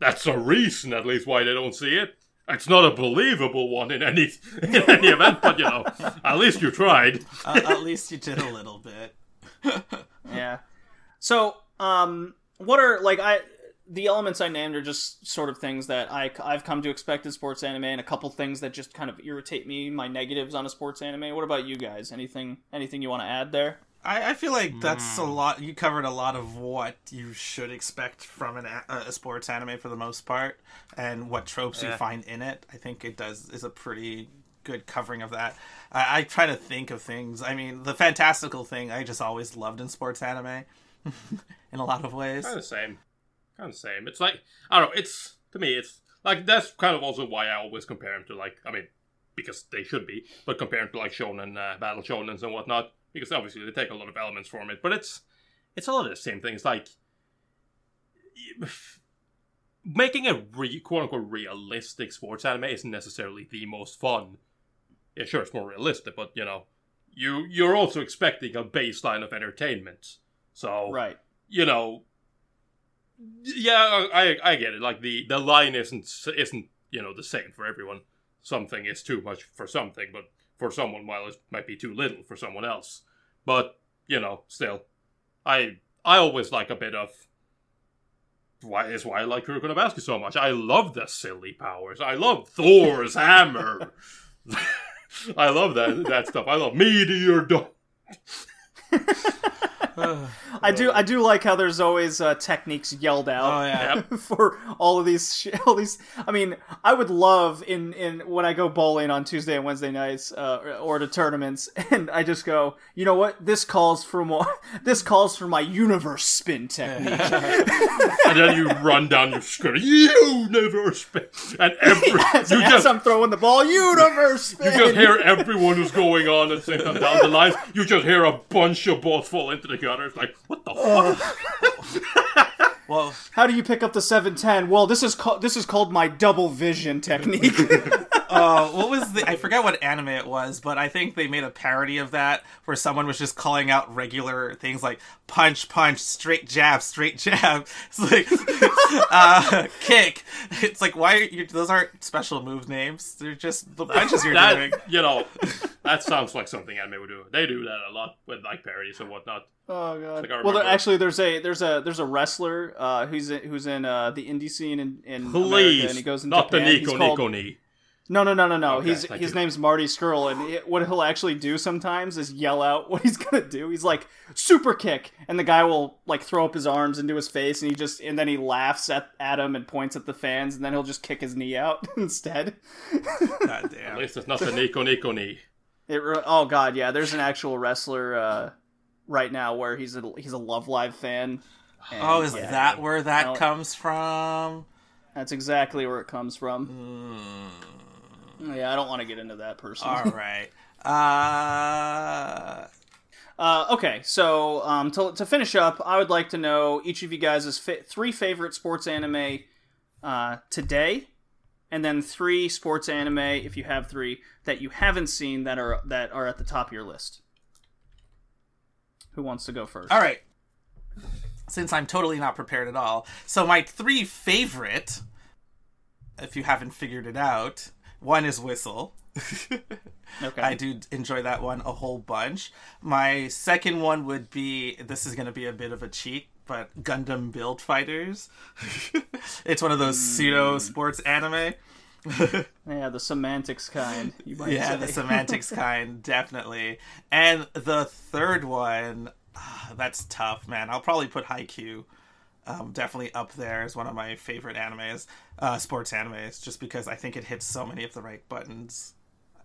that's a reason at least why they don't see it. It's not a believable one in any in any event, but you know, at least you tried. Uh, at least you did a little bit. Yeah. So, um, what are like I the elements I named are just sort of things that I I've come to expect in sports anime, and a couple things that just kind of irritate me, my negatives on a sports anime. What about you guys? Anything anything you want to add there? I, I feel like that's a lot. You covered a lot of what you should expect from an a, a sports anime for the most part, and what tropes you find in it. I think it does is a pretty good covering of that. I, I try to think of things. I mean, the fantastical thing I just always loved in sports anime, in a lot of ways. Kind of the same. Kind of the same. It's like I don't know. It's to me, it's like that's kind of also why I always compare them to like I mean, because they should be, but compare them to like shonen, uh, battle shonens and whatnot, because obviously they take a lot of elements from it. But it's it's a lot of the same thing. It's like making a re- quote unquote realistic sports anime isn't necessarily the most fun. Yeah, sure, it's more realistic, but you know, you you're also expecting a baseline of entertainment. So Right. you know, yeah, I I get it. Like the the line isn't isn't you know the same for everyone. Something is too much for something, but for someone, while it might be too little for someone else. But you know, still, I I always like a bit of. Why is why I like Kuroko so much? I love the silly powers. I love Thor's hammer. I love that that stuff. I love meteor dome. I do I do like how there's always uh, techniques yelled out. Oh yeah. For all of these sh- all these i mean i would love in in when i go bowling on tuesday and wednesday nights uh, or to tournaments and i just go you know what this calls for more this calls for my universe spin technique and then you run down your screen. You never spin, and every as, you as just i'm throwing the ball universe spin. you just hear everyone who's going on and same time down the lines. You just hear a bunch of balls fall into the gutter. It's like what the fuck? Well, how do you pick up the 710 well this is called this is called my double vision technique uh, what was the? I forget what anime it was, but I think they made a parody of that where someone was just calling out regular things like punch, punch, straight jab, straight jab. It's like uh, kick. It's like why are you? Those aren't special move names. They're just the punches you're doing. that you know, that sounds like something anime would do. They do that a lot with like parodies and whatnot. Oh god. Like, well, there, actually, there's a there's a there's a wrestler uh, who's in, who's in uh, the indie scene in, in America, and he goes in not Japan. the He's Nico called- Nico Ni. No, no, no, no, no. Okay, he's his you. name's Marty Scurll, and it, what he'll actually do sometimes is yell out what he's gonna do. He's like super kick, and the guy will like throw up his arms into his face, and he just and then he laughs at at him and points at the fans, and then he'll just kick his knee out instead. God At least it's not the Nico Nico Ni. It re- oh god, yeah. There's an actual wrestler uh, right now where he's a he's a Love Live fan. and, Oh, is yeah, that where that comes from? That's exactly where it comes from. Hmm. Yeah, I don't want to get into that personally. All right. Uh, Uh, okay, so um, to, to finish up, I would like to know each of you guys' fa- three favorite sports anime uh, today, and then three sports anime, if you have three, that you haven't seen that are that are at the top of your list. Who wants to go first? all right. Since I'm totally not prepared at all, so my three favorite, if you haven't figured it out, one is Whistle. Okay. I do enjoy that one a whole bunch. My second one would be this is going to be a bit of a cheat, but Gundam Build Fighters. it's one of those pseudo sports anime. Yeah, the semantics kind. Yeah, say. the semantics kind, definitely. And the third one, ah, that's tough, man. I'll probably put Haikyuu um, definitely up there as one of my favorite animes, uh, sports animes, just because I think it hits so many of the right buttons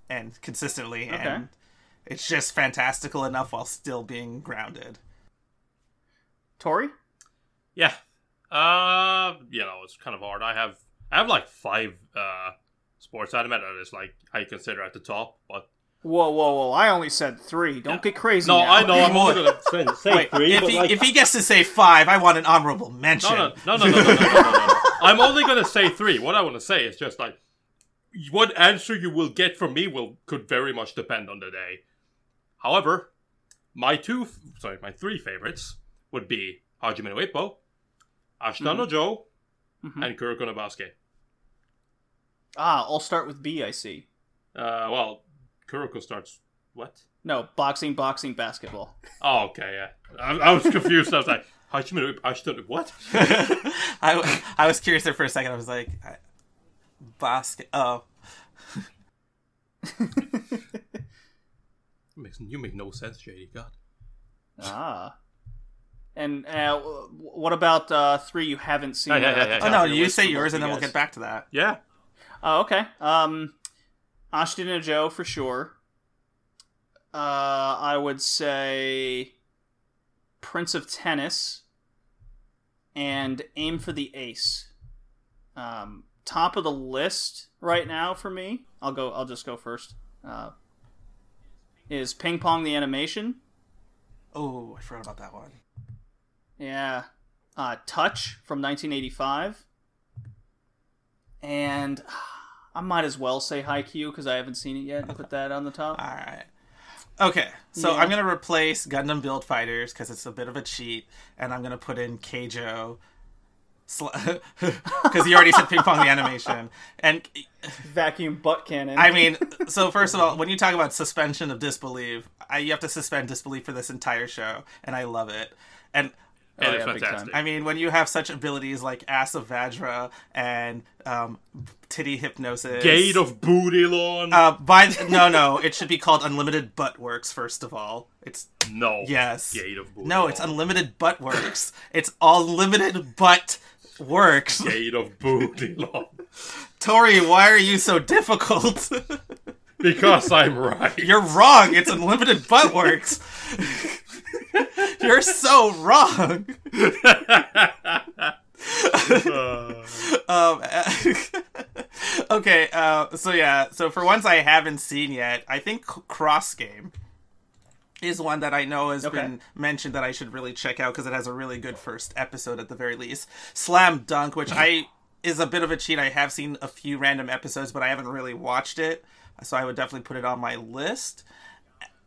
and consistently, and it's just fantastical enough while still being grounded. Tori. Yeah. Uh, you know, it's kind of hard. I have I have like five uh sports anime that is like I consider at the top, but Whoa, whoa, whoa! I only said three. Don't get crazy. no, now. I know I'm only gonna say, say Wait, three. if he like, if he gets to say five, I want an honorable mention. no, no, no, no, no, no, no, no, no, no. I'm only gonna say three. What I want to say is just like what answer you will get from me will could very much depend on the day. However, my two, sorry, my three favorites would be Hajime no Ippo, Ashita no Joe, Mhm. and Kuroko no Basuke. Ah, I'll start with B. I see. Uh, well, Kuroko starts what? No, boxing, boxing, basketball. Oh, okay, yeah. I, I was confused. I was like, Hajime no Ippo, Ashita no what? I, I was curious there for a second. I was like, I- basket. Oh, Makes you make no sense, JD. God. Ah. And uh, what about uh, three you haven't seen? Yeah, yeah, yeah, yeah, oh of no! You say yours, and then you we'll get back to that. Yeah. Oh, okay. Um, Ashita no Joe for sure. Uh, I would say Prince of Tennis and Aim for the Ace. Um, top of the list right now for me. I'll go. I'll just go first. Uh, is Ping Pong the animation? Oh, I forgot about that one. Yeah. Uh, Touch from 1985. And I might as well say Haikyuu because I haven't seen it yet. Put that on the top. All right. Okay, so Yeah. I'm gonna replace Gundam Build Fighters because it's a bit of a cheat, and I'm gonna put in Keijo. Because you already said ping pong the animation, and Vacuum butt cannon. I mean, so first of all, when you talk about suspension of disbelief, I, you have to suspend disbelief for this entire show, and I love it. And Is yeah, fantastic. I mean, when you have such abilities like Ass of Vajra and um, Titty Hypnosis, Gate of Booty Lawn. uh, by no, no, it should be called Unlimited Butt Works. First of all, it's no. yes, Gate of Booty no, it's Unlimited Butt Works. It's Unlimited Butt Works. Gate of Booty Lawn. Tori, why are you so difficult? Because I'm right. You're wrong. It's Unlimited Butt Works. You're so wrong. Uh, Um, okay, uh, so yeah, so for ones I haven't seen yet, I think Cross Game is one that I know has Okay. been mentioned that I should really check out because it has a really good first episode at the very least. Slam Dunk, which I is a bit of a cheat. I have seen a few random episodes, but I haven't really watched it, so I would definitely put it on my list.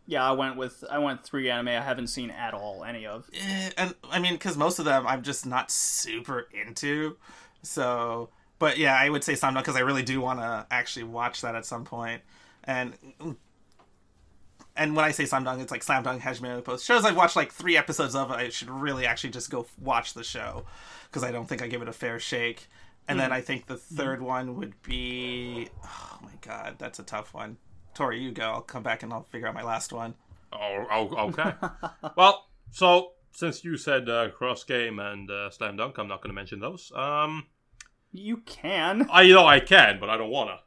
Yeah, I went with I went three anime I haven't seen at all any of. Eh, and I mean, because most of them I'm just not super into. So, but yeah, I would say Slam because I really do want to actually watch that at some point. And and when I say Slam Dunk, it's like Slam Dunk, Hajime Ippo. Shows I've watched like three episodes of. I should really actually just go f- watch the show because I don't think I give it a fair shake. And then I think the third one would be, oh my god, that's a tough one. Tori, you go. I'll come back and I'll figure out my last one. oh, oh, okay. well, so since you said uh, Cross Game and uh, Slam Dunk, I'm not going to mention those. Um, You can. I know I can, but I don't wanna.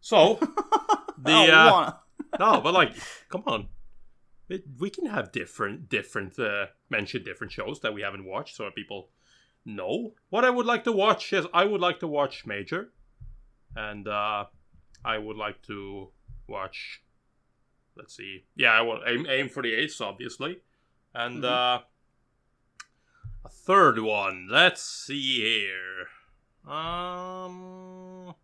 So the oh, uh, wanna. no, but like, come on, it, we can have different, different uh, mention different shows that we haven't watched, so that people know what I would like to watch. Is I would like to watch Major, and uh, I would like to watch. Let's see, yeah, I will aim aim for the ace, obviously, and uh, a third one. Let's see here. Um.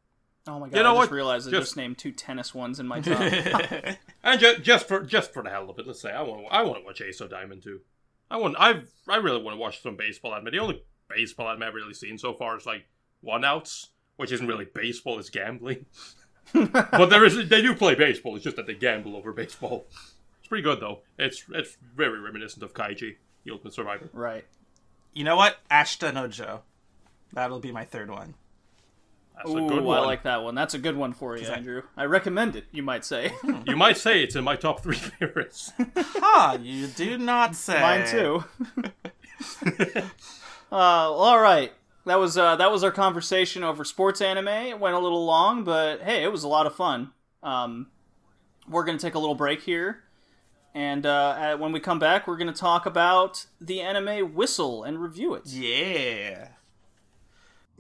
Oh my god! You know I just what? realized I Just- just named two tennis ones in my top. And ju- just for just for the hell of it, let's say I want I want to watch Ace of Diamond too. I want I I really want to watch some baseball anime. The only baseball anime I've really seen so far is like One Outs, which isn't really baseball; it's gambling. but there is they do play baseball. It's just that they gamble over baseball. It's pretty good though. It's it's very reminiscent of Kaiji, the Ultimate Survivor. right. You know what? Ashita no Joe. That'll be my third one. That's Ooh, a good one. I like that one. That's a good one for you, Andrew. I recommend it. You might say. You might say it's in my top three favorites. Ha! You do not say. Mine too. uh, all right. That was uh, that was our conversation over sports anime. It went a little long, but hey, it was a lot of fun. Um, we're gonna take a little break here, and uh, at- when we come back, we're gonna talk about the anime Whistle and review it. Yeah.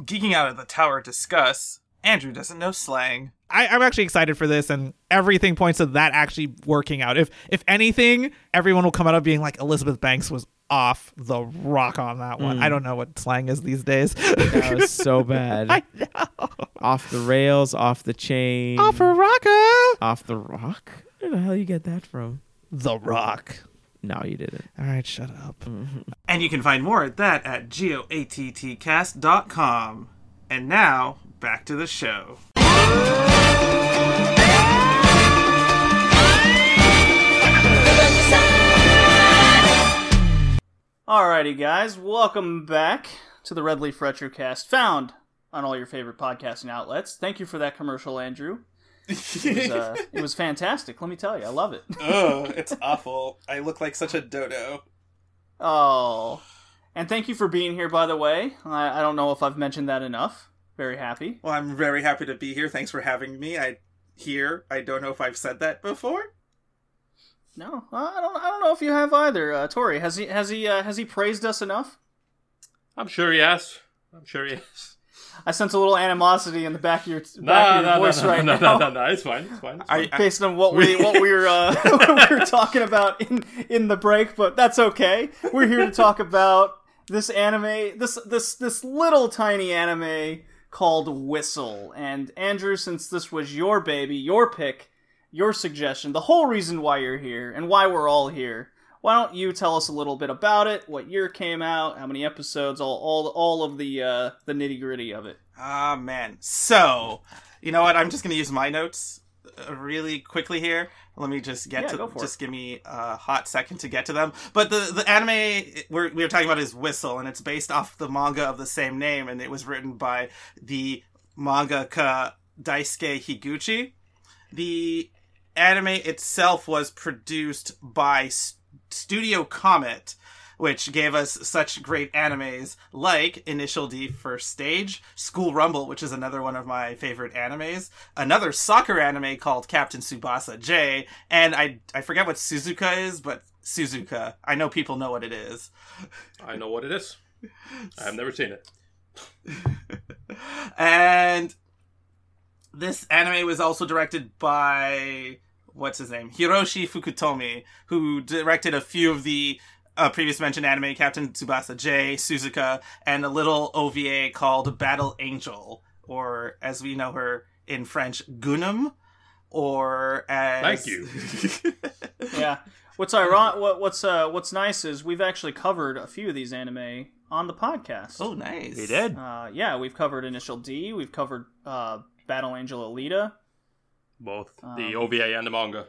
Geeking out of the tower discuss. Andrew doesn't know slang. I, I'm actually excited for this, and everything points to that actually working out. If if anything, everyone will come out of being like Elizabeth Banks was off the rock on that one. I hmm. don't know what slang is these days. That was so bad. I know. off the rails, off the chain, Off a rocker. off the rock. Where the hell you get that from? The Rock. No, you didn't. All right, shut up. Mm-hmm. And you can find more at that at goattcast.com. And now, back to the show. Alrighty, guys, welcome back to the Red Leaf Retrocast, found on all your favorite podcasting outlets. Thank you for that commercial, Andrew. It was, uh, it was fantastic. Let me tell you, I love it. oh, it's awful. I look like such a dodo. Oh, and thank you for being here. By the way, I, I don't know if I've mentioned that enough. Very happy. Well, I'm very happy to be here. Thanks for having me. I here. I don't know if I've said that before. No, I don't. I don't know if you have either. Uh, Tori, has he has he uh, has he praised us enough? I'm sure he has. I'm sure he has. I sense a little animosity in the back of your back No, of your no, no, voice no, right no, now. no, no, no, it's fine. It's fine. It's fine. I based on what we what we were uh, what we were talking about in in the break, but that's okay. We're here to talk about this anime, this this this little tiny anime called Whistle. And Andrew, since this was your baby, your pick, your suggestion, the whole reason why you're here and why we're all here. Why don't you tell us a little bit about it? What year came out? How many episodes? All all all of the uh, the nitty gritty of it. Ah man. So, you know what? I'm just gonna use my notes uh, really quickly here. Let me just get Yeah, to just give me a hot second to get to them. But the the anime we're we're talking about is Whistle, and it's based off the manga of the same name, and it was written by the mangaka Daisuke Higuchi. The anime itself was produced by S- Studio Comet, which gave us such great animes like Initial D First Stage, School Rumble, which is another one of my favorite animes, another soccer anime called Captain Tsubasa J, and I I forget what Suzuka is, but Suzuka. I know people know what it is. I know what it is. I have never seen it. and this anime was also directed by what's his name hiroshi fukutomi who directed a few of the uh, previous mentioned anime captain tsubasa j suzuka and a little ova called battle angel or as we know her in french Gunnm or as Thank you. yeah. What's ironic? What, what's uh, what's nice is we've actually covered a few of these anime on the podcast. oh nice He did. Uh, yeah, we've covered Initial D. We've covered uh, Battle Angel Alita. Both Um, the OVA and the manga.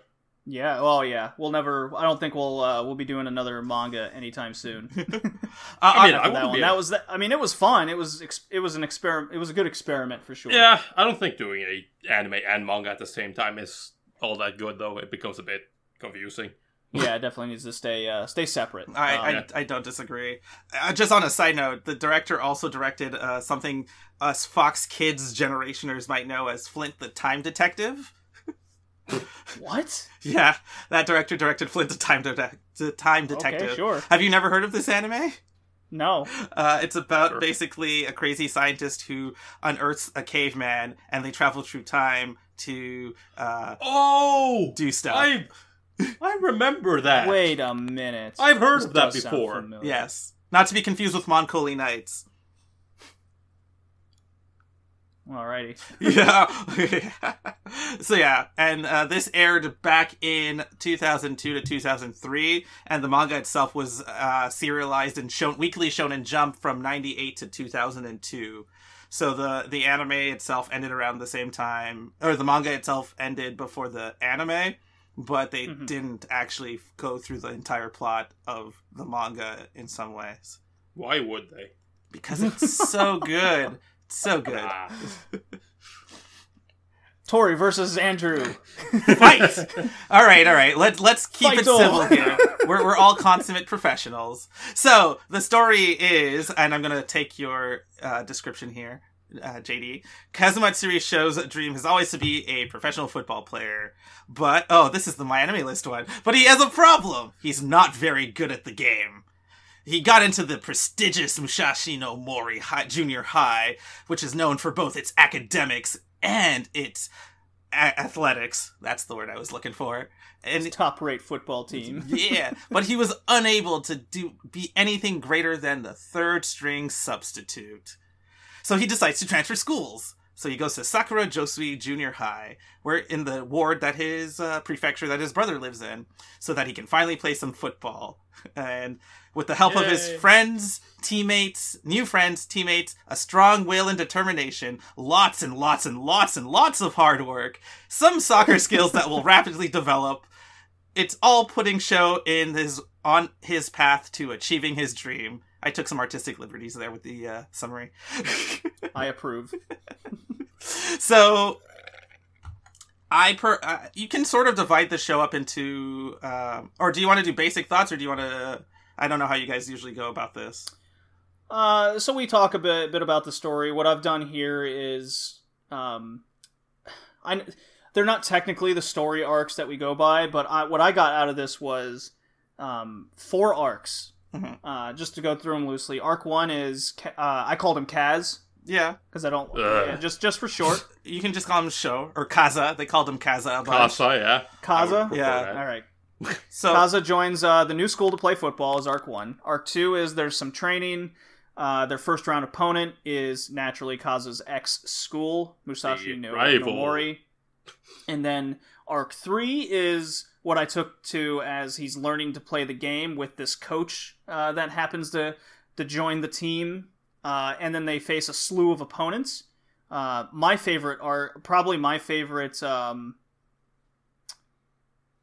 Yeah. Oh, yeah. We'll never. I don't think we'll uh, we'll be doing another manga anytime soon. Uh, I mean, I that one. That was. The, I mean, it was fun. It was. Ex- it was an experiment. It was a good experiment for sure. Yeah, I don't think doing a anime and manga at the same time is all that good, though. It becomes a bit confusing. Yeah. It definitely needs to stay uh, stay separate. I, Um, I, I don't disagree. Uh, just on a side note, the director also directed uh, something us Fox Kids generationers might know as Flint the Time Detective. What? Yeah, that director directed Flint the Time, Detec the Time Detective. Okay. Sure. Have you never heard of this anime? No. Uh, it's about Sure. basically a crazy scientist who unearths a caveman, and they travel through time to uh, Oh, do stuff. I I remember that. Wait a minute. I've heard This of that before. Yes, not to be confused with Mon Colle Knights. Alrighty. yeah. so yeah, and uh, this aired back in 2002 to 2003, and the manga itself was uh, serialized and shown weekly Shonen Jump from 98 to 2002. So the the anime itself ended around the same time, or the manga itself ended before the anime, but they Mhm. didn't actually go through the entire plot of the manga in some ways Why would they? because it's so good, It's so good. Ah, Tori versus Andrew. Fight! all right, all right. Let let's keep Fight it on. civil here. We're we're all consummate professionals. So the story is, and I'm gonna take your uh, description here, uh, JD. Kazamatsuri Sho's a dream has always to be a professional football player, but oh, this is the MyAnimeList one. But he has a problem. He's not very good at the game. He got into the prestigious Musashi no Mori high, Junior High, which is known for both its academics and its a- athletics. That's the word I was looking for. And Top rate football team. yeah, but he was unable to do be anything greater than the third string substitute. So he decides to transfer schools. So he goes to Sakura Josui Junior High, where in the ward that his uh, prefecture that his brother lives in, so that he can finally play some football. And with the help of his friends, teammates, new friends, teammates, a strong will and determination, lots and lots and lots and lots of hard work, some soccer skills that will rapidly develop. It's all putting Sho in his on his path to achieving his dream. I took some artistic liberties there with the uh, summary. I approve. so I per uh, you can sort of divide the show up into um, or do you want to do basic thoughts or do you want to I don't know how you guys usually go about this. Uh, so we talk a bit, bit about the story. What I've done here is, um, I they're not technically the story arcs that we go by, but I, what I got out of this was um, four arcs. Mhm. Uh, just to go through them loosely. Arc one is uh, I called him Kaz Yeah, because I don't Ugh. yeah, just just for short. you can just call him Sho or Kaza. They called him Kaza. a bunch. Casa, yeah. Kaza. Yeah. that. All right. So Kaza joins uh, the new school to play football is arc one. Arc two is there's some training. Uh, their first round opponent is naturally Kaza's ex school, Musashi The no rival. Nomori. And then arc three is what I took to as he's learning to play the game with this coach uh, that happens to to join the team. Uh, and then they face a slew of opponents. Uh, my favorite are probably my favorite um,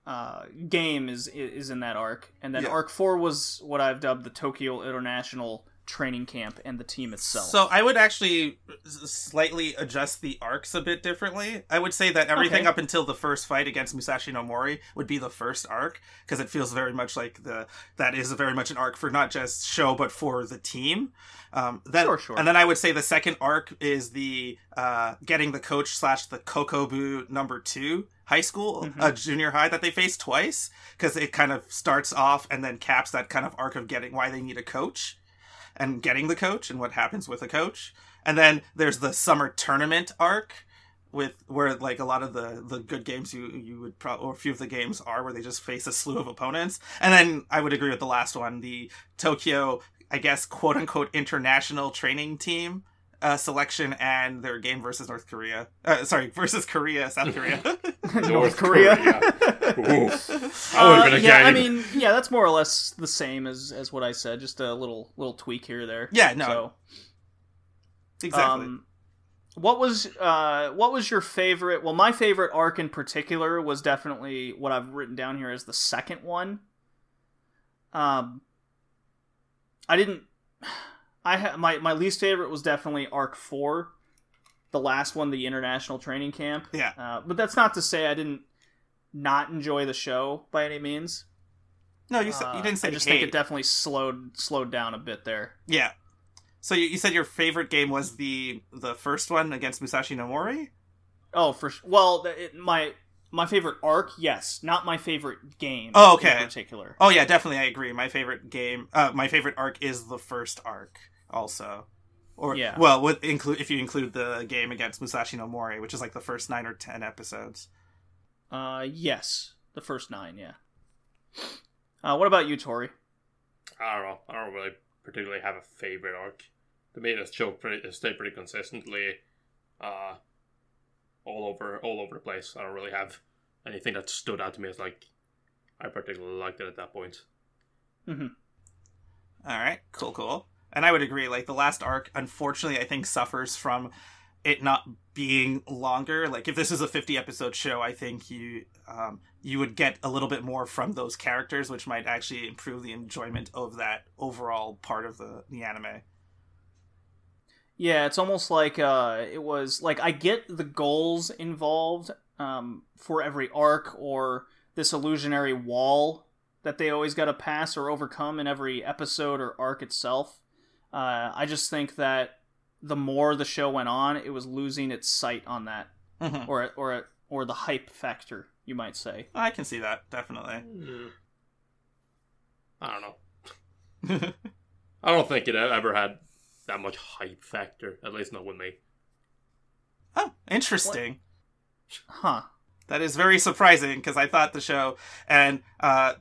uh, game is is in that arc, and then Yeah. arc four was what I've dubbed the Tokyo International Training Camp and the team itself. So I would actually slightly adjust the arcs a bit differently. I would say that everything Okay. up until the first fight against Musashi no Mori would be the first arc because it feels very much like the that is very much an arc for not just Sho but for the team. Um, then, Sure, sure. And then I would say the second arc is the uh, getting the coach slash the Kokobu number two high school, Mhm. uh, junior high that they face twice because it kind of starts off and then caps that kind of arc of getting why they need a coach and getting the coach and what happens with a coach. And then there's the summer tournament arc with where like a lot of the the good games you you would or a few of the games are where they just face a slew of opponents. And then I would agree with the last one, the Tokyo I guess quote unquote international training team uh, selection and their game versus North Korea. Uh, sorry, versus Korea, South Korea. North Korea. Ooh. Uh, have been yeah, I mean, yeah, that's more or less the same as as what I said. Just a little little tweak here or there. Yeah, no, So, exactly. Um, what was uh, what was your favorite? Well, my favorite arc in particular was definitely what I've written down here as the second one. Um, I didn't. I ha- my my least favorite was definitely arc four, the last one, the international training camp. yeah. Uh, but that's not to say I didn't not enjoy the show by any means. No, you Uh, you didn't say I just hate. think it definitely slowed slowed down a bit there. Yeah. So you, you said your favorite game was the the first one against Musashi no Mori? Oh, for well, it, my my favorite arc, yes, not my favorite game. Oh, okay. In particular, Oh yeah, definitely I agree. My favorite game uh my favorite arc is the first arc also. Or Yeah. well, with include if you include the game against Musashi no Mori, which is like the first 9 or 10 episodes. uh, yes, the first nine, yeah. Uh, what about you, Tori? I don't know. I don't really particularly have a favorite arc. To me, this show pretty, it stayed pretty consistently uh, all over all over the place. I don't really have anything that stood out to me as like I particularly liked it at that point. hmm All right, cool, cool. And I would agree. Like the last arc, unfortunately, I think suffers from it not being longer. Like if this is a fifty episode show, I think you um, you would get a little bit more from those characters, which might actually improve the enjoyment of that overall part of the the anime. Yeah, it's almost like uh, it was like I get the goals involved um, for every arc or this illusionary wall that they always got to pass or overcome in every episode or arc itself. Uh, I just think that the more the show went on, it was losing its sight on that, Mhm. or or or the hype factor, you might say. I can see that definitely. I don't know. I don't think it ever had that much hype factor. At least not with me. oh, interesting. Huh. That is very surprising because I thought the show and uh,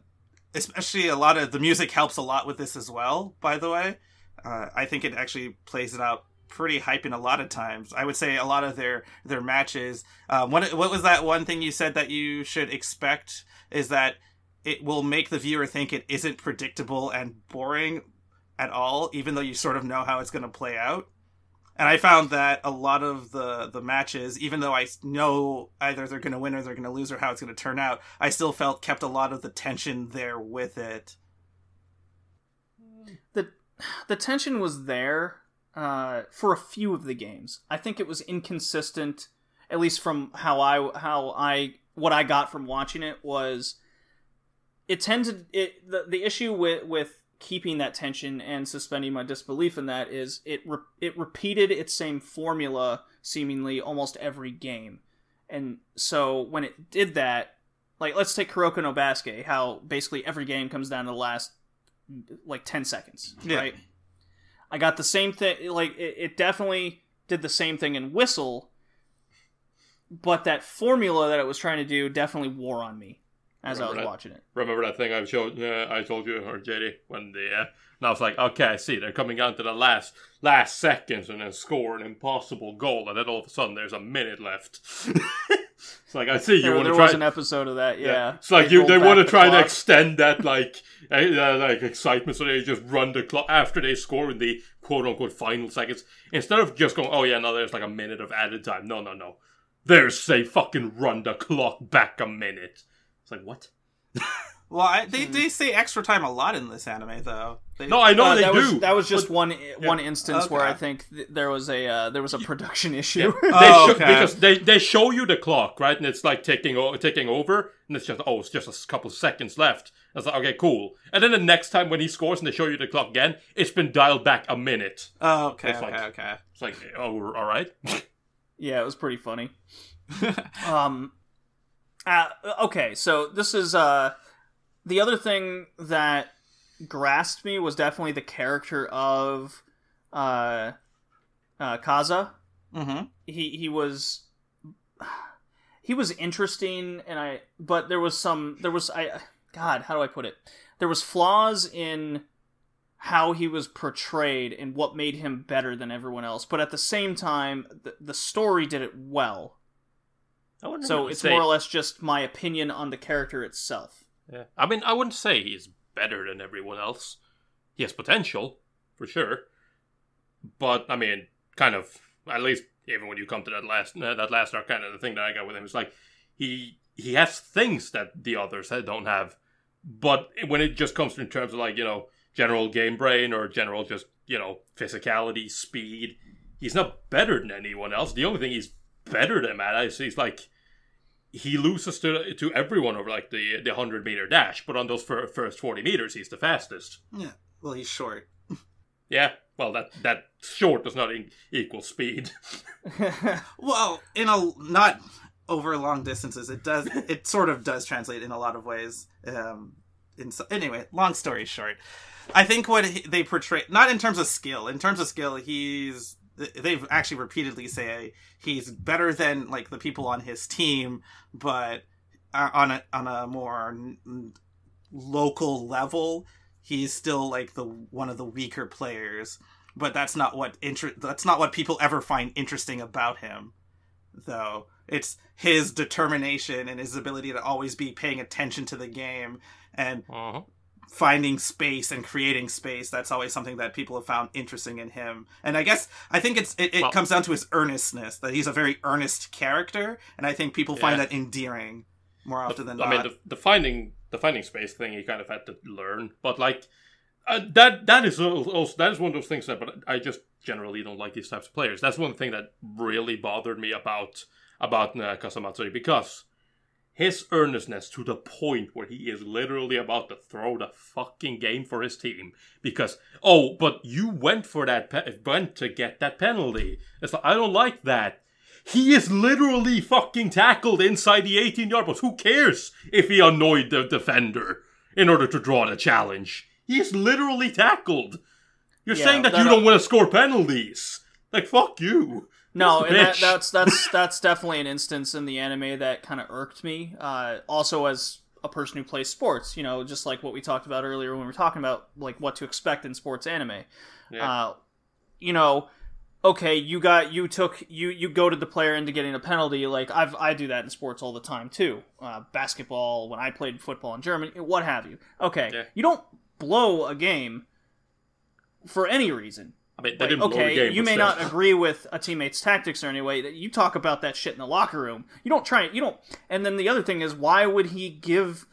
especially a lot of the music helps a lot with this as well. By the way, uh, I think it actually plays it out pretty hyping a lot of times. I would say a lot of their their matches. Um, what what was that one thing you said that you should expect is that it will make the viewer think it isn't predictable and boring at all, even though you sort of know how it's going to play out. And I found that a lot of the the matches, even though I know either they're going to win or they're going to lose or how it's going to turn out, I still felt kept a lot of the tension there with it. The tension was there uh, for a few of the games. I think it was inconsistent, at least from how I how I what I got from watching it was it tended it the, the issue with with keeping that tension and suspending my disbelief in that is it re- it repeated its same formula seemingly almost every game. And so when it did that, like let's take Kuroko no Basket, how basically every game comes down to the last like 10 seconds, Yeah. right? I got the same thing like it, it definitely did the same thing in Whistle, but that formula that it was trying to do definitely wore on me as I was that? watching it. Remember that thing I showed? Uh, I told you or JD when the uh, and I was like, okay, I see. They're coming down to the last last seconds and then score an impossible goal, and then all of a sudden there's a minute left. it's like I see you want to try. was an episode of that, yeah. It's like They you they want to the try to clock. extend that like uh, like excitement, so they just run the clock after they score in the quote unquote final seconds instead of just going, oh yeah, no, there's like a minute of added time. No, no, no. There's say fucking run the clock back a minute. It's like what? Well, I, they they say extra time a lot in this anime, though. They, No, I know Uh, they that do. was that was just but one one instance where I think th- there was a uh, there was a production issue. They Oh, show, okay. because they, they show you the clock, right? And it's like taking o- ticking over, and it's just oh, it's just a couple seconds left. I was like, okay, cool. And then the next time when he scores and they show you the clock again, it's been dialed back a minute. Oh, okay, It's okay, like- okay. It's like, oh, all right. Yeah, it was pretty funny. um, uh, okay, so this is uh, the other thing that grasped me was definitely the character of uh, uh, Kaza. Mm-hmm. He he was he was interesting, and I but there was some there was I God how do I put it? There was flaws in how he was portrayed and what made him better than everyone else. But at the same time, the, the story did it well. I So it's say- more or less just my opinion on the character itself. Yeah. I mean, I wouldn't say he's better than everyone else. He has potential, for sure. But I mean, kind of at least even when you come to that last uh, that last arc, kind of the thing that I got with him is like he he has things that the others don't have. But when it just comes in terms of like you know general game brain or general just you know physicality, speed, he's not better than anyone else. The only thing he's better than at is he's like he loses to to everyone over like the the hundred meter dash, but on those fir- first forty meters, he's the fastest. Yeah. Well, he's short. Yeah, well that that short does not e- equal speed. Well, in a not over long distances, it does. It sort of does translate in a lot of ways. Um, in so, anyway, long story short, I think what he, they portray, not in terms of skill, in terms of skill, he's they've actually repeatedly say he's better than like the people on his team, but uh, on a on a more local level, he's still like the one of the weaker players. But that's not what inter- that's not what people ever find interesting about him though. It's his determination and his ability to always be paying attention to the game and Uh-huh. Finding space and creating space. That's always something that people have found interesting in him. And I guess I think it's it, it Well- comes down to his earnestness that he's a very earnest character, and I think people find that endearing more often than I not. mean, the, the finding the finding space thing, he kind of had to learn, but like uh, that that is also that is one of those things that. But I just generally don't like these types of players. That's one thing that really bothered me about about uh, Kazamatsuri because his earnestness to the point where he is literally about to throw the fucking game for his team. Because oh but you went for that pe- went to get that penalty. It's like i don't like that. He is literally fucking tackled inside the 18 yard box who cares if he annoyed the defender in order to draw the challenge? He is literally tackled. You're Yeah, saying that, that- you don't want to score penalties. Like fuck you No, and that, that's that's that's definitely an instance in the anime that kind of irked me. Uh, also, as a person who plays sports, you know, just like what we talked about earlier when we were talking about like what to expect in sports anime. Yeah. Uh, you know, okay, you got you took you you goaded the player into getting a penalty. Like I've I do that in sports all the time too. Uh, basketball, when I played football in Germany, what have you. Okay, Yeah. you don't blow a game for any reason. I mean, they Like, didn't blow the okay, game, you may still. not agree with a teammate's tactics or any way. That you talk about that shit in the locker room. You don't try. it. You don't. And then the other thing is, why would he give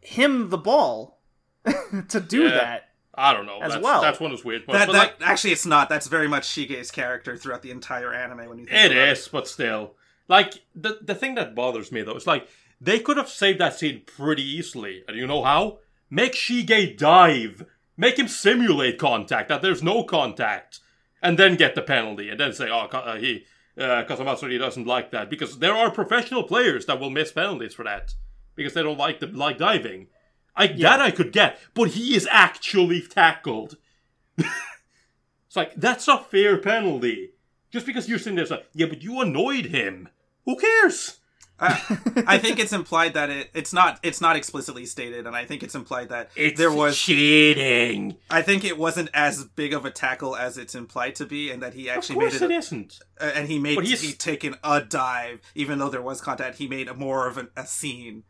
him the ball to do Yeah. that? I don't know. as that's, well. That's one of those weird points. That, but that like, actually, it's not. That's very much Shige's character throughout the entire anime. When you think It about is, but still. Like the the thing that bothers me though is like they could have saved that scene pretty easily. And you know how? Make Shige dive. Make him simulate contact that there's no contact, and then get the penalty, and then say, "Oh, uh, he uh, Kazamatsuri doesn't like that," because there are professional players that will miss penalties for that because they don't like the like diving. I that I could get, but he is actually tackled. it's like that's a fair penalty. Just because you're sitting there, like, yeah, but you annoyed him. Who cares? I, I think it's implied that it it's not it's not explicitly stated, and I think it's implied that It's there was. cheating. I think it wasn't as big of a tackle as it's implied to be, and that he Of actually course made it it. isn't. uh, and he made But he's- he taken a dive, even though there was contact. He made a more of an, a scene.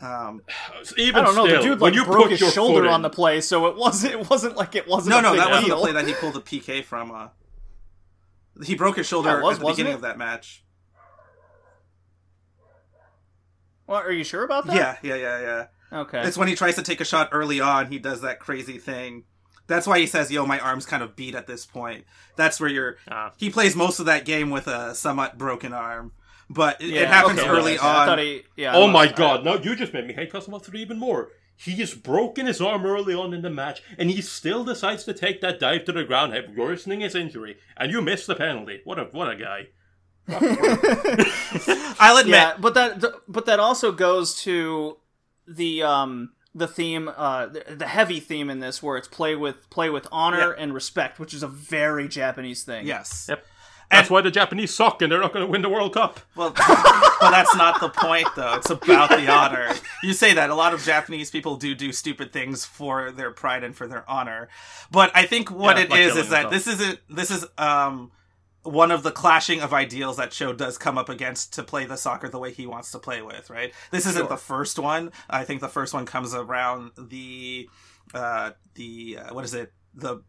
Um, Even I don't know. still, the dude when like you broke put his your shoulder on the play, so it wasn't. It wasn't like it wasn't. no, no, big that wasn't the play that he pulled the PK from. Uh, he broke his shoulder was, at the beginning it? of that match. Well, are you sure about that? Yeah, yeah, yeah, yeah. Okay. It's when he tries to take a shot early on. He does that crazy thing. That's why he says, "Yo, my arm's kind of beat at this point." That's where you're. Ah. He plays most of that game with a somewhat broken arm, but it, Yeah, it happens okay, early okay. I on. he, yeah, Oh my god, no, you just made me hate Kazamatsuri even more. He has broken his arm early on in the match, and he still decides to take that dive to the ground, hey, worsening his injury, and you miss the penalty. What a what a guy. I'll admit, yeah, but that but that also goes to the um the theme uh the, the heavy theme in this where it's play with play with honor and respect, which is a very Japanese thing. yes. Yep. That's why the Japanese suck and they're not going to win the World Cup. Well, well, that's not the point, though. It's about the honor. You say that a lot of Japanese people do do stupid things for their pride and for their honor, but I think what Yeah, it like is is that himself. this isn't. This is um one of the clashing of ideals that show does come up against to play the soccer the way he wants to play with. Right. This isn't the first one. I think the first one comes around the uh the uh, what is it the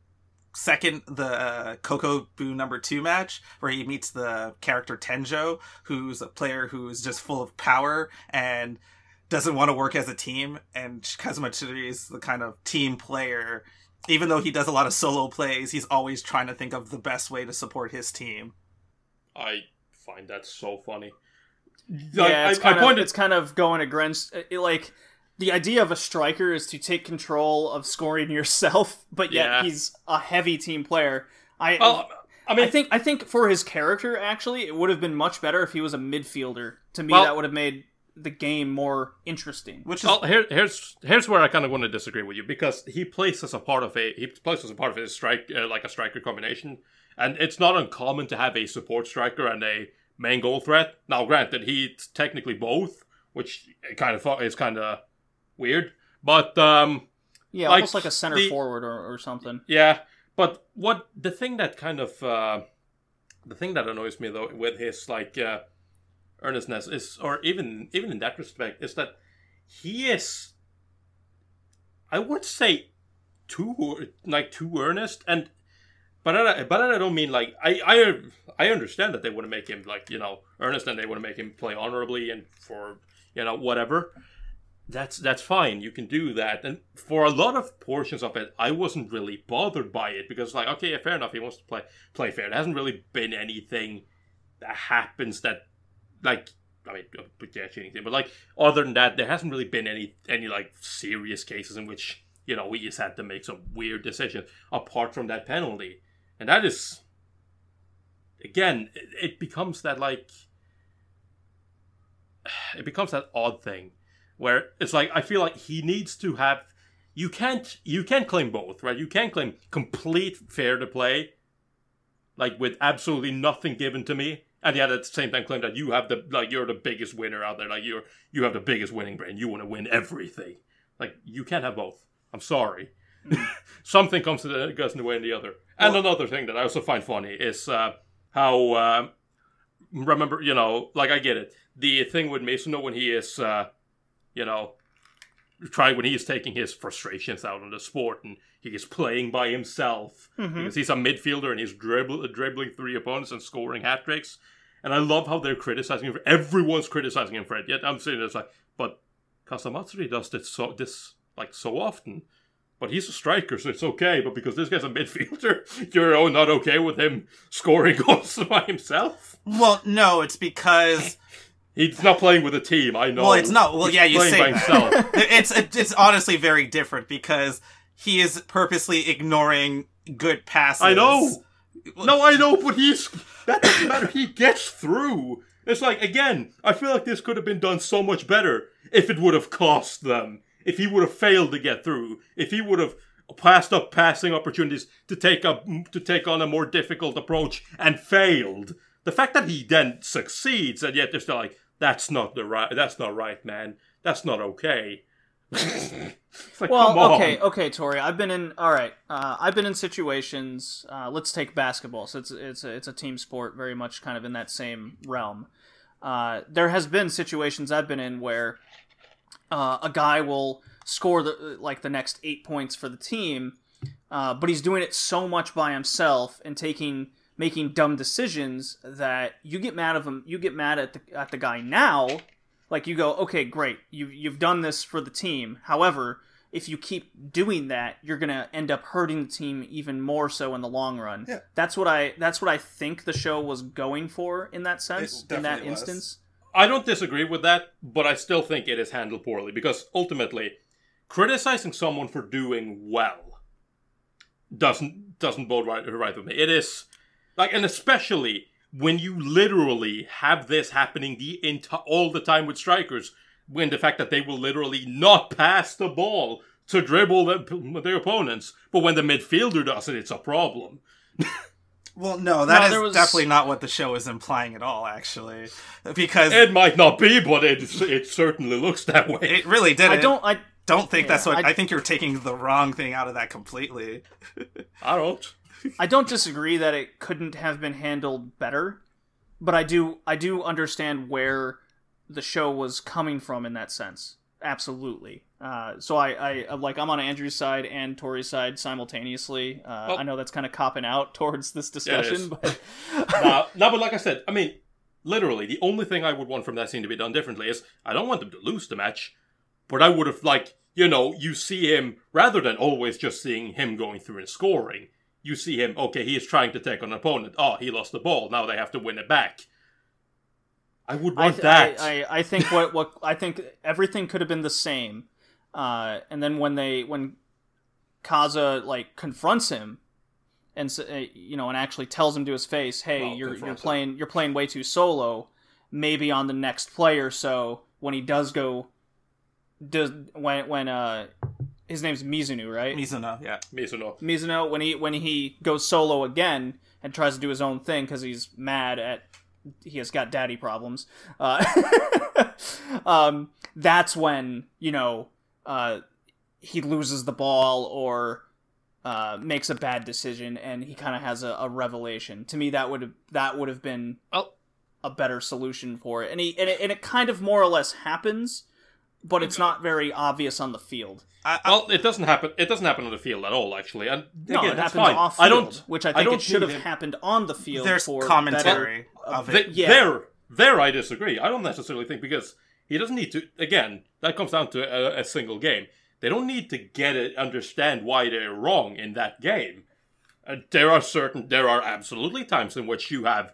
second the uh, Coco Boo number two match where he meets the character Tenjo, who's a player who's just full of power and doesn't want to work as a team, and Kazamatsuri is the kind of team player. Even though he does a lot of solo plays, he's always trying to think of the best way to support his team. I find that so funny. yeah. It's I, kind I of pointed, it's kind of going against uh, it, like the idea of a striker is to take control of scoring yourself, but yet Yeah. he's a heavy team player. I well, I mean, I think I think for his character, actually, it would have been much better if he was a midfielder. To me, Well- that would have made the game more interesting. Which is Well, here, here's here's where I kind of want to disagree with you because he plays as a part of a he plays as a part of his strike uh, like a striker combination, and it's not uncommon to have a support striker and a main goal threat. Now, granted, he's technically both, which kind of thought is kind of weird, but um, Yeah, Like, almost like a center the- forward or, or something. yeah. But what the thing that kind of uh, the thing that annoys me though with his like uh, earnestness is, or even even in that respect, is that he is, I would say, too like too earnest, and but I, but I don't mean like I I I understand that they want to make him like you know earnest and they want to make him play honorably and for you know whatever. That's that's fine. You can do that. And for a lot of portions of it, I wasn't really bothered by it because like okay, fair enough. He wants to play play fair. There hasn't really been anything that happens that like I mean, uh, but yeah, cheating thing. But like, other than that, there hasn't really been any any like serious cases in which you know we just had to make some weird decision apart from that penalty, and that is again, it becomes that like it becomes that odd thing where it's like I feel like he needs to have. You can't you can't claim both, right? You can't claim complete fair to play, like with absolutely nothing given to me, and yet at the same time claim that you have the like you're the biggest winner out there, like you're you have the biggest winning brain. You want to win everything. Like you can't have both. I'm sorry. something comes to the goes in the way and the other. And another thing that I also find funny is uh, how uh, remember you know like I get it the thing with Mizuno when he is uh, you know trying when he is taking his frustrations out on the sport and he is playing by himself mm-hmm. because he's a midfielder and he's dribble, dribbling three opponents and scoring hat tricks. And I love how they're criticizing him. Everyone's criticizing him for it. Yet I'm sitting there it's like, but Kazamatsuri does this so this like so often. But he's a striker, so it's okay. But because this guy's a midfielder, you're not okay with him scoring goals by himself. Well, no, it's because He's not playing with a team. I know. Well, it's not- well, He's yeah, you playing say by that. himself. it's it's honestly very different because he is purposely ignoring good passes. I know. No, I know, but he's that doesn't matter. He gets through. It's like again, I feel like this could have been done so much better if it would have cost them. If he would have failed to get through. If he would have passed up passing opportunities to take up to take on a more difficult approach and failed. The fact that he then succeeds and yet they're still like, that's not the right that's not right, man. That's not okay. It's like, Well, okay, okay, Tori. I've been in. All right, uh, I've been in situations. Uh, let's take basketball. So it's it's a, it's a team sport, very much kind of in that same realm. Uh, there has been situations I've been in where uh, a guy will score the like the next eight points for the team, uh, but he's doing it so much by himself and taking making dumb decisions that you get mad of him. You get mad at the at the guy now like you go okay great you you've done this for the team however if you keep doing that you're going to end up hurting the team even more so in the long run Yeah. that's what i that's what i think the show was going for in that sense in that was. instance I don't disagree with that, but I still think it is handled poorly because ultimately, criticizing someone for doing well doesn't doesn't bode right, right with me. It is like, and especially when you literally have this happening the enti- all the time with strikers, when the fact that they will literally not pass the ball to dribble the, their opponents, but when the midfielder does it, it's a problem. Well, no, that No, is was- definitely not what the show is implying at all. Actually, because It might not be, but it it certainly looks that way. it really did. i don't i don't think that's what I- I, think you're taking the wrong thing out of that completely. I don't. I don't disagree that it couldn't have been handled better, but I do I do understand where the show was coming from in that sense. Absolutely. Uh, so I, I like I'm on Andrew's side and Tori's side simultaneously. Uh, Well- I know that's kind of copping out towards this Yeah, discussion, but no, no, but like I said, I mean, literally, the only thing I would want from that scene to be done differently is I don't want them to lose the match, but I would have like you know you see him rather than always just seeing him going through and scoring. You see him, okay, he is trying to take on an opponent. Oh, he lost the ball. Now they have to win it back. I would I, want th- that. I, I, I think what what I think everything could have been the same. Uh, and then when they when Kaza like confronts him and uh, you know and actually tells him to his face, "Hey, Well, you're you're confronts him. playing you're playing way too solo. Maybe on the next play or so when he does go does when when uh his name's Mizuno, right? Mizuno, yeah. Mizuno. Mizuno when he when he goes solo again and tries to do his own thing because he's mad at he has got daddy problems. Uh, um, that's when you know uh, he loses the ball or uh, makes a bad decision, and he kind of has a, a revelation. To me, that would have that would have been Oh. a better solution for it. And he and it, and it kind of more or less happens, but it's not very obvious on the field. I, I, Well, it doesn't happen. It doesn't happen on the field at all, actually. And No, again, it happens fine. off I field, don't. which I I think don't it should have happened on the field. there's for commentary better- of Th- it. Yeah. There, there, I disagree. I don't necessarily think because he doesn't need to. Again, that comes down to a, a single game. They don't need to get it, understand why they're wrong in that game. Uh, there are certain, there are absolutely times in which you have,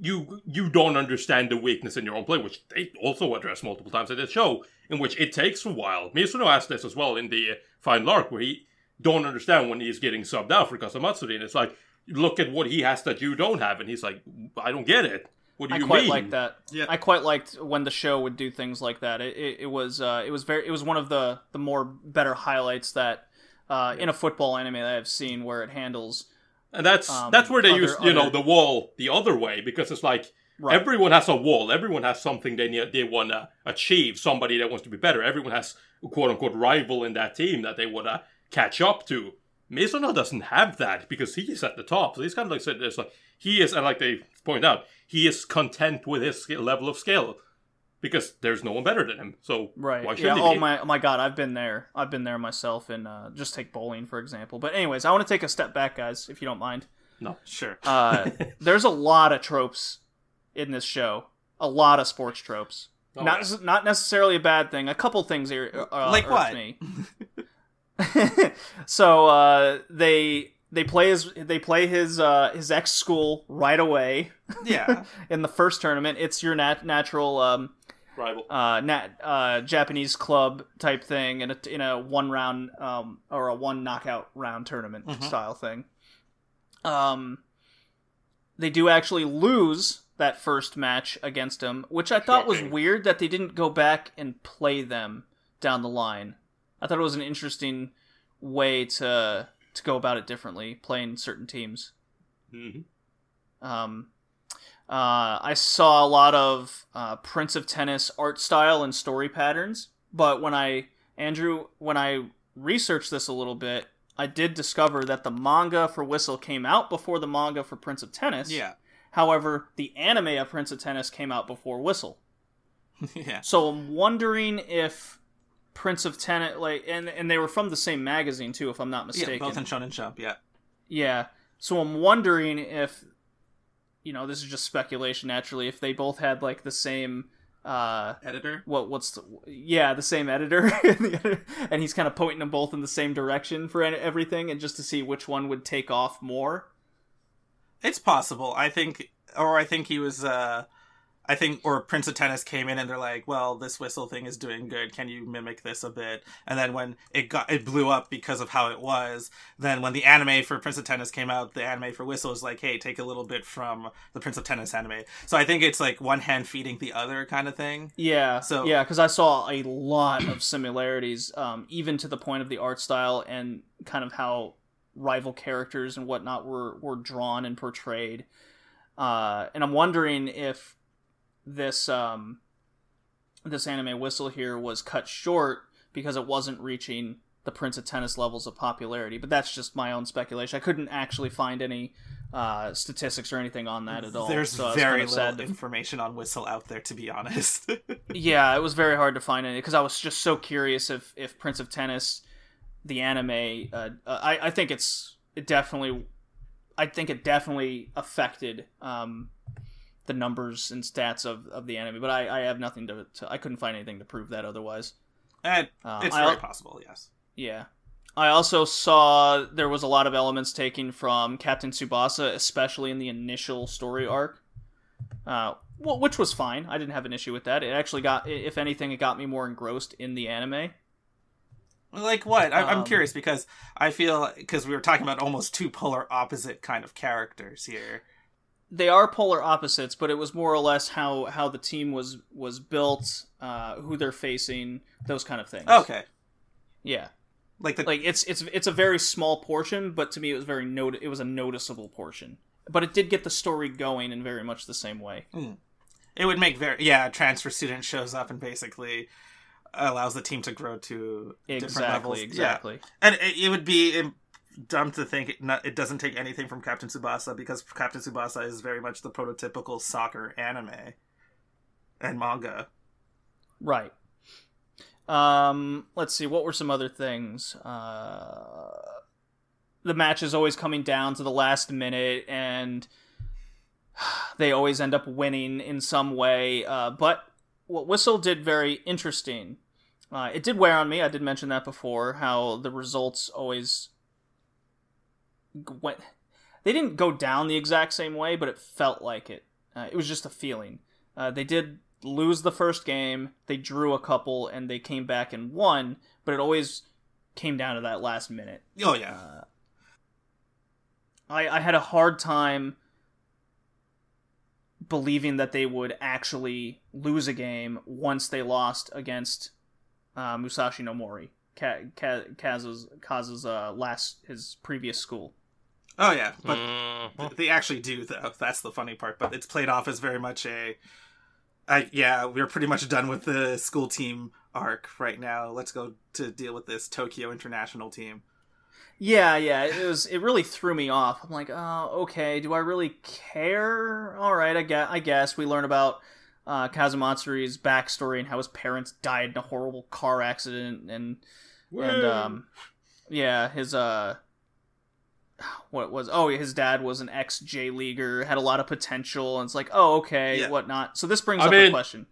you you don't understand the weakness in your own play, which they also address multiple times in this show, in which it takes a while. Mizuno asked this as well in the uh, final arc, where he don't understand when he's getting subbed out for Kazamatsuri, and it's like, look at what he has that you don't have, and he's like, I don't get it. What do you? I you quite mean? like that. Yeah. I quite liked when the show would do things like that. It, it, it was uh, it was very it was one of the the more better highlights that uh, in a football anime that I've seen where it handles And that's Um, that's where they other- use you know the wall the other way because it's like Right. everyone has a wall. Everyone has something they need, they want to achieve. Somebody that wants to be better. Everyone has a quote unquote rival in that team that they want to catch up to. Mizuno doesn't have that because he is at the top. So he's kind of like said, it's like he is, and like they point out, he is content with his level of skill because there's no one better than him. So Right. why yeah. should he Oh be? my, oh my God, I've been there. I've been there myself, and uh, just take bowling for example. But anyways, I want to take a step back, guys, if you don't mind. No. Sure. Uh, there's a lot of tropes in this show. A lot of sports tropes. Oh, not yeah. not necessarily a bad thing. A couple things here, uh, Like what? Me. so uh, they they play his they play his uh, his ex school right away Yeah. in the first tournament. It's your nat- natural um, rival. uh, nat- uh, Japanese club type thing in a in a one round um, or a one knockout round tournament Mhm. style thing. Um, they do actually lose that first match against him, which I thought was weird that they didn't go back and play them down the line. I thought it was an interesting way to to go about it differently, playing certain teams. hmm Um, uh, I saw a lot of uh, Prince of Tennis art style and story patterns, but when I Andrew, when I researched this a little bit, I did discover that the manga for Whistle came out before the manga for Prince of Tennis. Yeah. However, the anime of Prince of Tennis came out before Whistle. yeah. So I'm wondering if Prince of Tennis, like, and and they were from the same magazine too, if I'm not mistaken. Yeah. Both in Shonen Jump. Yeah. Yeah. So I'm wondering if you know, this is just speculation naturally, if they both had like the same uh Editor. what what's the yeah, the same editor and he's kind of pointing them both in the same direction for everything and just to see which one would take off more. It's possible. I think, or I think he was. uh I think, or Prince of Tennis came in and they're like, "Well, this whistle thing is doing good. Can you mimic this a bit?" And then when it got, it blew up because of how it was. Then when the anime for Prince of Tennis came out, the anime for Whistle is like, "Hey, take a little bit from the Prince of Tennis anime." So I think it's like one hand feeding the other kind of thing. Yeah. So- yeah, because I saw a lot of similarities, um, even to the point of the art style and kind of how rival characters and whatnot were were drawn and portrayed. Uh, and I'm wondering if this um, this anime whistle here was cut short because it wasn't reaching the Prince of Tennis levels of popularity. But that's just my own speculation. I couldn't actually find any uh, statistics or anything on that at all. There's so very kind of little to information on Whistle out there, to be honest. yeah, it was very hard to find any because I was just so curious if if Prince of Tennis, the anime, uh, uh, I I think it's it definitely, I think it definitely affected um, the numbers and stats of, of the anime, but I, I have nothing to, to I couldn't find anything to prove that otherwise. And Uh, it's I- very possible, yes. Yeah. I also saw there was a lot of elements taken from Captain Tsubasa, especially in the initial story arc. Uh, well, which was fine. I didn't have an issue with that. It actually got, if anything, it got me more engrossed in the anime. Like what? I, I'm Um, curious because I feel because we were talking about almost two polar opposite kind of characters here. They are polar opposites, but it was more or less how how the team was was built, uh, who they're facing, those kind of things. Okay, Yeah. like the like it's it's it's a very small portion, but to me it was very not it was a noticeable portion. But it did get the story going in very much the same way. it would make very yeah. A transfer student shows up and basically allows the team to grow to different levels. Exactly, Yeah. and it, it would be dumb to think it, doesn't take anything from Captain Tsubasa because Captain Tsubasa is very much the prototypical soccer anime and manga. Right. Um, let's see. What were some other things? Uh, the match is always coming down to the last minute, and they always end up winning in some way. Uh, but what Whistle did very interesting. Uh, it did wear on me. I did mention that before. How the results always went. They didn't go down the exact same way, but it felt like it. Uh, it was just a feeling. Uh, they did lose the first game. They drew a couple, and they came back and won. But it always came down to that last minute. Oh yeah, Uh, I I had a hard time believing that they would actually lose a game once they lost against uh, Musashi no Mori, Ka- Ka- Kazu's Kazu's uh, last his previous school. Oh yeah, but Mhm. they actually do though. That's the funny part. But it's played off as very much a. I yeah, we're pretty much done with the school team arc right now. Let's go to deal with this Tokyo International team. Yeah, yeah, it was. It really threw me off. I'm like, oh, okay. Do I really care? All right, I guess. I guess we learn about uh, Kazamatsuri's backstory and how his parents died in a horrible car accident, and and um, yeah, his uh, what was? Oh, his dad was an ex J leaguer, had a lot of potential, and it's like, oh, okay, Yeah. whatnot. So this brings I up a question.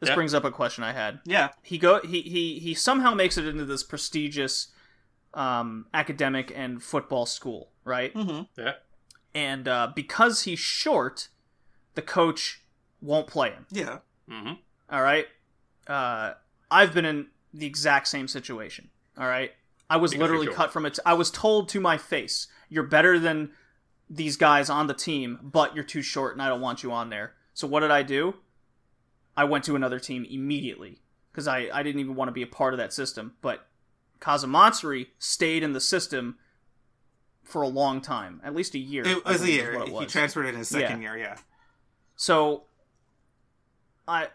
This Yeah. brings up a question I had Yeah. he go he he he somehow makes it into this prestigious um, academic and football school, right? mm-hmm. Yeah. And uh, because he's short, the coach won't play him. Yeah. mm-hmm. All right. Uh, I've been in the exact same situation. All right. I was Because literally cut from it. I was told to my face, "You're better than these guys on the team, but you're too short, and I don't want you on there." So what did I do? I went to another team immediately because I, I didn't even want to be a part of that system. But Kazamatsuri stayed in the system for a long time, at least a year. It was a year. it He transferred in his second Yeah. year. Yeah. So I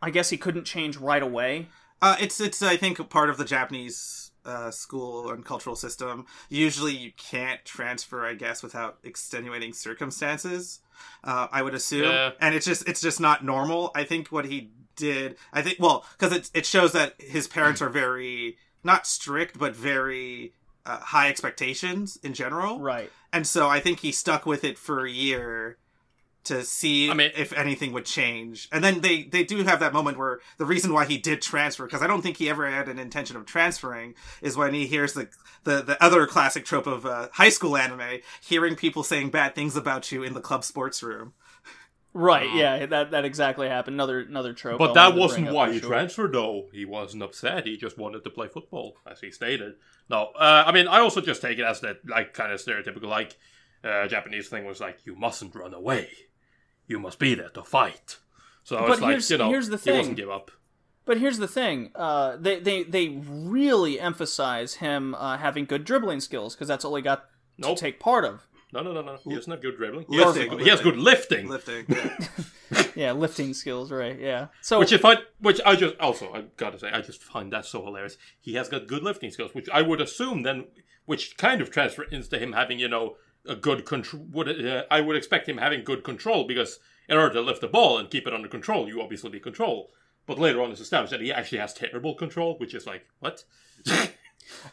I guess he couldn't change right away. Uh, it's it's I think part of the Japanese uh, school and cultural system. Usually, you can't transfer, I guess, without extenuating circumstances. Uh, I would assume, Yeah. and it's just it's just not normal. I think what he did, I think, well, because it it shows that his parents are very not strict, but very uh, high expectations in general. Right. And so I think he stuck with it for a year to see I mean- if anything would change. And then they they do have that moment where the reason why he did transfer because I don't think he ever had an intention of transferring is when he hears the the, the other classic trope of uh, high school anime, hearing people saying bad things about you in the club sports room. Right, yeah, that that exactly happened. Another another trope. But that wasn't up why for he sure. transferred, though. He wasn't upset. He just wanted to play football, as he stated. No, uh, I mean, I also just take it as that, like, kind of stereotypical, like, uh, Japanese thing was like, you mustn't run away. You must be there to fight. So But it's like, here's- you know, here's the thing. he thing. wasn't give up. But here's the thing: uh, they they they really emphasize him uh, having good dribbling skills because that's all he got Nope. to take part of. No, no, no, no. He doesn't good dribbling. He Lifting, has, he has good lifting. Lifting. Yeah. Yeah, lifting skills, right? Yeah. So Which if I, which I just also I gotta say I just find that so hilarious. He has got good lifting skills, which I would assume then, which kind of transfer into him having you know a good control. Would uh, I would expect him having good control because in order to lift the ball and keep it under control, you obviously need control. But later on, it's established that he actually has terrible control, which is like what?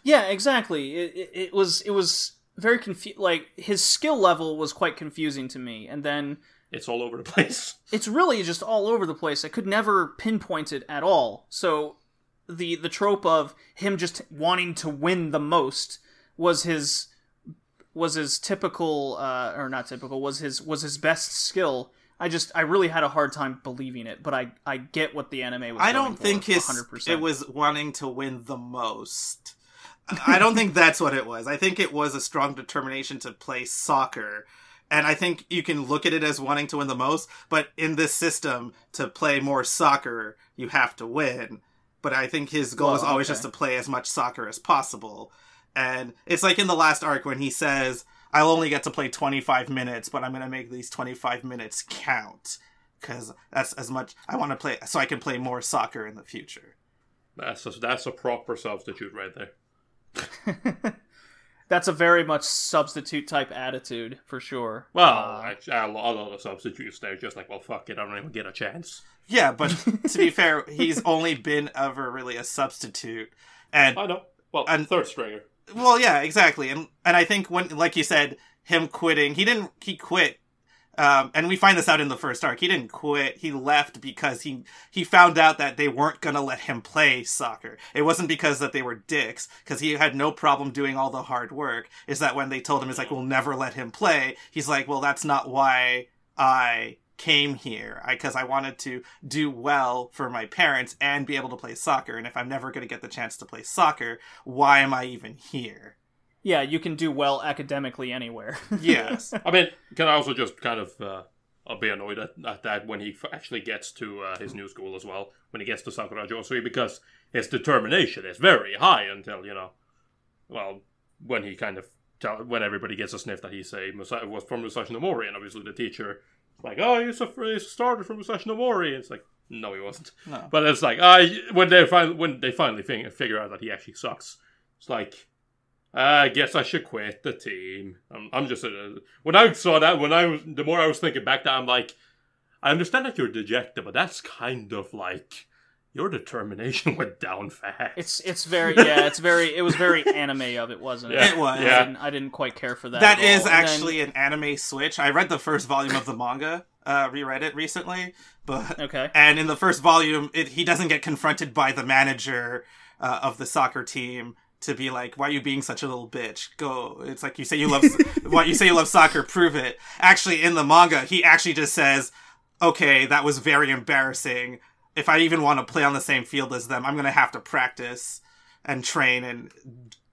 Yeah, exactly. It, it, it was it was very confu- like his skill level was quite confusing to me, and then it's all over the place. it's really just all over the place. I could never pinpoint it at all. So the the trope of him just wanting to win the most was his was his typical uh, or not typical was his was his best skill. I just I really had a hard time believing it, but I I get what the anime was. I don't for, think his 100%. it was wanting to win the most. I don't think that's what it was. I think it was a strong determination to play soccer. And I think you can look at it as wanting to win the most, but in this system, to play more soccer, you have to win. But I think his goal Well, is always okay. just to play as much soccer as possible. And it's like in the last arc when he says, I'll only get to play 25 minutes, but I'm going to make these 25 minutes count. Because that's as much I want to play, so I can play more soccer in the future. That's a, that's a proper substitute right there. That's a very much substitute type attitude for sure. Well, Uh, actually, a lot of the substitutes they're just like, well, fuck it, I don't even get a chance. Yeah, but to be fair, he's only been ever really a substitute. And I know. Well, And- third stringer. Well, yeah, exactly. And and I think when like you said, him quitting, he didn't he quit um, and we find this out in the first arc. He didn't quit. He left because he he found out that they weren't gonna let him play soccer. It wasn't because that they were dicks, because he had no problem doing all the hard work. Is that when they told him, "It's like we'll never let him play." He's like, "Well, that's not why I came here. Because I, wanted to do well for my parents and be able to play soccer. And if I'm never gonna get the chance to play soccer, why am I even here?" yeah, you can do well academically anywhere. Yes. I mean, can I also just kind of uh, I'll be annoyed at, at that when he f- actually gets to uh, his new school as well, when he gets to Sakura Josui, because his determination is very high until, you know, well, when he kind of tell when everybody gets a sniff that he's a was from Musashi no Mori, and obviously the teacher is like, oh, he's a, he's a starter from Musashi no Mori. It's like, No, he wasn't. No. But it's like I when they finally when they finally fig- figure out that he actually sucks, it's like I guess I should quit the team. I'm, I'm just uh, when I saw that when I was the more I was thinking back to, I'm like, I understand that you're dejected, but that's kind of like your determination went down fast. It's it's very yeah, it's very it was very anime of it, wasn't it? Yeah. It was. I Yeah. didn't, I didn't quite care for that. That is at all. And then- actually an anime switch. I read the first volume of the manga, uh, reread it recently, but okay. and in the first volume, it, he doesn't get confronted by the manager uh, of the soccer team to be like, "Why are you being such a little bitch? Go!" It's like you say you love, why you say you love soccer, prove it. Actually, in the manga, he actually just says, "Okay, that was very embarrassing. If I even want to play on the same field as them, I'm gonna have to practice and train and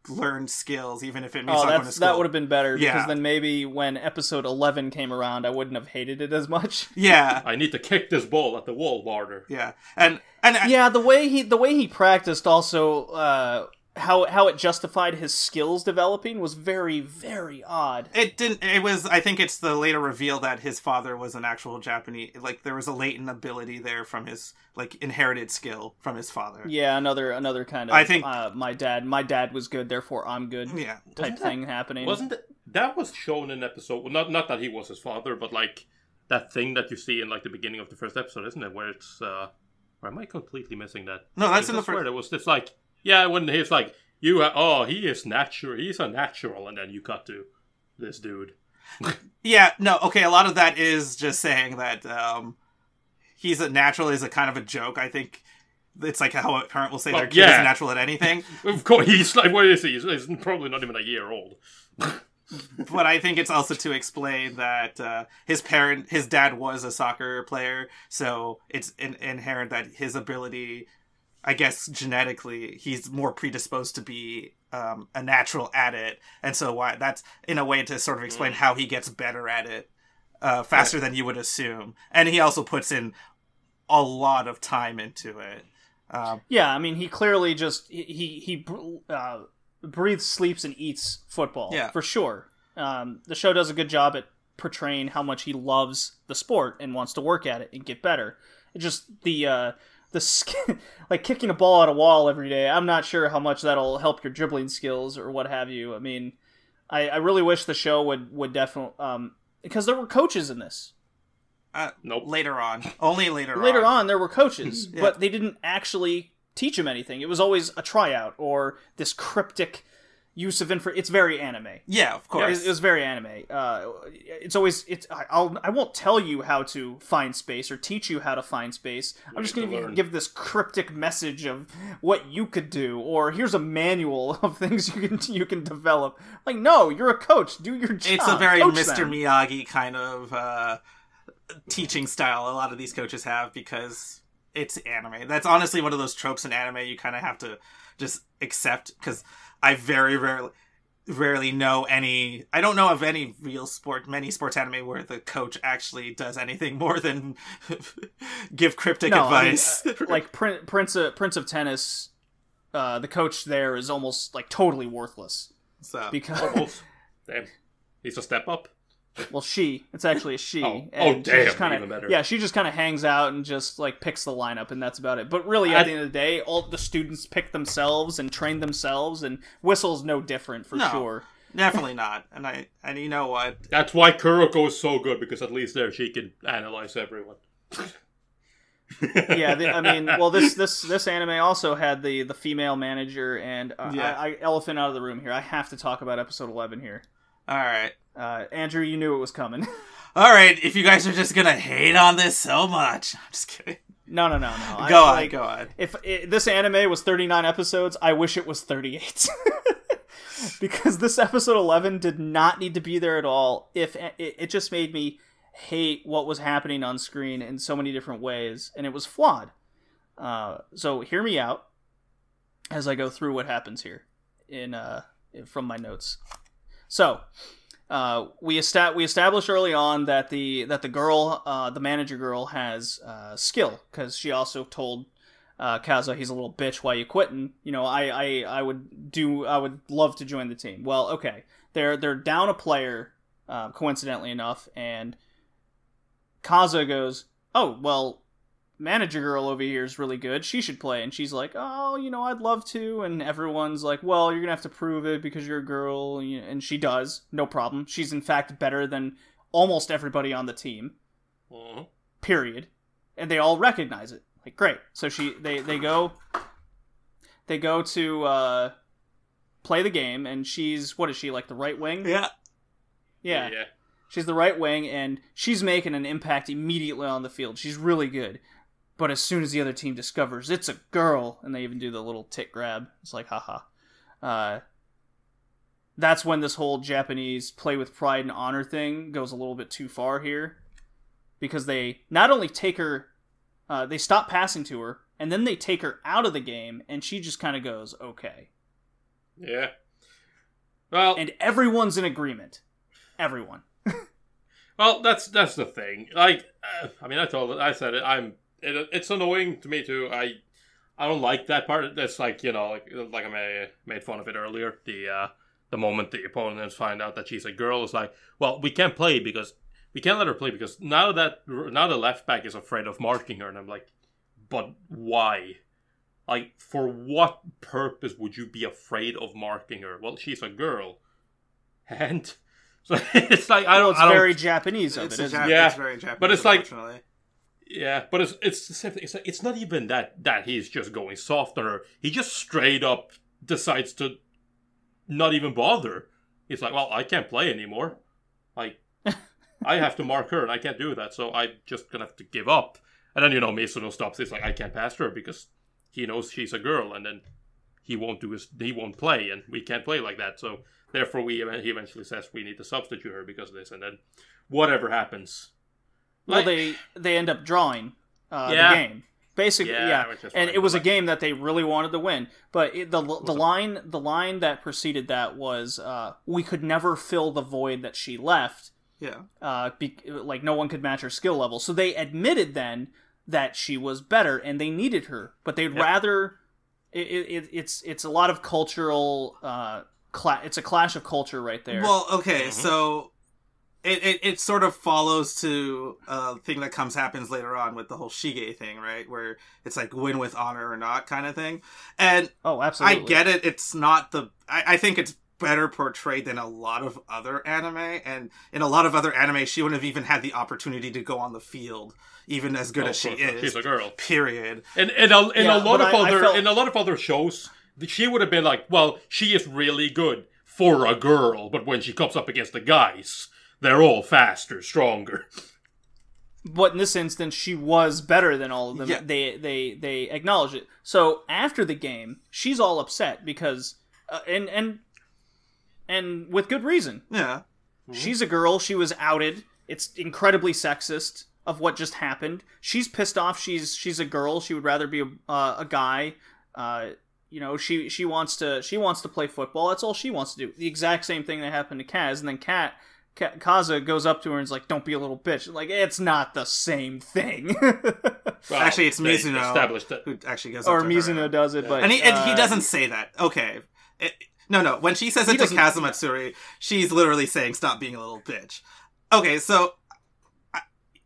learn skills, even if it means Oh, not going to school." that would have been better Yeah. because then maybe when episode eleven came around, I wouldn't have hated it as much. yeah, I need to kick this ball at the wall, Barter. yeah, and and yeah, the way he the way he practiced also uh, how how it justified his skills developing was very very odd. It didn't. It was. I think it's the later reveal that his father was an actual Japanese. Like there was a latent ability there from his like inherited skill from his father. Yeah, another another kind of I think- uh, my dad my dad was good, therefore I'm good Yeah. type that- thing happening. Wasn't that, that was shown in episode? Well, not not that he was his father, but like that thing that you see in like the beginning of the first episode, isn't it? Where it's uh, or am I completely missing that? No, that's in the I swear first. It was just like yeah, when he's like you, ha- oh, he is natural, he's a natural, and then you cut to this dude. Yeah. No. Okay. A lot of that is just saying that um, he's a natural is a kind of a joke. I think it's like how a parent will say their kid yeah. is natural at anything. Of course, he's like what is he? He's, he's probably not even a year old. but I think it's also to explain that uh, his parent, his dad was a soccer player, so it's in- inherent that his ability, I guess genetically, he's more predisposed to be um, a natural at it, and so why that's in a way to sort of explain how he gets better at it uh, faster than you would assume, and he also puts in a lot of time into it. Um, Yeah, I mean, he clearly just he he, uh, breathes, sleeps, and eats football. Yeah. for sure. Um, the show does a good job at portraying how much he loves the sport and wants to work at it and get better. It just the uh, the sk- like kicking a ball at a wall every day. I'm not sure how much that'll help your dribbling skills or what have you. I mean, I, I really wish the show would would definitely um, because there were coaches in this. uh, Nope. later on, only later, on. Later on. on, there were coaches, Yeah. but they didn't actually teach him anything. It was always a tryout or this cryptic use of info. It's very anime. Yeah, of course. It, it was very anime. Uh, it's always it's. I- I'll I won't tell you how to find space or teach you how to find space. I'm just going to learn. give this cryptic message of what you could do, or here's a manual of things you can you can develop. Like, no, you're a coach. Do your job. it's a very Coach Mr. them. Miyagi kind of uh, teaching style. A lot of these coaches have because it's anime. That's honestly one of those tropes in anime you kind of have to just accept. Because I very rarely, rarely know any. I don't know of any real sport, many sports anime where the coach actually does anything more than give cryptic No, I mean, advice. uh, like Prin- Prince of Prince of Tennis, uh, the coach there is almost like totally worthless so because Almost. Damn. He's a step up. Well she it's actually a she Oh. and Oh, she damn, just kinda, even better. yeah she just kind of hangs out and just like picks the lineup and that's about it but really at I- the end of the day all the students pick themselves and train themselves and whistle's no different for No. sure definitely not. And I and you know what? That's why Kuroko is so good because at least there she can analyze everyone. yeah the, i mean well this this this anime also had the the female manager and uh, Yeah. I, I elephant out of the room here i have to talk about episode 11 here All right. Uh, andrew you knew it was coming. All right, if you guys are just gonna hate on this so much, I'm just kidding. no no no no. I- Go on, like, go on. if it, this anime was 39 episodes i wish it was 38 because this episode 11 did not need to be there at all. If it, it just made me hate what was happening on screen in so many different ways and it was flawed. Uh, so hear me out as i go through what happens here in uh, from my notes. So uh, we estab- we established early on that the that the girl, uh, the manager girl, has uh, skill because she also told uh, Kaza he's a little bitch. Why you quitting? You know, I, I I would do I would love to join the team. Well, okay, they're they're down a player, uh, coincidentally enough, and Kaza goes, oh well, manager girl over here is really good. She should play. And she's like, oh, you know, I'd love to. And everyone's like, well, you're going to have to prove it because you're a girl. And she does. No problem. She's, in fact, better than almost everybody on the team. Mhm. Period. And they all recognize it. Like, great. So she, they, they go, they go to, uh, play the game. And she's, what is she, like the right wing? Yeah. yeah. yeah. She's the right wing, and she's making an impact immediately on the field. She's really good. But as soon as the other team discovers it's a girl, and they even do the little tick grab, it's like, haha. Uh, that's when this whole Japanese play with pride and honor thing goes a little bit too far here. Because they not only take her, uh, they stop passing to her, and then they take her out of the game, and she just kind of goes, okay. Yeah. Well, And everyone's in agreement. Everyone. Well, that's that's the thing. Like, uh, I mean, I told, I said it. I'm. It, it's annoying to me too. I, I don't like that part. That's like you know, like like I made, made fun of it earlier. The uh, the moment the opponents find out that she's a girl, is like, well, we can't play because we can't let her play because now that now the left back is afraid of marking her, and I'm like, but why? Like, for what purpose would you be afraid of marking her? Well, she's a girl, and so it's like I don't. It's I don't very Japanese of It's, it, a isn't Jap- Yeah, it's very Japanese, but it's like- unfortunately. Yeah, but it's it's the same thing. It's, it's not even that that he's just going soft on her. He just straight up decides to not even bother. He's like, well, I can't play anymore. Like, I have to mark her, and I can't do that, so I'm just gonna have to give up. And then you know, Mizuno stops. He's like, I can't pass her because he knows she's a girl, and then he won't do his he won't play, and we can't play like that. So therefore, we he eventually says we need to substitute her because of this, and then whatever happens. Well, Like- they they end up drawing uh, Yeah. the game. Basically, Yeah, yeah, and it was a game that they really wanted to win. But it, the the line the line that preceded that was uh, we could never fill the void that she left. Yeah. Uh, be, like no one could match her skill level. So they admitted then that she was better and they needed her, but they'd Yep. rather. It, it, it's it's a lot of cultural. Uh, cla- it's a clash of culture right there. Well, okay, Mm-hmm. so it, it it sort of follows to a thing that comes happens later on with the whole Shige thing, right? Where it's like win with honor or not kind of thing. And oh, absolutely. I get it. It's not the. I, I think it's better portrayed than a lot of other anime, and in a lot of other anime, she wouldn't have even had the opportunity to go on the field, even as good Oh, as she of course not. is. She's a girl. Period. And in a, in Yeah, a lot of I- I other felt- in a lot of other shows, she would have been like, well, she is really good for a girl, but when she comes up against the guys, they're all faster, stronger. but in this instance she was better than all of them. Yeah. they they they acknowledge it. So after the game she's all upset because uh, and and and with good reason. Yeah. she's a girl. She was outed. It's incredibly sexist of what just happened. She's pissed off. She's she's a girl. She would rather be a, uh, a guy. Uh you know she she wants to she wants to play football. That's all she wants to do. The exact same thing that happened to kaz. And then kat Ka- Kaza goes up to her and is like, "Don't be a little bitch." Like, it's not the same thing. Well, Actually, it's they Mizuno Established that. who actually goes or up to her. Does it, but and he, and he uh, doesn't say that. Okay. It- no, no. When she says it to doesn't- Kazamatsuri, she's literally saying, "Stop being a little bitch." Okay, so I-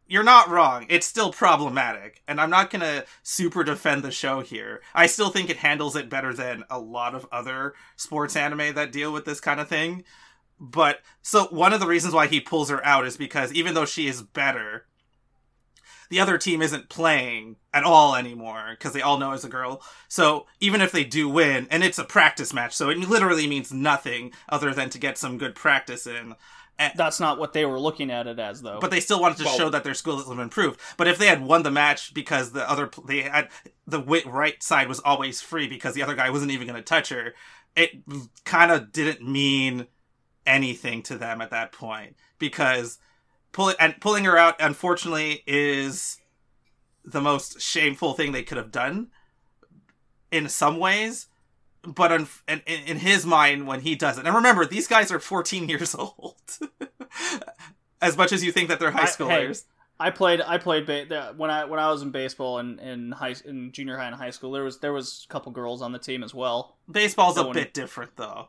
you're not wrong. It's still problematic, and I'm not gonna super defend the show here. I still think it handles it better than a lot of other sports anime that deal with this kind of thing. But so one of the reasons why he pulls her out is because even though she is better, the other team isn't playing at all anymore because they all know it's a girl. So even if they do win, and it's a practice match, so it literally means nothing other than to get some good practice in. And, That's not what they were looking at it as, though. But they still wanted to Well- show that their skills have improved. But if they had won the match because the other they had the right side was always free because the other guy wasn't even going to touch her, it mm, kind of didn't mean anything to them at that point because pulling and pulling her out unfortunately is the most shameful thing they could have done in some ways but in, in, in his mind when he does it and remember these guys are 14 years old as much as you think that they're high I- hey, schoolers I played. I played ba- when I when I was in baseball in in high in junior high and high school. There was there was a couple girls on the team as well. baseball's a no one- bit different though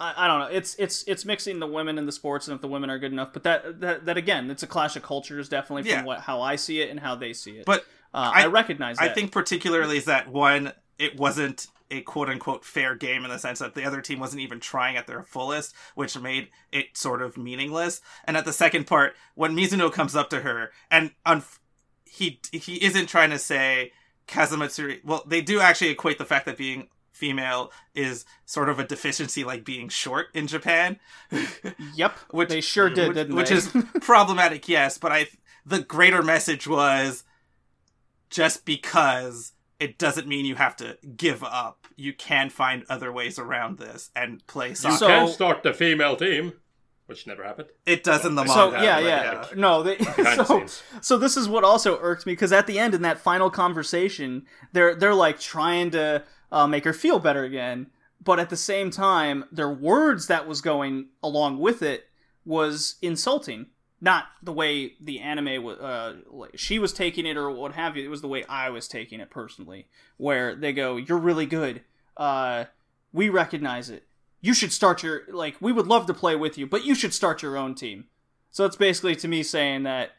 I, I don't know. It's it's it's mixing the women in the sports, and if the women are good enough. But that that, that again, it's a clash of cultures, definitely from Yeah. what how I see it and how they see it. but Uh, I, I- recognize I that. think particularly is that one, it wasn't a quote unquote fair game in the sense that the other team wasn't even trying at their fullest, which made it sort of meaningless. And at the second part, when Mizuno comes up to her and un- he he isn't trying to say Kazamatsuri. Well, they do actually equate the fact that being female is sort of a deficiency like being short in Japan. Yep, Which- they sure did, which, didn't which they? is problematic, yes, but I the greater message was just because it doesn't mean you have to give up. You can find other ways around this and play You soccer. So- can start the female team, which never happened. it does in the manga. so yeah, but yeah, no. They, so, so this is what also irked me because at the end in that final conversation, they're they're like trying to uh, make her feel better again, but at the same time, their words that was going along with it was insulting. Not the way the anime was, uh, she was taking it or what have you. It was the way I was taking it personally, where they go, "You're really good. Uh, we recognize it. You should start your like. We would love to play with you, but you should start your own team." So it's basically to me saying that,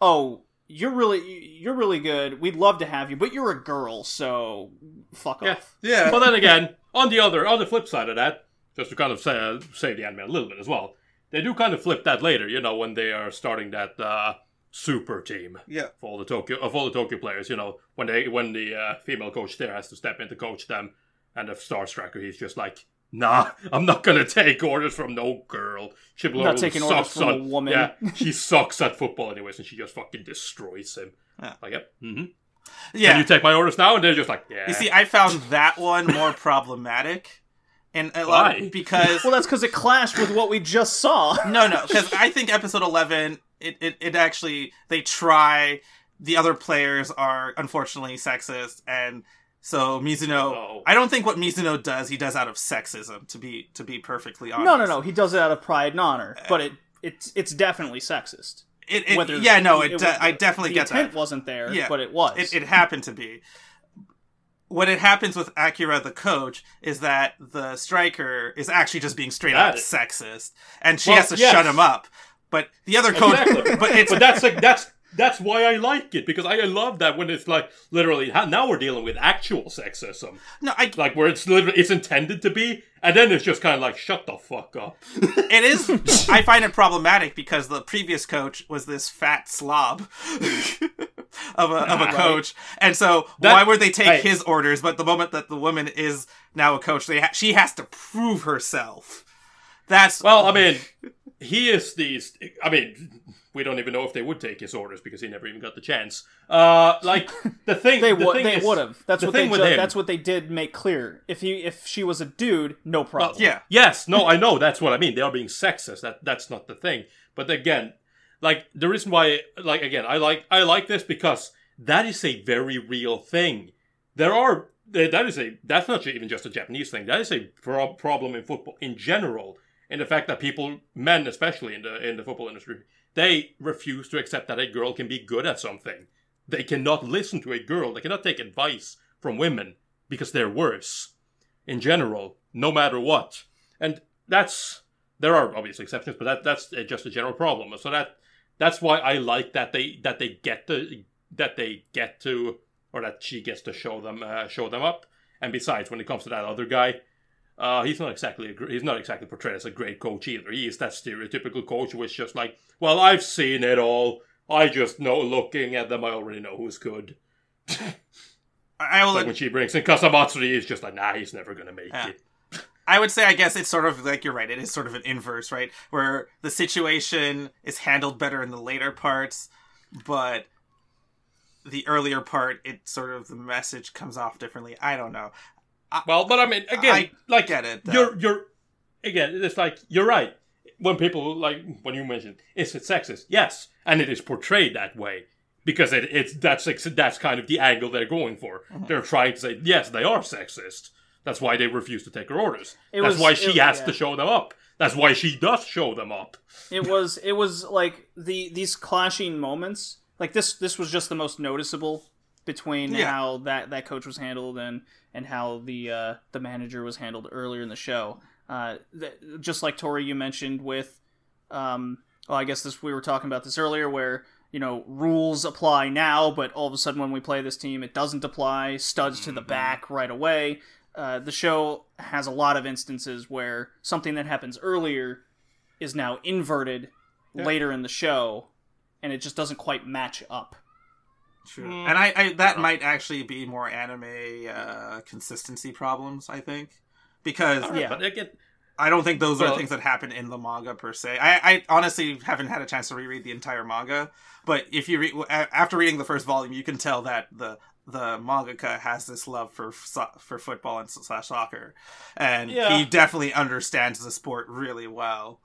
oh, you're really you're really good. We'd love to have you, but you're a girl, so fuck Yeah. off. Yeah. But then again, on the other, on the flip side of that, just to kind of say, uh, save the anime a little bit as well, they do kind of flip that later. You know, when they are starting that uh, super team Yeah. for all the Tokyo of all the Tokyo players. You know, when they when the uh, female coach there has to step in to coach them, and the star striker, he's just like. Nah, I'm not gonna take orders from no girl. She Not taking orders from a woman. Yeah, she sucks at football anyways, and she just fucking destroys him. Yeah. Like, yep. Mm-hmm. Yeah. Can you take my orders now? And they're just like, yeah. You see, I found that one more problematic, and a lot Why? because Well, that's because it clashed with what we just saw. no, no, because I think episode eleven, it, it it actually they try. The other players are unfortunately sexist, and so Mizuno. Oh. I don't think what Mizuno does, he does out of sexism. To be to be perfectly honest. No, no, no. He does it out of pride and honor, uh, but it it's it's definitely sexist. It, it, Whether yeah, no, it, it- de- I definitely the get intent that. wasn't there, Yeah. but it was. It, it happened to be. What it happens with Akira, the coach, is that the striker is actually just being straight Got up sexist, and she Well, has to yes. shut him up. But the other coach, Exactly. but it's but that's like that's that's why I like it because I love that when it's like literally now we're dealing with actual sexism, no, I, like where it's literally it's intended to be, and then it's just kind of like shut the fuck up. it is. I find it problematic because the previous coach was this fat slob of a of a coach, and so That- why would they take hey. his orders? But the moment that the woman is now a coach, they ha- she has to prove herself. That's Well, I mean, he is these. I mean, we don't even know if they would take his orders because he never even got the chance. Uh, like the thing they the would. They would have. That's the what thing they. with ju- him- that's what they did make clear. If he, if she was a dude, no problem. yeah. Yes, no, I know that's what I mean. They are being sexist. That that's not the thing. But again, like the reason why, like again, I like I like this because that is a very real thing. There are that is a that's not even just a Japanese thing. That is a pro- problem in football in general. In the fact that people, men especially in the in the football industry, they refuse to accept that a girl can be good at something. They cannot listen to a girl. They cannot take advice from women because they're worse in general, no matter what. And that's there are obviously exceptions, but that that's just a general problem. So that that's why I like that they that they get to that they get to or that she gets to show them uh, show them up. And besides, when it comes to that other guy, uh, he's not exactly a, he's not exactly portrayed as a great coach either. He is that stereotypical coach who is just like, well, I've seen it all. I just know looking at them, I already know who's good. I will. Like when she brings in Kazamatsuri, he's just like, nah, he's never gonna make Yeah. it. I would say, I guess it's sort of like you're right. It is sort of an inverse, right? Where the situation is handled better in the later parts, but the earlier part, it sort of the message comes off differently. I don't know. Well, but I mean, again, I like get it, though. You're you're again. It's like you're right. When people like when you mentioned is it sexist? Yes, and it is portrayed that way because it, it's that's that's kind of the angle they're going for. Mm-hmm. They're trying to say yes, they are sexist. That's why they refuse to take her orders. It that's was- why she it- has yeah. to show them up. That's why she does show them up. it was it was like the these clashing moments like this this was just the most noticeable between Yeah. how that that coach was handled and and how the uh the manager was handled earlier in the show uh th- just like tori you mentioned with um well i guess this we were talking about this earlier where you know rules apply now, but all of a sudden when we play this team, it doesn't apply. Studs to the back right away. Uh, the show has a lot of instances where something that happens earlier is now inverted later in the show, and it just doesn't quite match up. True. And I, I that might actually be more anime uh, consistency problems. I think because Yeah. But again, I don't think those are things that happen in the manga per se. I, I honestly haven't had a chance to reread the entire manga, but if you read after reading the first volume, you can tell that the the mangaka has this love for for football and slash soccer, and Yeah. he definitely understands the sport really well.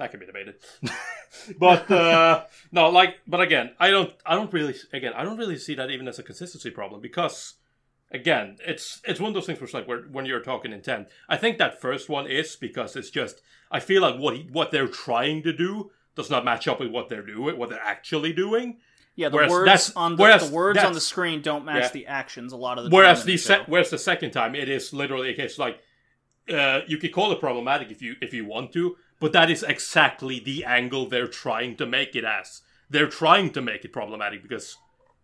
That can be debated. but uh, no, like, but again, I don't, I don't really, again, I don't really see that even as a consistency problem because, again, it's it's one of those things where it's like where, when you're talking intent. I think that first one is because it's just I feel like what he, what they're trying to do does not match up with what they're doing, what they're actually doing. Yeah, the Whereas words that's- on the, the words on the screen don't match Yeah. the actions a lot of the Whereas the show. se- whereas the second time it is literally a case like uh, you could call it problematic if you if you want to, but that is exactly the angle they're trying to make it as. They're trying to make it problematic because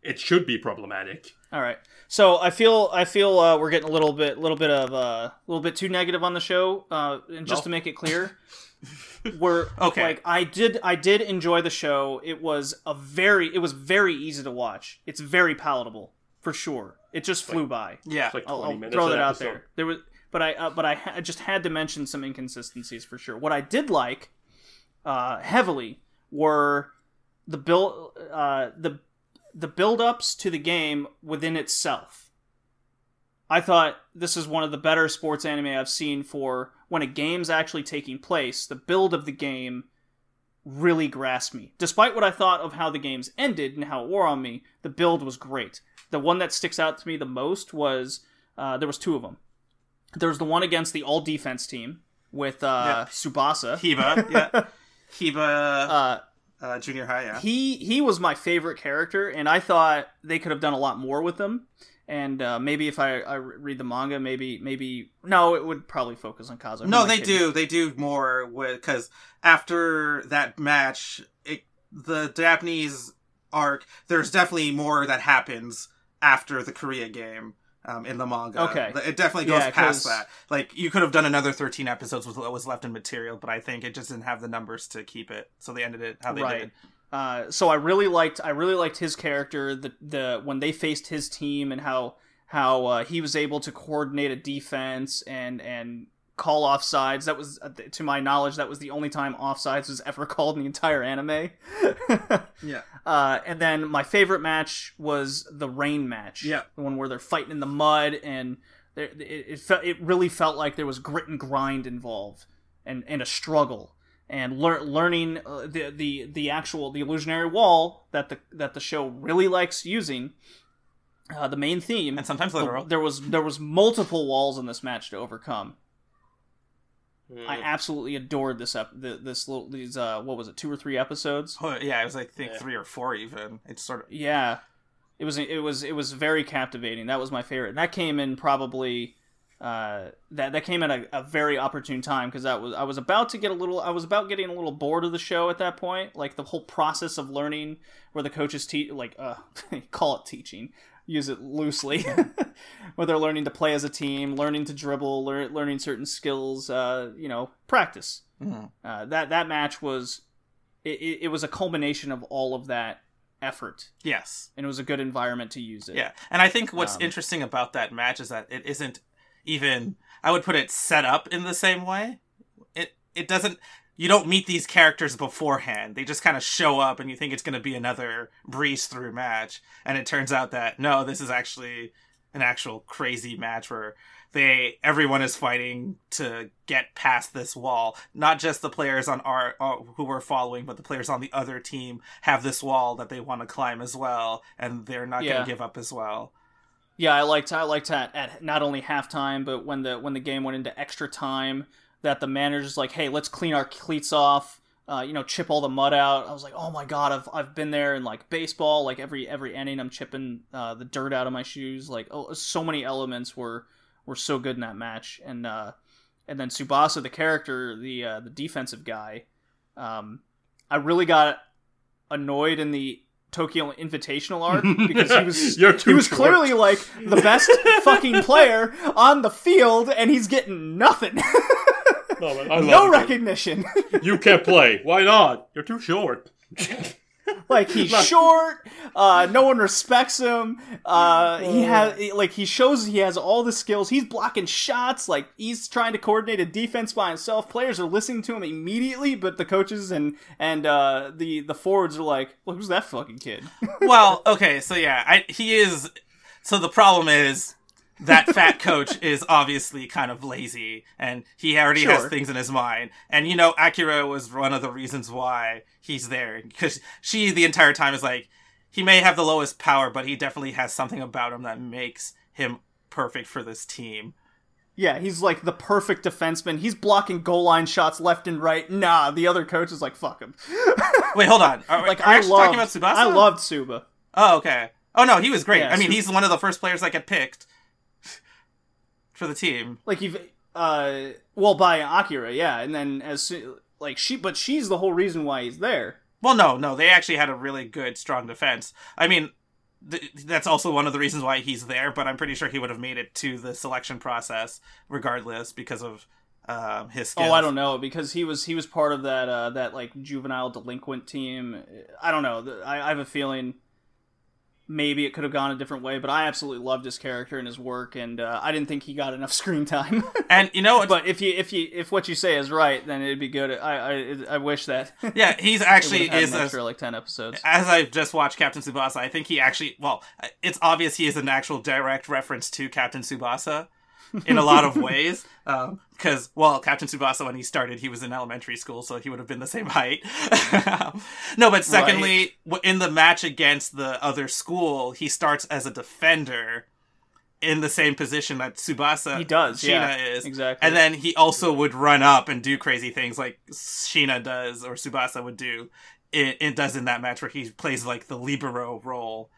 it should be problematic. All right. So I feel I feel uh, we're getting a little bit little bit of uh, a little bit too negative on the show. Uh, and just No. to make it clear, we're Okay. Like I did I did enjoy the show. It was a very it was very easy to watch. It's very palatable for sure. It just flew by. Yeah, It's like I'll, 20 I'll minutes throw an that out episode. there. There was, but I, uh, but I, ha- just had to mention some inconsistencies for sure. What I did like, uh, heavily were the build, uh, the the build-ups to the game within itself. I thought this is one of the better sports anime I've seen for when a game's actually taking place. The build of the game really grasped me. Despite what I thought of how the games ended and how it wore on me, the build was great. The one that sticks out to me the most was uh, there was two of them. There was the one against the all defense team with uh, Tsubasa. Hiba, yeah, Hiba, uh, uh, junior high, yeah. he he was my favorite character, and I thought they could have done a lot more with him. And uh, maybe if I, I read the manga, maybe maybe no, it would probably focus on Kazuo. No, they kidding? do. They do more with because after that match, it, the Japanese arc, there's definitely more that happens after the Korea game. Um, in the manga, Okay. it definitely goes Yeah, past that. Like you could have done another 13 episodes with what was left in material, but I think it just didn't have the numbers to keep it, so they ended it how they right. did. Uh, so I really liked I really liked his character. The the when they faced his team and how how uh, he was able to coordinate a defense and and call offsides. That was uh, to my knowledge that was the only time offsides was ever called in the entire anime. Yeah. Uh, and then my favorite match was the rain match. Yeah. the one where they're fighting in the mud and it it, felt, it really felt like there was grit and grind involved and and a struggle and lear- learning uh, the the the actual the illusionary wall that the that the show really likes using. Uh, the main theme And sometimes the- there was there was multiple walls in this match to overcome. I absolutely adored this ep- the, this little these uh what was it two or three episodes? Oh, yeah, it was like I think Yeah. three or four even. It's sort of yeah. It was it was it was very captivating. That was my favorite. And that came in probably uh that that came at a, a very opportune time because that was i was about to get a little i was about getting a little bored of the show at that point. Like the whole process of learning where the coaches teach like uh call it teaching use it loosely where they're learning to play as a team learning to dribble lear- learning certain skills uh you know practice Mhm. uh, that that match was it, it, it was a culmination of all of that effort yes. and it was a good environment to use it. Yeah, and I think what's Um, interesting about that match is that it isn't even. I would put it set up in the same way. It it doesn't. You don't meet these characters beforehand. They just kind of show up, and you think it's going to be another breeze through match, and it turns out that no, this is actually an actual crazy match where they everyone is fighting to get past this wall. Not just the players on our uh, who we're following, but the players on the other team have this wall that they want to climb as well, and they're not Yeah. going to give up as well. Yeah, I liked I liked that at not only halftime, but when the when the game went into extra time, that the manager's like, "Hey, let's clean our cleats off." Uh, you know, chip all the mud out. I was like, "Oh my god, I've I've been there in like baseball. Like every every inning, I'm chipping uh, the dirt out of my shoes. Like, oh, so many elements were were so good in that match. And uh, and then Tsubasa, the character, the uh, the defensive guy, um, I really got annoyed in the Tokyo Invitational arc because he was he was short. clearly like the best fucking player on the field, and he's getting nothing, No, man, I no recognition. You can't play. Why not? You're too short. like he's short uh no one respects him uh he has like he shows he has all the skills he's blocking shots like he's trying to coordinate a defense by himself players are listening to him immediately but the coaches and and uh the the forwards are like well who's that fucking kid well, okay, so yeah, I, he is. So the problem is that fat coach is obviously kind of lazy, and he already has things in his mind. And you know, Akira was one of the reasons why he's there because she the entire time is like, he may have the lowest power, but he definitely has something about him that makes him perfect for this team. yeah he's like the perfect defenseman he's blocking goal line shots left and right nah the other coach is like fuck him Wait, hold on. Are, like are i actually love talking about Tsubasa? i loved suba Oh, okay. Oh no, he was great. Yeah, I mean, he's one of the first players that get picked for the team. like you've uh well by akira yeah and then as like she but she's the whole reason why he's there Well, no, no, they actually had a really good, strong defense. I mean, th- that's also one of the reasons why he's there. But I'm pretty sure he would have made it to the selection process regardless because of um, his skills. Oh, I don't know because he was he was part of that uh, that like juvenile delinquent team. I don't know. I, I have a feeling maybe it could have gone a different way, but I absolutely loved his character and his work, and uh, I didn't think he got enough screen time. And you know, but if you if you if what you say is right, then it'd be good. I I, I wish that yeah, he's actually is an a, extra like ten episodes. as I've just watched Captain Tsubasa, I think he actually, well, it's obvious he is an actual direct reference to Captain Tsubasa in a lot of ways. Because, well, Captain Tsubasa, when he started, he was in elementary school, so he would have been the same height. no, but secondly, w in the match against the other school, he starts as a defender in the same position that Tsubasa He does, Shiina yeah, is. exactly. And then he also would run up and do crazy things like Shiina does or Tsubasa would do. It, it does in that match where he plays like the libero role.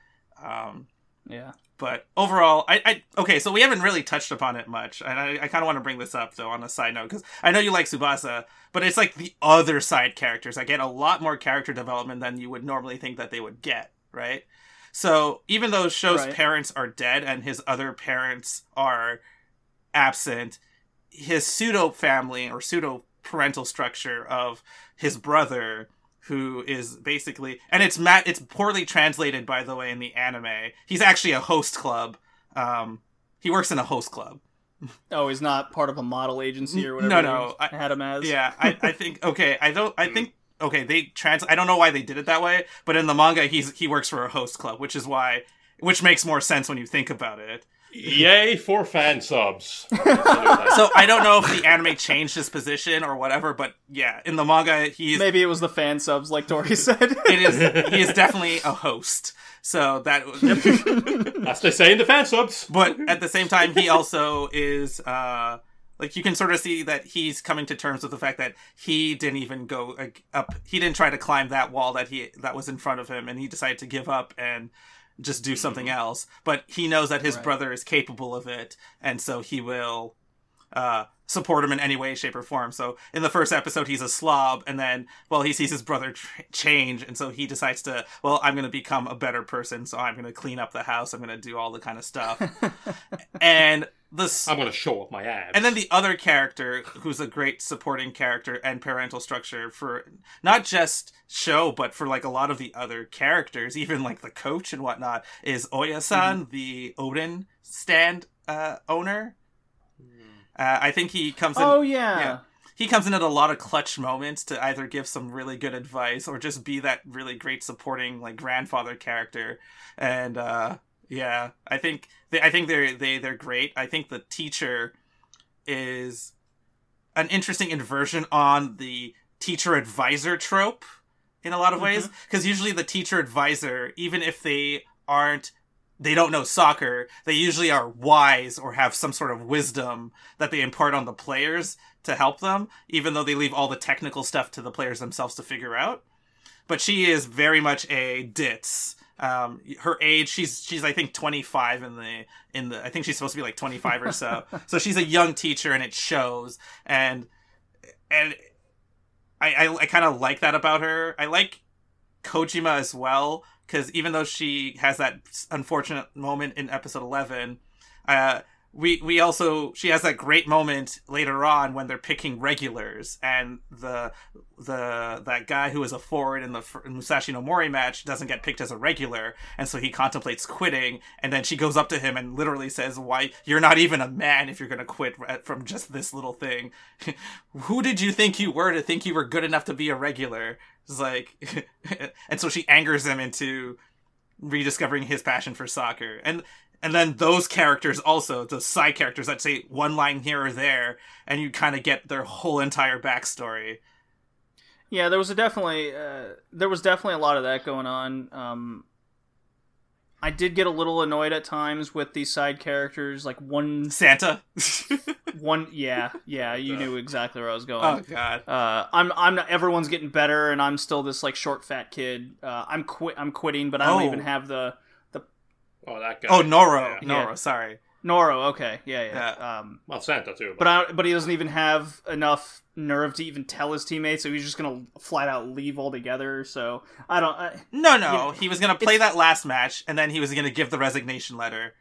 Um, Yeah. but overall, I, I okay. So we haven't really touched upon it much, and I, I kind of want to bring this up though on a side note because I know you like Tsubasa, but it's like the other side characters. I get a lot more character development than you would normally think that they would get, right? So even though Sho's Right. parents are dead and his other parents are absent, his pseudo family or pseudo parental structure of his brother who is basically and it's Matt it's poorly translated by the way in the anime. He's actually a host club. Um he works in a host club. Oh, he's not part of a model agency or whatever. no, they I- had him as. Yeah, I, I think okay, I don't I think okay, they trans I don't know why they did it that way, but in the manga he's he works for a host club, which is why which makes more sense when you think about it. Yay for fan subs. so So I don't know if the anime changed his position or whatever, but yeah, in the manga he's Maybe it was the fan subs, like Tori said. it is he is definitely a host. So that as they say in the fan subs. but at the same time he also is uh like you can sort of see that he's coming to terms with the fact that he didn't even go like, up he didn't try to climb that wall that he that was in front of him and he decided to give up and just do something mm. else but he knows that his Right. brother is capable of it and so he will uh support him in any way shape or form. So in the first episode he's a slob and then well he sees his brother tr- change and so he decides to well i'm going to become a better person so i'm going to clean up the house i'm going to do all the kind of stuff. And this I'm gonna Sho off my abs. and then the other character who's a great supporting character and parental structure for not just show but for like a lot of the other characters even like the coach and whatnot is oya-san the oden stand uh, owner uh, i think he comes in oh yeah. yeah. he comes in at a lot of clutch moments to either give some really good advice or just be that really great supporting like grandfather character and uh yeah i think they, i think they're they, they're great i think the teacher is an interesting inversion on the teacher advisor trope in a lot of ways because usually the teacher advisor even if they aren't they don't know soccer they usually are wise or have some sort of wisdom that they impart on the players to help them even though they leave all the technical stuff to the players themselves to figure out. But she is very much a ditz. Um her age she's she's i think 25 in the in the i think she's supposed to be like 25 or so. So she's a young teacher and it shows. And and i i, I kind of like that about her. I like Kojima as well, because even though she has that unfortunate moment in episode eleven, uh, we we also she has that great moment later on when they're picking regulars, and the the that guy who is a forward in the Musashi no Mori match doesn't get picked as a regular, and so he contemplates quitting, and then she goes up to him and literally says, "Why you're not even a man if you're gonna quit from just this little thing? Who did you think you were to think you were good enough to be a regular?" It's like, and so she angers him into rediscovering his passion for soccer, and and then those characters also the side characters that say one line here or there, and you kind of get their whole entire backstory. Yeah, there was a definitely uh, there was definitely a lot of that going on. Um, I did get a little annoyed at times with these side characters. Like one, Santa. one, yeah, yeah, you knew exactly where I was going. oh God. Uh, I'm I'm not. Everyone's getting better, and I'm still this like short fat kid. Uh, I'm quit. I'm quitting, but I don't Oh. even have the Oh, that guy. Oh Noro. Yeah. Noro. Yeah. Sorry. Noro. Okay, yeah, yeah. Um, Well, Santa too. but I, but he doesn't even have enough nerve to even tell his teammates, so he's just gonna flat out leave altogether. So I don't. I, No, no. Yeah. He was gonna play that last match, and then he was gonna give the resignation letter.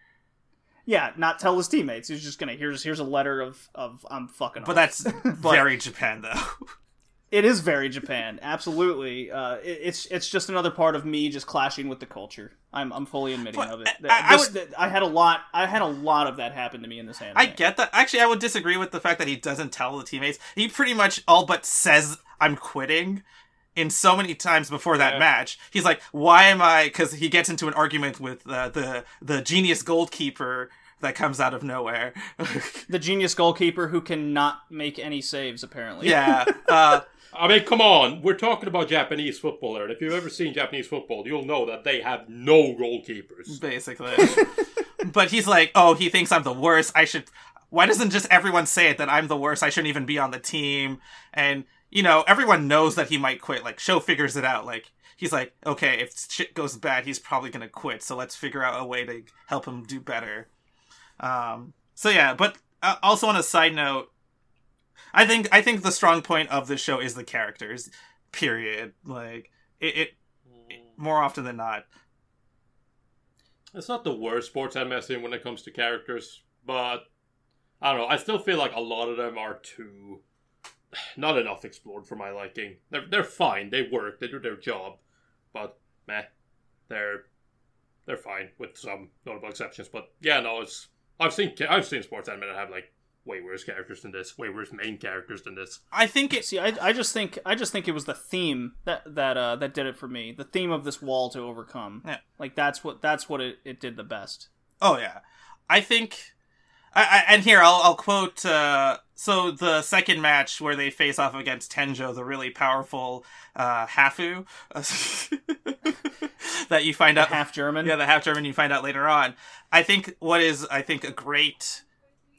yeah, not tell his teammates. He's just gonna here's here's a letter of of I'm fucking. But off. that's But- very Japan, though. It is very Japan, absolutely. Uh, it, it's it's just another part of me just clashing with the culture. I'm I'm fully admitting But of it. I- I This- would- I had a lot. I had a lot of that happen to me in this anime. I get that. Actually, I would disagree with the fact that he doesn't tell the teammates. He pretty much all but says, "I'm quitting." In so many times before that Yeah. match, he's like, "Why am I?" Because he gets into an argument with uh, the the genius goalkeeper that comes out of nowhere. the genius goalkeeper who cannot make any saves. Apparently, yeah, uh, I mean, come on. We're talking about Japanese football. And if you've ever seen Japanese football, you'll know that they have no goalkeepers. basically. but he's like, "Oh, he thinks I'm the worst. I should." Why doesn't just everyone say it that I'm the worst? I shouldn't even be on the team. And you know, everyone knows that he might quit. Like, Sho figures it out. Like, he's like, "Okay, if shit goes bad, he's probably gonna quit. So let's figure out a way to help him do better." Um. So yeah, but uh, also on a side note, I think I think the strong point of this show is the characters. Period. Like it, it more often than not. It's not the worst sports anime I've seen when it comes to characters, but I don't know. I still feel like a lot of them are too not enough explored for my liking. They're they're fine. They work. They do their job, but meh, they're they're fine with some notable exceptions. But yeah, no, it's I've seen I've seen sports anime that have like way worse characters than this, way worse main characters than this. I think it. See, I, I just think I just think it was the theme that that uh, that did it for me. The theme of this wall to overcome. Yeah. Like that's what that's what it, it did the best. Oh yeah, I think. I, I, and here I'll I'll quote. Uh, so the second match where they face off against Tenjo, the really powerful uh, Hafu, that you find out Half German. yeah, the half German you find out later on. I think what is I think a great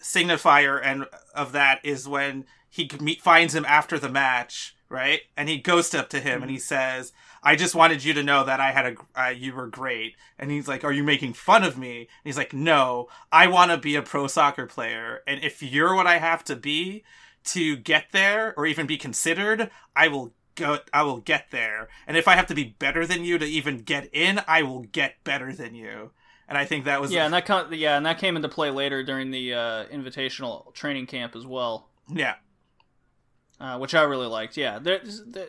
signifier and of that is when he meet, finds him after the match, right? And he goes up to him and he says, "I just wanted you to know that I had a uh, you were great." And he's like, "Are you making fun of me?" And he's like, "No, I want to be a pro soccer player, and if you're what I have to be to get there or even be considered, I will." Go, I will get there, and if I have to be better than you to even get in, I will get better than you. And I think that was Yeah, and that com- yeah, and that came into play later during the uh, invitational training camp as well, yeah. uh, which I really liked. Yeah, there's, there,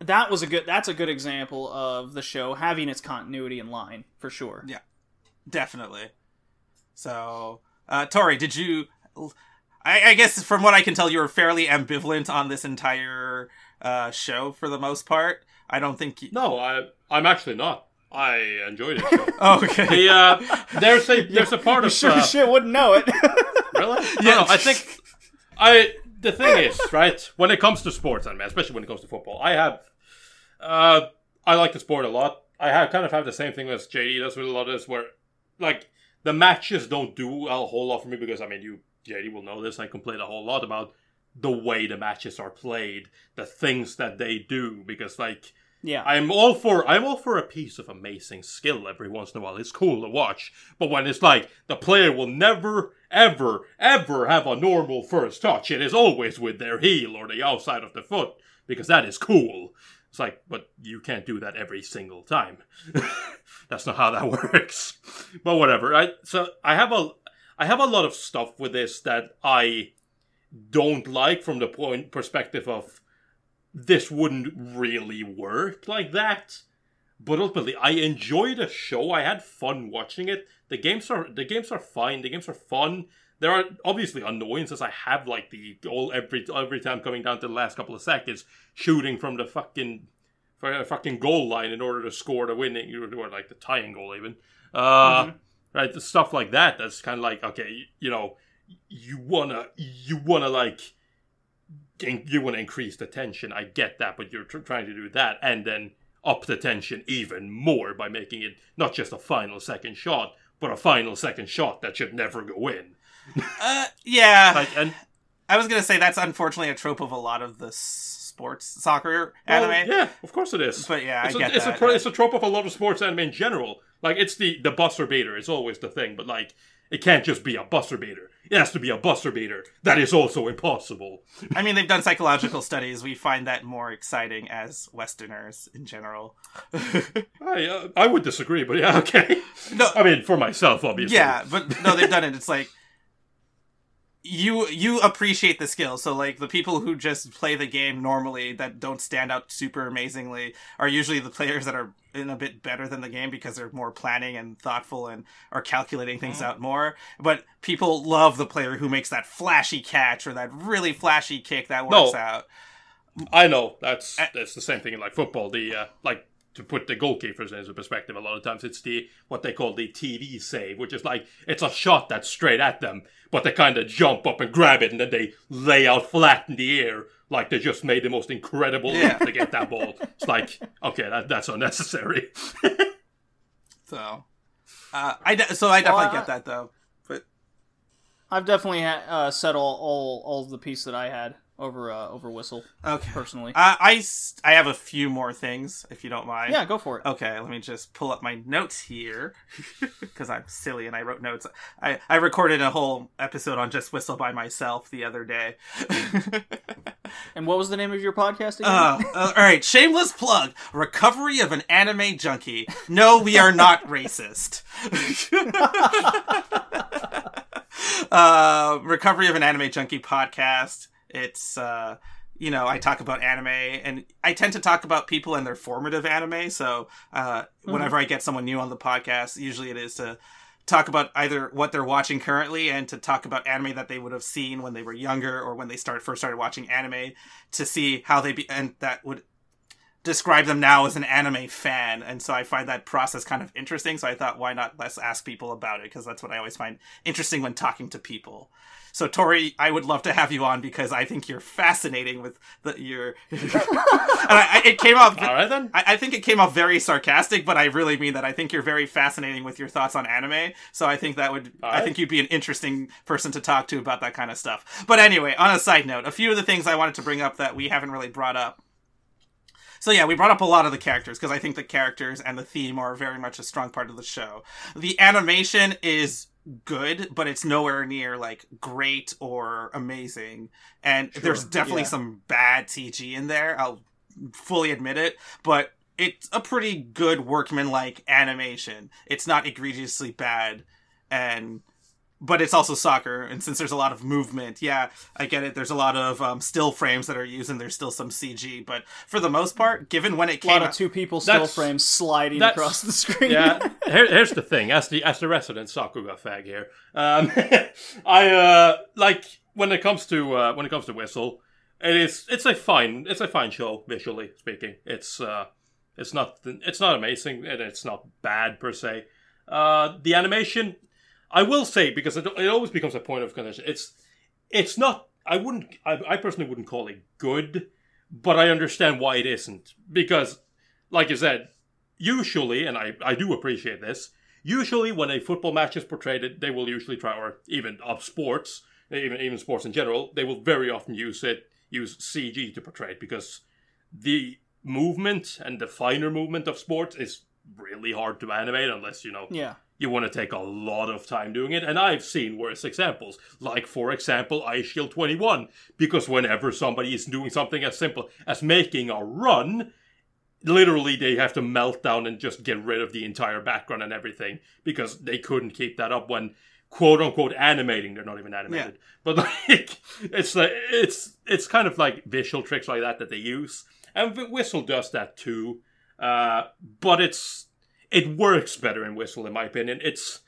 that was a good. That's a good example of the show having its continuity in line for sure. Yeah. Definitely. So, uh, Tori, did you? I, I guess from what I can tell, you were fairly ambivalent on this entire uh, show for the most part. I don't think. You... No, I I'm actually not. I enjoyed it. Show. Oh, okay. the, uh, there's a there's a part You of sure uh, shit wouldn't know it. Really? Yeah. No, I think I. The thing is, right? When it comes to sports, anime, especially when it comes to football, I have. Uh, I like the sport a lot. I have kind of have the same thing as JD does with a lot of this, where like the matches don't do a whole lot for me because I mean, you JD will know this. I complain a whole lot about the way the matches are played, the things that they do, because like yeah, I'm all for I'm all for a piece of amazing skill every once in a while. It's cool to watch. But when it's like the player will never, ever, ever have a normal first touch, it is always with their heel or the outside of the foot, because that is cool. It's like, but you can't do that every single time. That's not how that works. But whatever. I so I have a I have a lot of stuff with this that I don't like from the point perspective of this wouldn't really work like that. But ultimately, I enjoy the show. I had fun watching it. The games are the games are fine. The games are fun. There are obviously annoyances. I have like the all every every time coming down to the last couple of seconds, shooting from the fucking for fucking goal line in order to score the winning or like the tying goal even. Uh, Right, the stuff like that. That's kind of like okay, you, you know, you wanna you wanna like you want to increase the tension. I get that, but you're tr- trying to do that and then up the tension even more by making it not just a final second shot, but a final second shot that should never go in. Uh, yeah. Like, and I was gonna say that's unfortunately a trope of a lot of the sports soccer well, anime. yeah, of course it is. But yeah, I it's a, get it's that, A, it's a trope of a lot of sports anime in general. Like it's the the buzzer beater. It's always the thing, but like it can't just be a buzzer beater. It has to be a buzzer beater. That is also impossible. I mean, they've done psychological studies. We find that more exciting as Westerners in general. I uh, I would disagree, but yeah, okay. No. I mean for myself, obviously. yeah, but no, they've done it. It's like you you appreciate the skill. So like the people who just play the game normally that don't stand out super amazingly are usually the players that are in a bit better than the game because they're more planning and thoughtful and are calculating things out more. But people love the player who makes that flashy catch or that really flashy kick that No. works out. I know that's that's the same thing in like football. The uh, like to put the goalkeepers into perspective, a lot of times it's the what they call the TV save, which is like it's a shot that's straight at them, but they kind of jump up and grab it, and then they lay out flat in the air like they just made the most incredible leap Yeah. to get that ball. It's like okay, that, that's unnecessary. So, uh, I de- so I definitely Well, I- get that though. But I've definitely ha- uh, said all, all all the piece that I had over uh, over whistle okay, personally. uh, I I have a few more things if you don't mind. yeah, go for it. Okay, let me just pull up my notes here because I'm silly and I wrote notes. I, I recorded a whole episode on just whistle by myself the other day. And what was the name of your podcast again? Uh, uh, all right, shameless plug: recovery of an anime junkie. No, we are not racist. uh, recovery of an anime junkie podcast. It's uh, you know I talk about anime, and I tend to talk about people and their formative anime. So uh, whenever I get someone new on the podcast, usually it is to talk about either what they're watching currently and to talk about anime that they would have seen when they were younger or when they start first started watching anime to see how they be and that would describe them now as an anime fan and so i find that process kind of interesting so i thought why not let's ask people about it because that's what i always find interesting when talking to people so tori i would love to have you on because i think you're fascinating with the your and I, I, it came off All right then. I, I think it came off very sarcastic, but I really mean that. I think you're very fascinating with your thoughts on anime. So I think that would, I think you'd be an interesting person to talk to about that kind of stuff. But anyway, on a side note, a few of the things I wanted to bring up that we haven't really brought up. So yeah, we brought up a lot of the characters because I think the characters and the theme are very much a strong part of the show. The animation is good, but it's nowhere near like great or amazing. And there's definitely yeah. some bad CG in there. I'll fully admit it, but it's a pretty good workman-like animation. It's not egregiously bad, and but it's also soccer, and since there's a lot of movement, yeah, I get it. There's a lot of um, still frames that are used, and there's still some CG, but for the most part, given when it a came lot of out, two people still frames sliding across the screen. yeah, here, here's the thing. As the as the resident Sakuga fag here, um, I uh, like when it comes to uh, when it comes to Whistle, it is it's a fine it's a fine show visually speaking. It's uh, it's not it's not amazing and it's not bad per se. Uh, the animation, I will say because it, it always becomes a point of contention. It's it's not. I wouldn't. I, I personally wouldn't call it good, but I understand why it isn't because, like you said, usually, and I, I do appreciate this, usually when a football match is portrayed, they will usually try, or even of sports, even even sports in general, they will very often use it, use CG to portray it because the movement and the finer movement of sports is really hard to animate unless you know yeah. You want to take a lot of time doing it. And I've seen worse examples, like, for example, Eyeshield 21, because whenever somebody is doing something as simple as making a run, literally they have to melt down and just get rid of the entire background and everything because they couldn't keep that up when quote unquote animating. They're not even animated. But like it's like it's it's kind of like visual tricks like that that they use. And Wh- whistle does that too uh but it's it works better in whistle in my opinion it's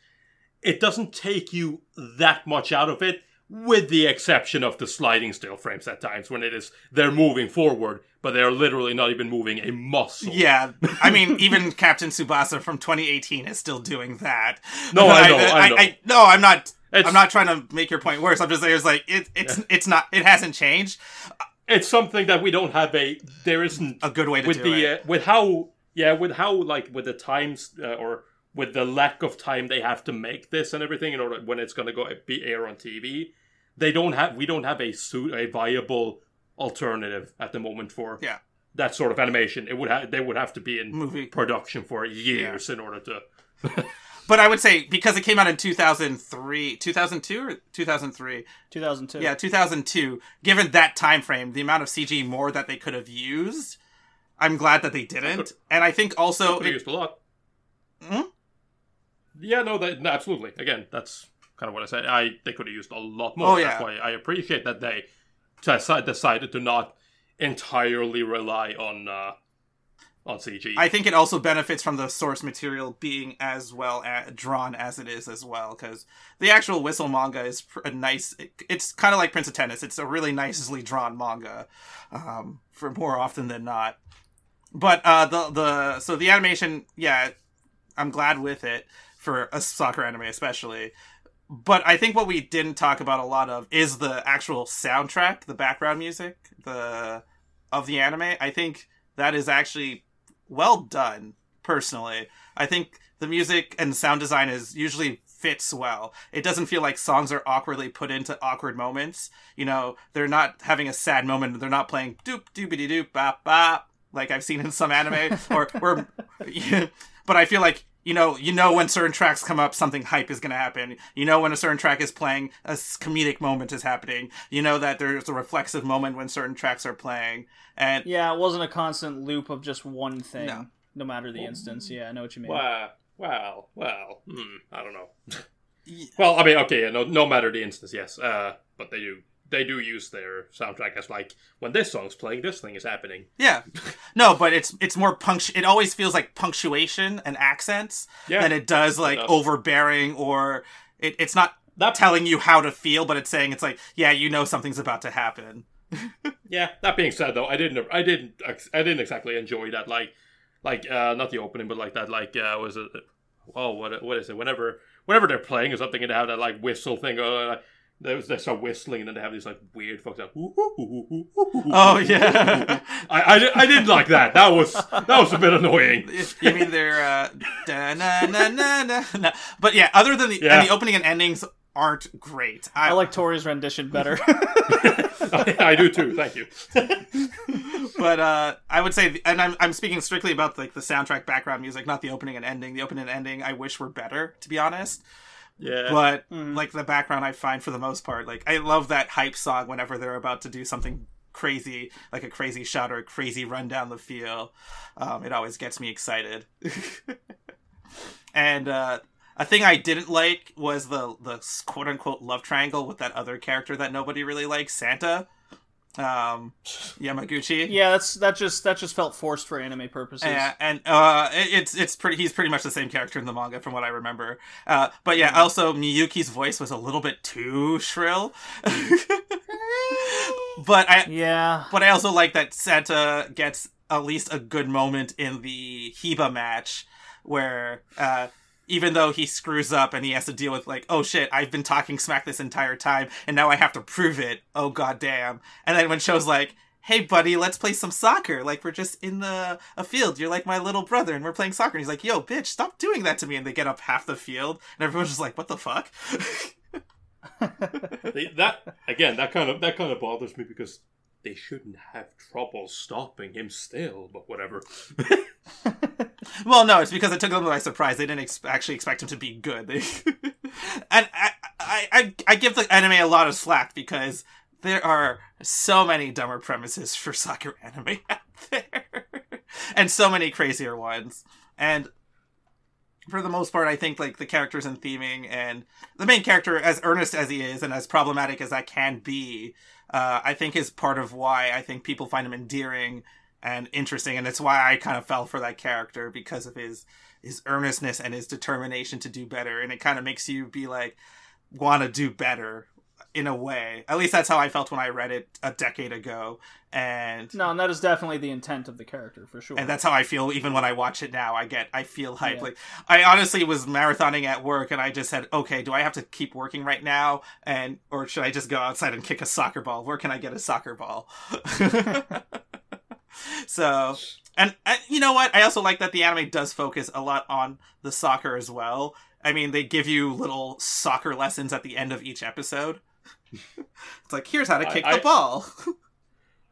it doesn't take you that much out of it with the exception of the sliding still frames at times when it is they're moving forward but they're literally not even moving a muscle Yeah, I mean, even Captain Tsubasa from 2018 is still doing that. No, I know, I know. no, I'm not. It's- I'm not trying to make your point worse. I'm just saying, it's like it, it's it's not. It hasn't changed. it's something that we don't have a there isn't A good way to with do the it. uh, with how yeah with how like with the times uh, or with the lack of time they have to make this and everything in order when it's going to go be air on TV they don't have we don't have a suit a viable alternative at the moment for Yeah. that sort of animation it would have they would have to be in Movie. production for years in order to But I would say because it came out in 2003, 2002 or 2003. 2002. Yeah, 2002. Given that time frame, the amount of CG more that they could have used, I'm glad that they didn't. And I think also it- used a lot. Hmm? yeah no that no, absolutely. Again that's kind of what I said. I they could have used a lot more. Oh, that's yeah. why I appreciate that they decided to not entirely rely on uh on CG I think it also benefits from the source material being as well a drawn as it is as well because the actual whistle manga is pr- a nice it's kind of like prince of tennis. It's a really nicely drawn manga um, for more often than not but uh the the so the animation yeah i'm glad with it for a soccer anime especially. But i think what we didn't talk about a lot of is the actual soundtrack the background music the of the anime. I think that is actually well done personally. I think the music and sound design is usually fits well. It doesn't feel like songs are awkwardly put into awkward moments. You know they're not having a sad moment. They're not playing doop doopity doop bop bop like i've seen in some anime or or but i feel like you know you know when certain tracks come up something hype is going to happen you know when a certain track is playing a comedic moment is happening you know that there's a reflexive moment when certain tracks are playing and Yeah, it wasn't a constant loop of just one thing, No. no, matter the instance. Yeah, I know what you mean. Wow. Well, well, hmm, I don't know. well, I mean, okay, yeah, no, no matter the instance, yes, uh, but they do they do use their soundtrack as like when this song's playing, this thing is happening. Yeah, no, but it's it's more punctu. It always feels like punctuation and accents Yeah, than it does like does. overbearing or it, it's not That- telling you how to feel, but it's saying it's like yeah, you know something's about to happen. Yeah. That being said, though, I didn't, I didn't, I didn't exactly enjoy that. Like, like uh, not the opening, but like that, like uh, was it? Oh, what what is it? Whenever whenever they're playing or something, and they have that like whistle thing. Uh, like, they, they start whistling, and then they have these like weird fucks like. Oh yeah, I, I, di- I didn't like that. That was that was a bit annoying. you mean they're uh, da, na, na, na, na, na. but yeah, other than the Yeah. and the opening and endings aren't great. I, I like Tori's rendition better. I, I do too. Thank you. but uh, I would say, and I'm I'm speaking strictly about like the soundtrack, background music, not the opening and ending. The opening and ending, I wish were better, to be honest. Yeah. But Mm. like the background, I find for the most part, like I love that hype song whenever they're about to do something crazy, like a crazy shot or a crazy run down the field. Um, it always gets me excited. and uh, a thing I didn't like was the the quote unquote love triangle with that other character that nobody really likes, Santa. Um, Yamaguchi. yeah, that's that just that just felt forced for anime purposes. Yeah, and uh, it- it's it's pretty. He's pretty much the same character in the manga, from what I remember. Uh, but yeah, also Miyuki's voice was a little bit too shrill. but I Yeah. but I also like that Santa gets at least a good moment in the Heba match where uh even though he screws up and he has to deal with like, oh shit, I've been talking smack this entire time and now I have to prove it. Oh god damn. And then when Sho's like, Hey buddy, let's play some soccer. Like we're just in the a field. You're like my little brother and we're playing soccer. And he's like, Yo, bitch, stop doing that to me. And they get up half the field and everyone's just like, What the fuck? That again, that kind of that kind of bothers me because they shouldn't have trouble stopping him still. But whatever. Well, no, it's because it took them by surprise. They didn't ex- actually expect him to be good. And I, I, I, I give the anime a lot of slack because there are so many dumber premises for soccer anime out there. and so many crazier ones. And for the most part, I think like the characters and theming and the main character, as earnest as he is and as problematic as that can be, uh, I think is part of why I think people find him endearing and interesting, and it's why I kind of fell for that character because of his his earnestness and his determination to do better, and it kind of makes you be like want to do better in a way. At least that's how I felt when I read it a decade ago, and No, and that is definitely the intent of the character for sure. and that's how I feel even when I watch it now. I get I feel hype. Yeah. Like I honestly was marathoning at work and I just said, "Okay, do I have to keep working right now and or should I just go outside and kick a soccer ball? Where can I get a soccer ball?" so, and, and you know what? I also like that the anime does focus a lot on the soccer as well. I mean, they give you little soccer lessons at the end of each episode. it's like, here's how to kick I- the ball.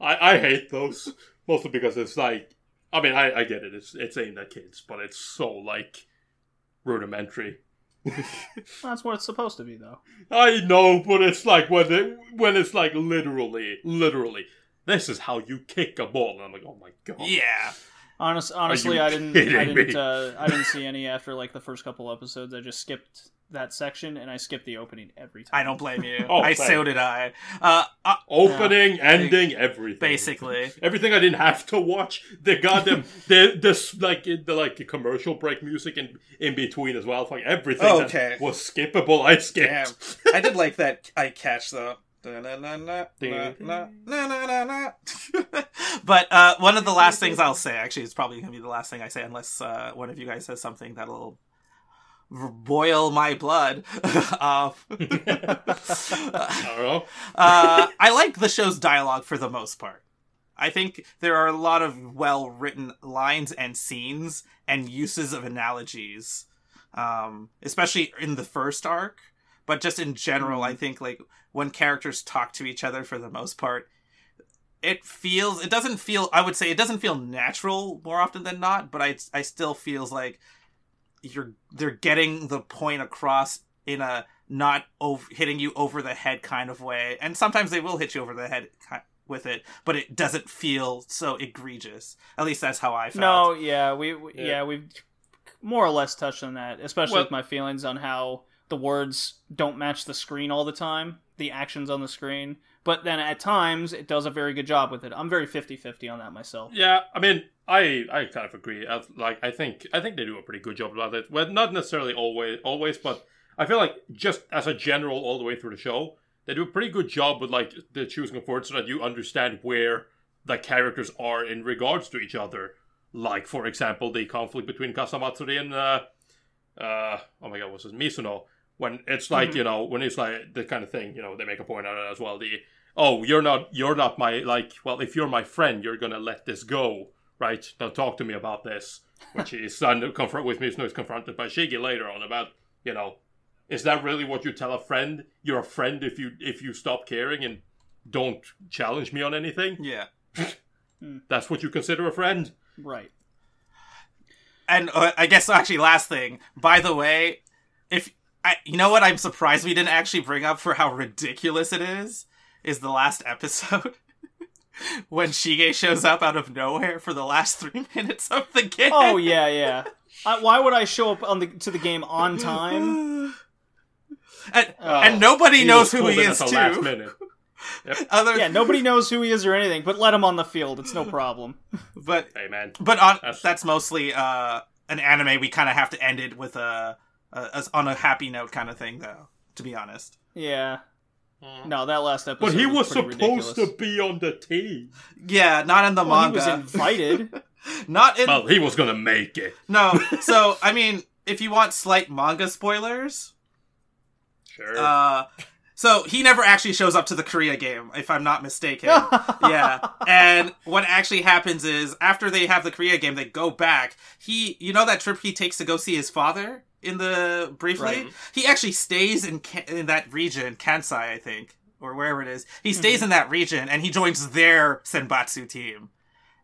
I, I hate those mostly because it's like I mean I, I get it it's it's aimed at kids but it's so like rudimentary. That's what it's supposed to be, though. I know, but it's like when it, when it's like literally literally this is how you kick a ball. And I'm like oh my god. yeah. Honest, honestly, you I didn't. I didn't. Uh, I didn't see any after like the first couple episodes. I just skipped that section and I skipped the opening every time. I don't blame you. Oh, I same. so did I. Uh, uh Opening, ending, everything. basically. Everything I didn't have to watch, the goddamn the this like the like commercial break music in in between as well. Like everything Oh, that okay. was skippable, I skipped. Damn. I did like that I catch though. but uh, one of the last things I'll say, actually, it's probably going to be the last thing I say, unless uh, one of you guys says something that'll r- boil my blood. uh, I uh, I like the show's dialogue for the most part. I think there are a lot of well written lines and scenes and uses of analogies, um, especially in the first arc. But just in general, I think like when characters talk to each other for the most part, it feels it doesn't feel. I would say it doesn't feel natural more often than not. But I I still feels like you're they're getting the point across in a not over, hitting you over the head kind of way. And sometimes they will hit you over the head with it, but it doesn't feel so egregious. At least that's how I felt. No, yeah, we, we yeah. Yeah. we've more or less touched on that, especially Well- with my feelings on how the words don't match the screen all the time, the actions on the screen. But then at times it does a very good job with it. I'm very 50-50 on that myself. Yeah, I mean, I I kind of agree. I, like, I think I think they do a pretty good job about it. Well, not necessarily always, always, but I feel like just as a general, all the way through the show, they do a pretty good job with like the choosing of words so that you understand where the characters are in regards to each other. Like, for example, the conflict between Kazamatsuri and uh, uh, oh my god, what's his Mizuno? When it's like you know, when it's like the kind of thing, you know, they make a point out of it as well. The oh, you're not, you're not my like. Well, if you're my friend, you're gonna let this go, right? Now talk to me about this. Which is son confront with Mizuno is confronted by Shige later on about you know, is that really what you tell a friend? You're a friend if you if you stop caring and don't challenge me on anything. Yeah. That's what you consider a friend. Right. And uh, I guess actually last thing. By the way, if I you know what I'm surprised we didn't actually bring up for how ridiculous it is is the last episode. when Shige shows up out of nowhere for the last three minutes of the game. Oh yeah, yeah. I, why would I show up on the to the game on time? and, Oh. and nobody knows who he is at last too. minute. Other, Yeah, nobody knows who he is or anything, but let him on the field. It's no problem. but Hey man, but on That's- that's, mostly uh, an anime. We kind of have to end it with a, a, a on a happy note kind of thing, though. To be honest, Yeah. No, that last episode. but he was pretty supposed ridiculous. to be on the team. yeah, not in the Well, he manga. was invited. not in Well, he was gonna make it. no. So I mean, if you want slight manga spoilers, Sure. uh, so he never actually shows up to the Korea game, if I'm not mistaken. yeah. And what actually happens is after they have the Korea game, they go back. He, you know, that trip he takes to go see his father in the briefly. Right. He actually stays in in that region, Kansai, I think, or wherever it is. He stays in that region and he joins their Senbatsu team.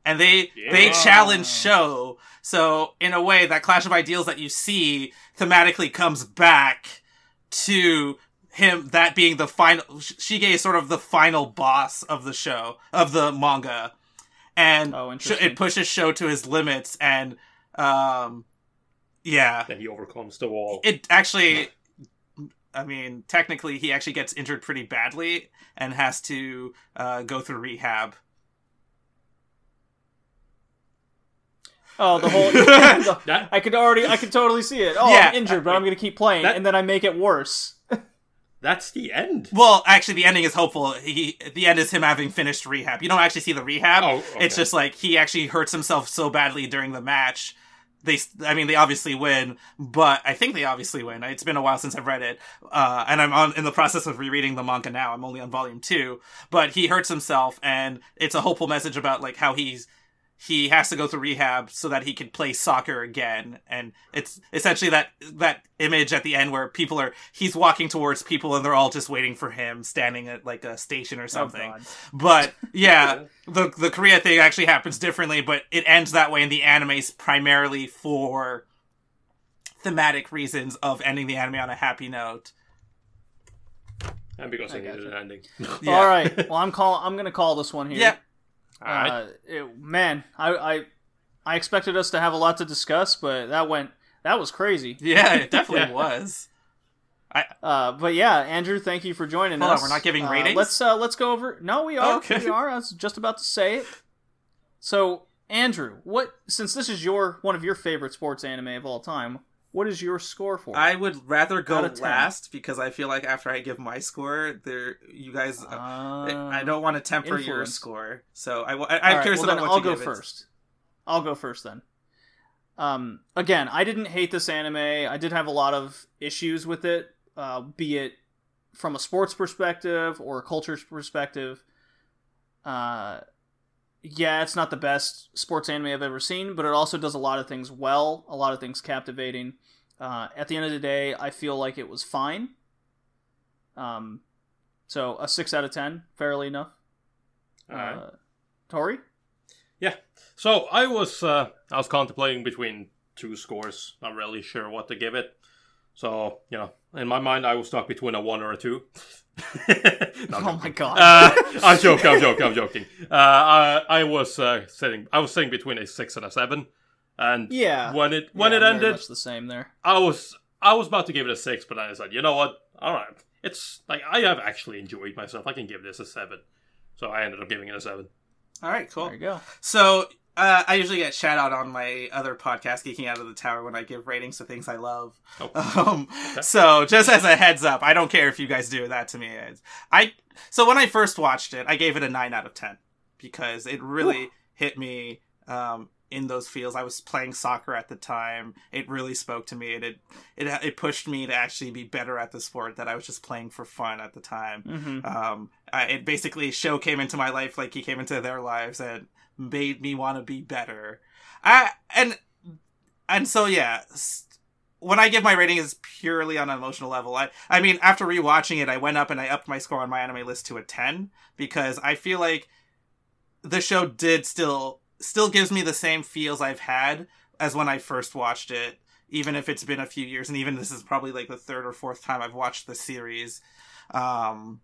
And they they challenge Sho. So in a way, that clash of ideals that you see thematically comes back to him that being the final Shige is sort of the final boss of the show of the manga and Oh, sh- it pushes Sho to his limits, and um, yeah, Then he overcomes the wall. it actually. I mean, technically, he actually gets injured pretty badly and has to uh, go through rehab. Oh, the whole. the- I could already, I could totally see it. Oh, Yeah. I'm injured, but I'm going to keep playing, That- and then I make it worse. That's the end. Well, actually, the ending is hopeful. He, the end is him having finished rehab. You don't actually see the rehab. Oh, okay. It's just like he actually hurts himself so badly during the match. They, I mean, they obviously win, but I think they obviously win. It's been a while since I've read it, uh, and I'm on in the process of rereading the manga now. I'm only on volume two, but he hurts himself, and it's a hopeful message about like how he's he has to go through rehab so that he can play soccer again and it's essentially that that image at the end where people are he's walking towards people and they're all just waiting for him standing at like a station or oh, something Oh, but yeah the the korea thing actually happens differently but it ends that way in the animes primarily for thematic reasons of ending the anime on a happy note And because I, I needed gotcha. an ending. Yeah. All right. Well, I'm call. I'm going to call this one here. yeah Uh, it- man, I, I I expected us to have a lot to discuss, but that went that was crazy. yeah it definitely Yeah. was Uh, but yeah, Andrew, thank you for joining Hold on, us. we're not giving Uh, ratings? let's uh, let's go over. No, we are. Okay. We are. I was just about to say it. So, Andrew, what since this is your one of your favorite sports anime of all time, what is your score for? I would rather go Out of 10. last because I feel like after I give my score, there you guys. Uh, I don't want to temper your score, so I, I, I'm All right, curious well, about what I'll you go give it. first. I'll go first then. Um, again, I didn't hate this anime. I did have a lot of issues with it, uh, be it from a sports perspective or a culture perspective. Uh, yeah, it's not the best sports anime I've ever seen, but it also does a lot of things well, a lot of things captivating. Uh, at the end of the day, I feel like it was fine. Um, so a six out of ten, fairly enough. All right. Uh, Tori? Yeah. So I was uh, I was contemplating between two scores, not really sure what to give it. So you know, in my mind, I was stuck between a one or a two. No, Oh my god. Uh, I'm joking. I'm joking. I'm joking. Uh, I, I was uh, sitting. I was sitting between a six and a seven, and yeah. when it when Yeah, it ended, much the same there. I was I was about to give it a six, but I said, you know what? All right, it's like I have actually enjoyed myself. I can give this a seven. So I ended up giving it a seven. All right, cool. There you go. So uh, I usually get shout out on my other podcast, Geeking Out of the Tower, when I give ratings to things I love. Oh. Um, So just as a heads up, I don't care if you guys do that to me. I so when I first watched it, I gave it a nine out of ten because it really hit me um, in those feels. I was playing soccer at the time. It really spoke to me. and It it it pushed me to actually be better at the sport that I was just playing for fun at the time hmm um I, it basically Sho came into my life like he came into their lives and made me want to be better. I and and so yeah when i give my rating is purely on an emotional level. I i mean after rewatching it i went up and i upped my score on my anime list to a 10 because i feel like the show did still still gives me the same feels i've had as when i first watched it even if it's been a few years and even this is probably like the third or fourth time i've watched the series. Um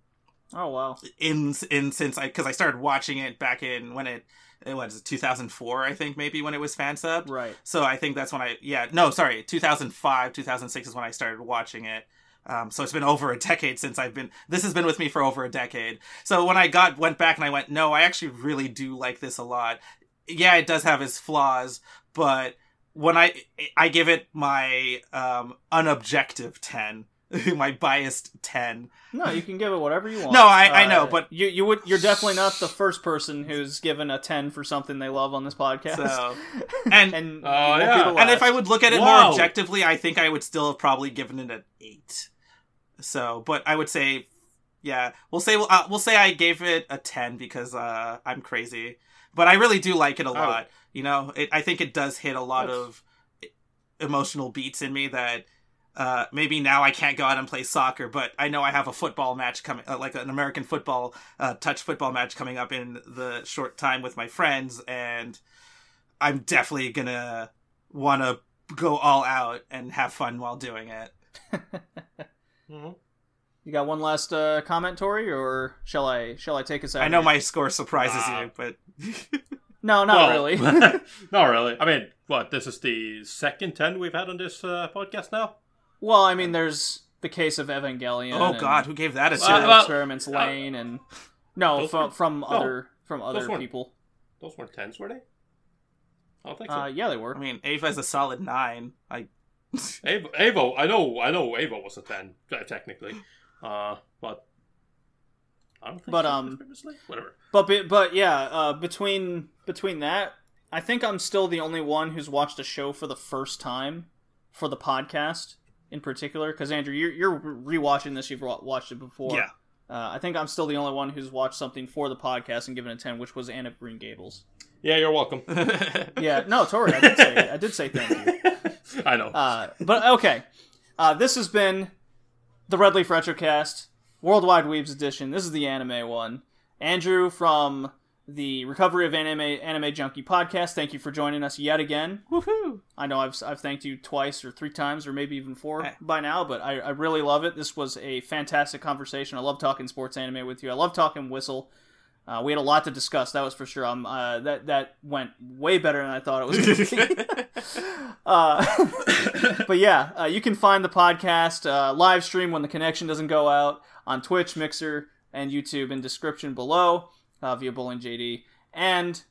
Oh wow. in in since I because I started watching it back in when it it was 2004 I think maybe when it was fan subbed. Right. So I think that's when I yeah no sorry 2005 2006 is when I started watching it. Um, so it's been over a decade since I've been. This has been with me for over a decade. So when I got went back and I went, no, I actually really do like this a lot. Yeah, it does have its flaws, but when I I give it my um, unobjective ten, my biased ten. No, you can give it whatever you want. No, I- I Uh, know, but- you you would you're definitely not the first person who's given a ten for something they love on this podcast. So and and Oh, you won't be yeah. And if. I would look at it Wow. more objectively, I think I would still have probably given it an eight. So, but I would say, yeah, we'll say uh, we'll say I gave it a ten because uh, I'm crazy, but I really do like it a lot. You know, it, I think it does hit a lot That's- of emotional beats in me that. Uh, maybe now I can't go out and play soccer, but I know I have a football match coming, uh, like an American football, uh, touch football match coming up in the short time with my friends, and I'm definitely gonna want to go all out and have fun while doing it. you got one last uh, comment, Tori, or shall I shall I take us out? I know my score surprises Ah. you, but No, not Well, really. not really. I mean, what? This is the second ten we've had on this uh, podcast now. Well, I mean, there's the case of Evangelion. Oh God, who gave that a Uh, Serial two? well, Experiments Lain and no from weren't- from no, other from other weren't- people. Those weren't tens, were they? I don't think so. Uh, yeah, they were. I mean, Ava is a solid nine. I Avo, Avo, I know, I know, Avo was a ten uh, technically, uh, but I don't think. But, so, um, whatever. But be- but yeah, uh, between between that, I think I'm still the only one who's watched a show for the first time for the podcast in particular. Because Andrew, you're you're rewatching this. You've watched it before. yeah. Uh, I think I'm still the only one who's watched something for the podcast and given a ten, which was Anne of Green Gables. Yeah, you're welcome. Yeah, no, Tori, I did say I did say thank you. I know. Uh, but okay, uh, this has been the Red Leaf Retrocast Worldwide Weebs Edition. This is the anime one. Andrew from the Recovery of Anime Anime Junkie podcast. Thank you for joining us yet again. Woohoo! I know I've I've thanked you twice or three times or maybe even four Hey. by now, but I, I really love it. This was a fantastic conversation. I love talking sports anime with you. I love talking whistle. Uh, we had a lot to discuss. That was for sure. Um, uh, that that went way better than I thought it was going to be. uh, but yeah, uh, you can find the podcast uh, live stream when the connection doesn't go out on Twitch, Mixer, and YouTube in description below uh, via Bowling JD, and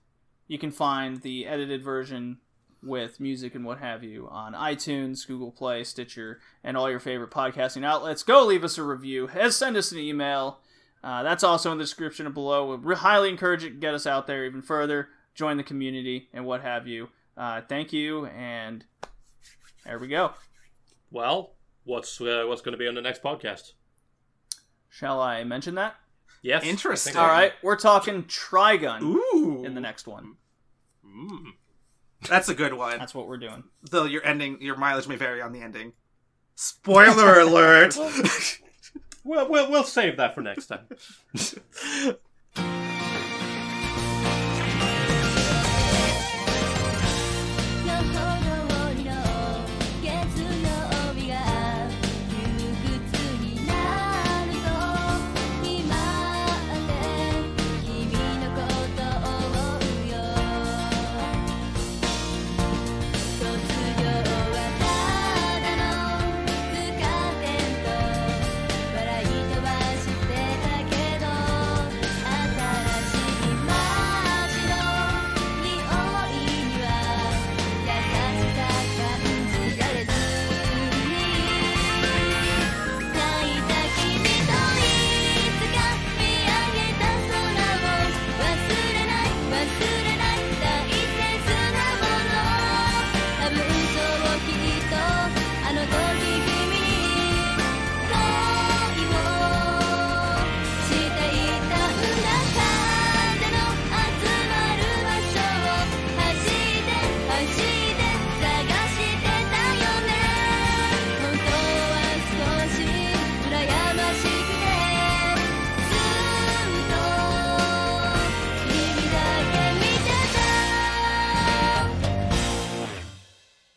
you can find the edited version with music and what have you on iTunes, Google Play, Stitcher, and all your favorite podcasting outlets. Go leave us a review. Send us an email. Uh, that's also in the description below. We highly encourage it to get us out there even further, join the community, and what have you. Uh, thank you, and there we go. well, what's uh, what's going to be on the next podcast? Shall I mention that? Yes. Interesting. All right, we're talking Trigun Ooh, in the next one. Mm. That's a good one. That's what we're doing. Though your ending, your mileage may vary on the ending. Spoiler alert! Well, we'll we'll save that for next time.